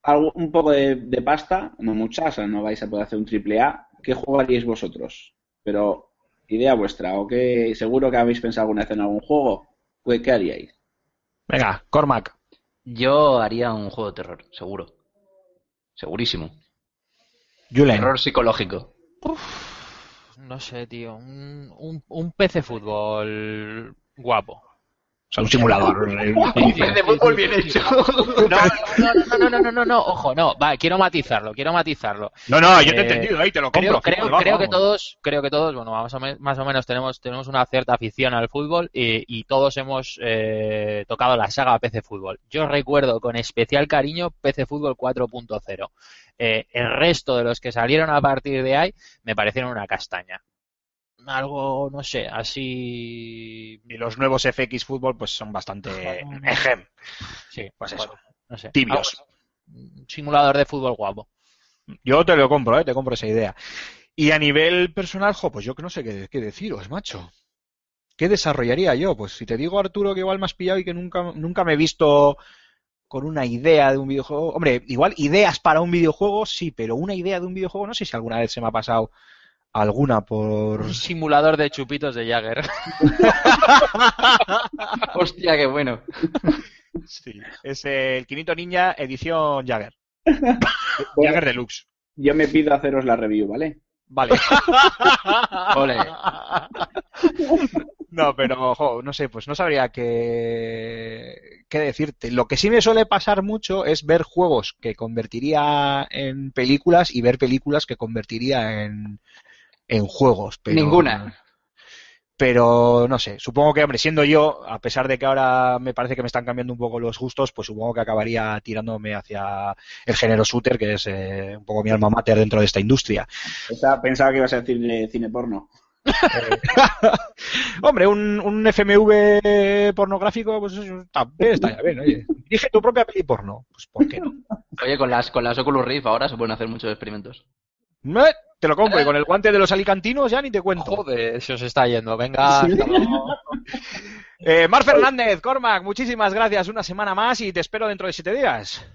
Speaker 5: algo- un poco de, de pasta, no mucha, o sea, no vais a poder hacer un triple A, ¿qué jugaríais vosotros? Pero, idea vuestra, o qué seguro que habéis pensado alguna vez en algún juego, ¿qué, qué haríais?
Speaker 2: Venga, Cormac.
Speaker 3: Yo haría un juego de terror, seguro. Segurísimo.
Speaker 2: Julen.
Speaker 3: Terror psicológico.
Speaker 4: No sé, tío. Un, un, un PC fútbol guapo.
Speaker 2: Sea, un simulador. <laughs>
Speaker 3: de fútbol bien <laughs> hecho.
Speaker 4: No, no, no, no, no, no, ojo, no, va, quiero matizarlo, quiero matizarlo.
Speaker 2: No, no, yo te he
Speaker 4: Eh,
Speaker 2: entendido, ahí te lo compro.
Speaker 4: creo, que todos, creo que todos, bueno, más o, me- más o menos tenemos, tenemos una cierta afición al fútbol y, todos hemos eh, tocado la saga PC Fútbol. Yo recuerdo con especial cariño PC Fútbol 4.0. Eh, el resto de los que salieron a partir de ahí me parecieron una castaña. Algo, no sé, así.
Speaker 2: Y los nuevos FX Fútbol, pues son bastante. Ejem.
Speaker 4: Sí,
Speaker 2: Pues eso.
Speaker 4: no sé.
Speaker 2: Tibios.
Speaker 4: Un simulador de fútbol guapo.
Speaker 2: Yo te lo compro, ¿eh? te compro esa idea. Y a nivel personal, jo, pues yo que no sé qué, qué deciros, macho. ¿Qué desarrollaría yo? Pues si te digo, Arturo, que igual me has pillado y que nunca, nunca me he visto con una idea de un videojuego. Hombre, igual ideas para un videojuego, sí, pero una idea de un videojuego, no sé si alguna vez se me ha pasado alguna por...
Speaker 4: Un simulador de chupitos de Jagger. <laughs>
Speaker 3: Hostia, qué bueno.
Speaker 2: Sí, es el Quinito Ninja edición Jagger. <laughs>
Speaker 5: Bueno,
Speaker 2: Jagger Deluxe.
Speaker 5: yo me pido haceros la review, ¿vale?
Speaker 2: Vale. <laughs>
Speaker 3: Ole.
Speaker 2: No, pero, ojo, no sé, pues no sabría qué, qué decirte. Lo que sí me suele pasar mucho es ver juegos que convertiría en películas y ver películas que convertiría en, en juegos. Pero,
Speaker 3: Ninguna.
Speaker 2: Pero no sé, supongo que, hombre, siendo yo, a pesar de que ahora me parece que me están cambiando un poco los gustos, pues supongo que acabaría tirándome hacia el género shooter, que es eh, un poco mi alma mater dentro de esta industria.
Speaker 5: Pensaba, pensaba que ibas a decir de cine porno. <laughs>
Speaker 2: Hombre, un, un FMV pornográfico, pues eso también estaría bien, oye. Dirige tu propia peli porno. Pues ¿por qué no?
Speaker 3: Oye, con las, con las Oculus Rift ahora se pueden hacer muchos experimentos.
Speaker 2: Eh, Te lo compro, y con el <laughs> guante de los alicantinos ya ni te cuento.
Speaker 4: Joder, se os está yendo. Venga, luego. <laughs>
Speaker 2: Eh, Mar Fernández, Cormac, muchísimas gracias. Una semana más y te espero dentro de siete días.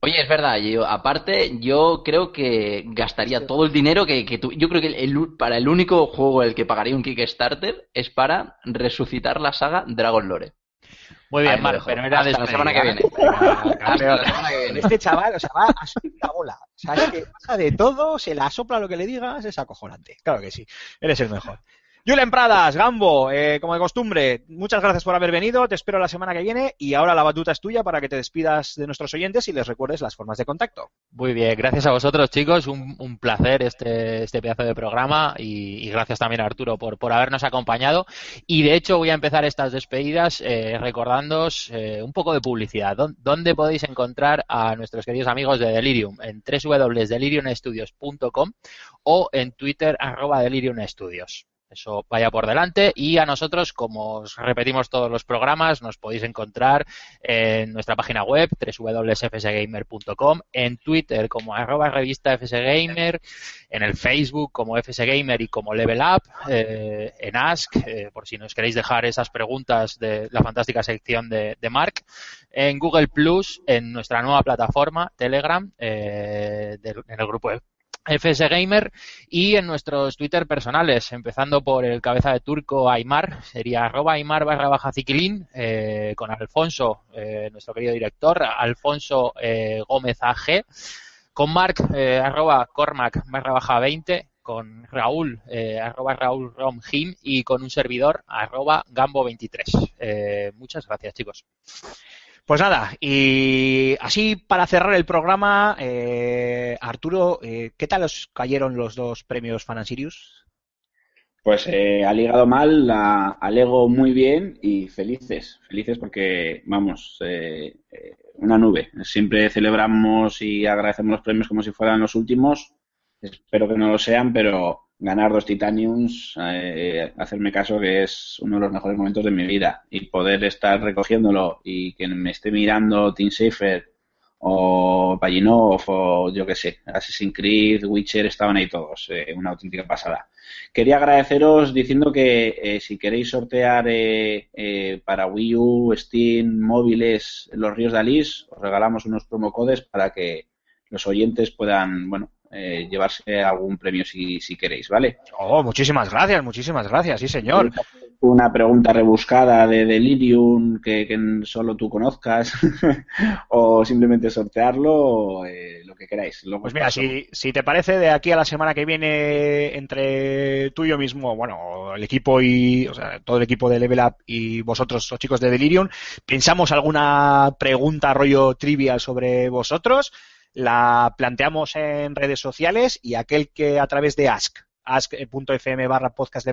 Speaker 3: Oye, es verdad, yo, aparte, yo creo que gastaría todo el dinero que, que tu- yo creo que el- para el único juego el que pagaría un Kickstarter es para resucitar la saga Dragon Lore.
Speaker 4: Muy bien,
Speaker 3: lo
Speaker 4: Mar,
Speaker 3: dejo.
Speaker 4: pero era
Speaker 3: Hasta la
Speaker 4: despedida.
Speaker 3: semana que viene. <laughs> Hasta la semana que viene.
Speaker 2: Este chaval, o sea, va a subir la bola. O sea, es que pasa de todo, se la sopla lo que le digas, es acojonante. Claro que sí, eres el mejor. Julen Pradas, Gambo, eh, como de costumbre, muchas gracias por haber venido, te espero la semana que viene y ahora la batuta es tuya para que te despidas de nuestros oyentes y les recuerdes las formas de contacto.
Speaker 4: Muy bien, gracias a vosotros, chicos. Un, placer este, este pedazo de programa y, gracias también a Arturo por, por habernos acompañado. Y de hecho, voy a empezar estas despedidas eh, recordándoos eh, un poco de publicidad. ¿Dó- ¿Dónde podéis encontrar a nuestros queridos amigos de Delirium? En www.deliriumstudios.com o en Twitter, arroba deliriumstudios. Eso vaya por delante y a nosotros, como os repetimos todos los programas, nos podéis encontrar en nuestra página web www.fsgamer.com, en Twitter como arroba revista fsgamer, en el Facebook como fsgamer y como Level Up, eh, en Ask, eh, por si nos queréis dejar esas preguntas de la fantástica sección de, Mark, en Google Plus, en nuestra nueva plataforma Telegram, eh, en el grupo FS Gamer y en nuestros Twitter personales, empezando por el cabeza de turco Aymar, sería arroba Aymar barra baja Ciquilín, eh, con Alfonso, eh, nuestro querido director, Alfonso eh, Gómez AG, con Marc, eh, arroba Cormac barra baja 20, con Raúl, arroba Raúl y con un servidor, arroba Gambo 23. Eh, muchas gracias, chicos.
Speaker 2: Pues nada, y así para cerrar el programa, eh, Arturo, eh, ¿qué tal os cayeron los dos premios Fan and Sirius?
Speaker 5: Pues eh, ha ligado mal, la, al ego muy bien y felices. Felices porque, vamos, eh, eh, una nube. Siempre celebramos y agradecemos los premios como si fueran los últimos. Espero que no lo sean, pero ganar dos Titaniums, eh, hacerme caso que es uno de los mejores momentos de mi vida. Y poder estar recogiéndolo y que me esté mirando Tim Schafer o Paginov o yo que sé, Assassin's Creed, Witcher, estaban ahí todos. eh, una auténtica pasada. Quería agradeceros diciendo que eh, si queréis sortear eh, para Wii U, Steam, móviles, los Ríos de Alice, os regalamos unos promocodes para que los oyentes puedan, bueno, eh, llevarse algún premio si, si queréis, ¿vale?
Speaker 2: Oh, muchísimas gracias, muchísimas gracias, sí señor.
Speaker 5: Una pregunta rebuscada de Delirium que, que solo tú conozcas <laughs> o simplemente sortearlo, eh, lo que queráis. Luego
Speaker 2: Pues mira, si, si te parece, de aquí a la semana que viene, entre tú y yo mismo, bueno, el equipo y, o sea, todo el equipo de Level Up y vosotros, los chicos de Delirium, pensamos alguna pregunta rollo trivia sobre vosotros, la planteamos en redes sociales y aquel que a través de Ask, ask.fm barra podcast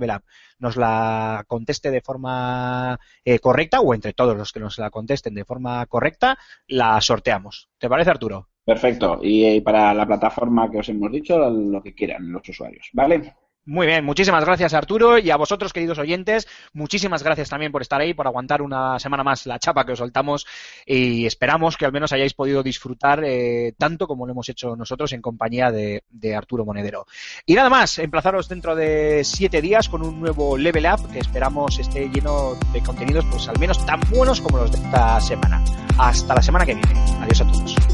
Speaker 2: nos la conteste de forma eh, correcta, o entre todos los que nos la contesten de forma correcta, la sorteamos. ¿Te parece, Arturo?
Speaker 5: Perfecto. Y, eh, para la plataforma que os hemos dicho, lo que quieran los usuarios, ¿vale?
Speaker 2: Muy bien, muchísimas gracias Arturo y a vosotros queridos oyentes, muchísimas gracias también por estar ahí, por aguantar una semana más la chapa que os soltamos y esperamos que al menos hayáis podido disfrutar eh, tanto como lo hemos hecho nosotros en compañía de, de Arturo Monedero. Y nada más, emplazaros dentro de siete días con un nuevo Level Up que esperamos esté lleno de contenidos pues al menos tan buenos como los de esta semana. Hasta la semana que viene. Adiós a todos.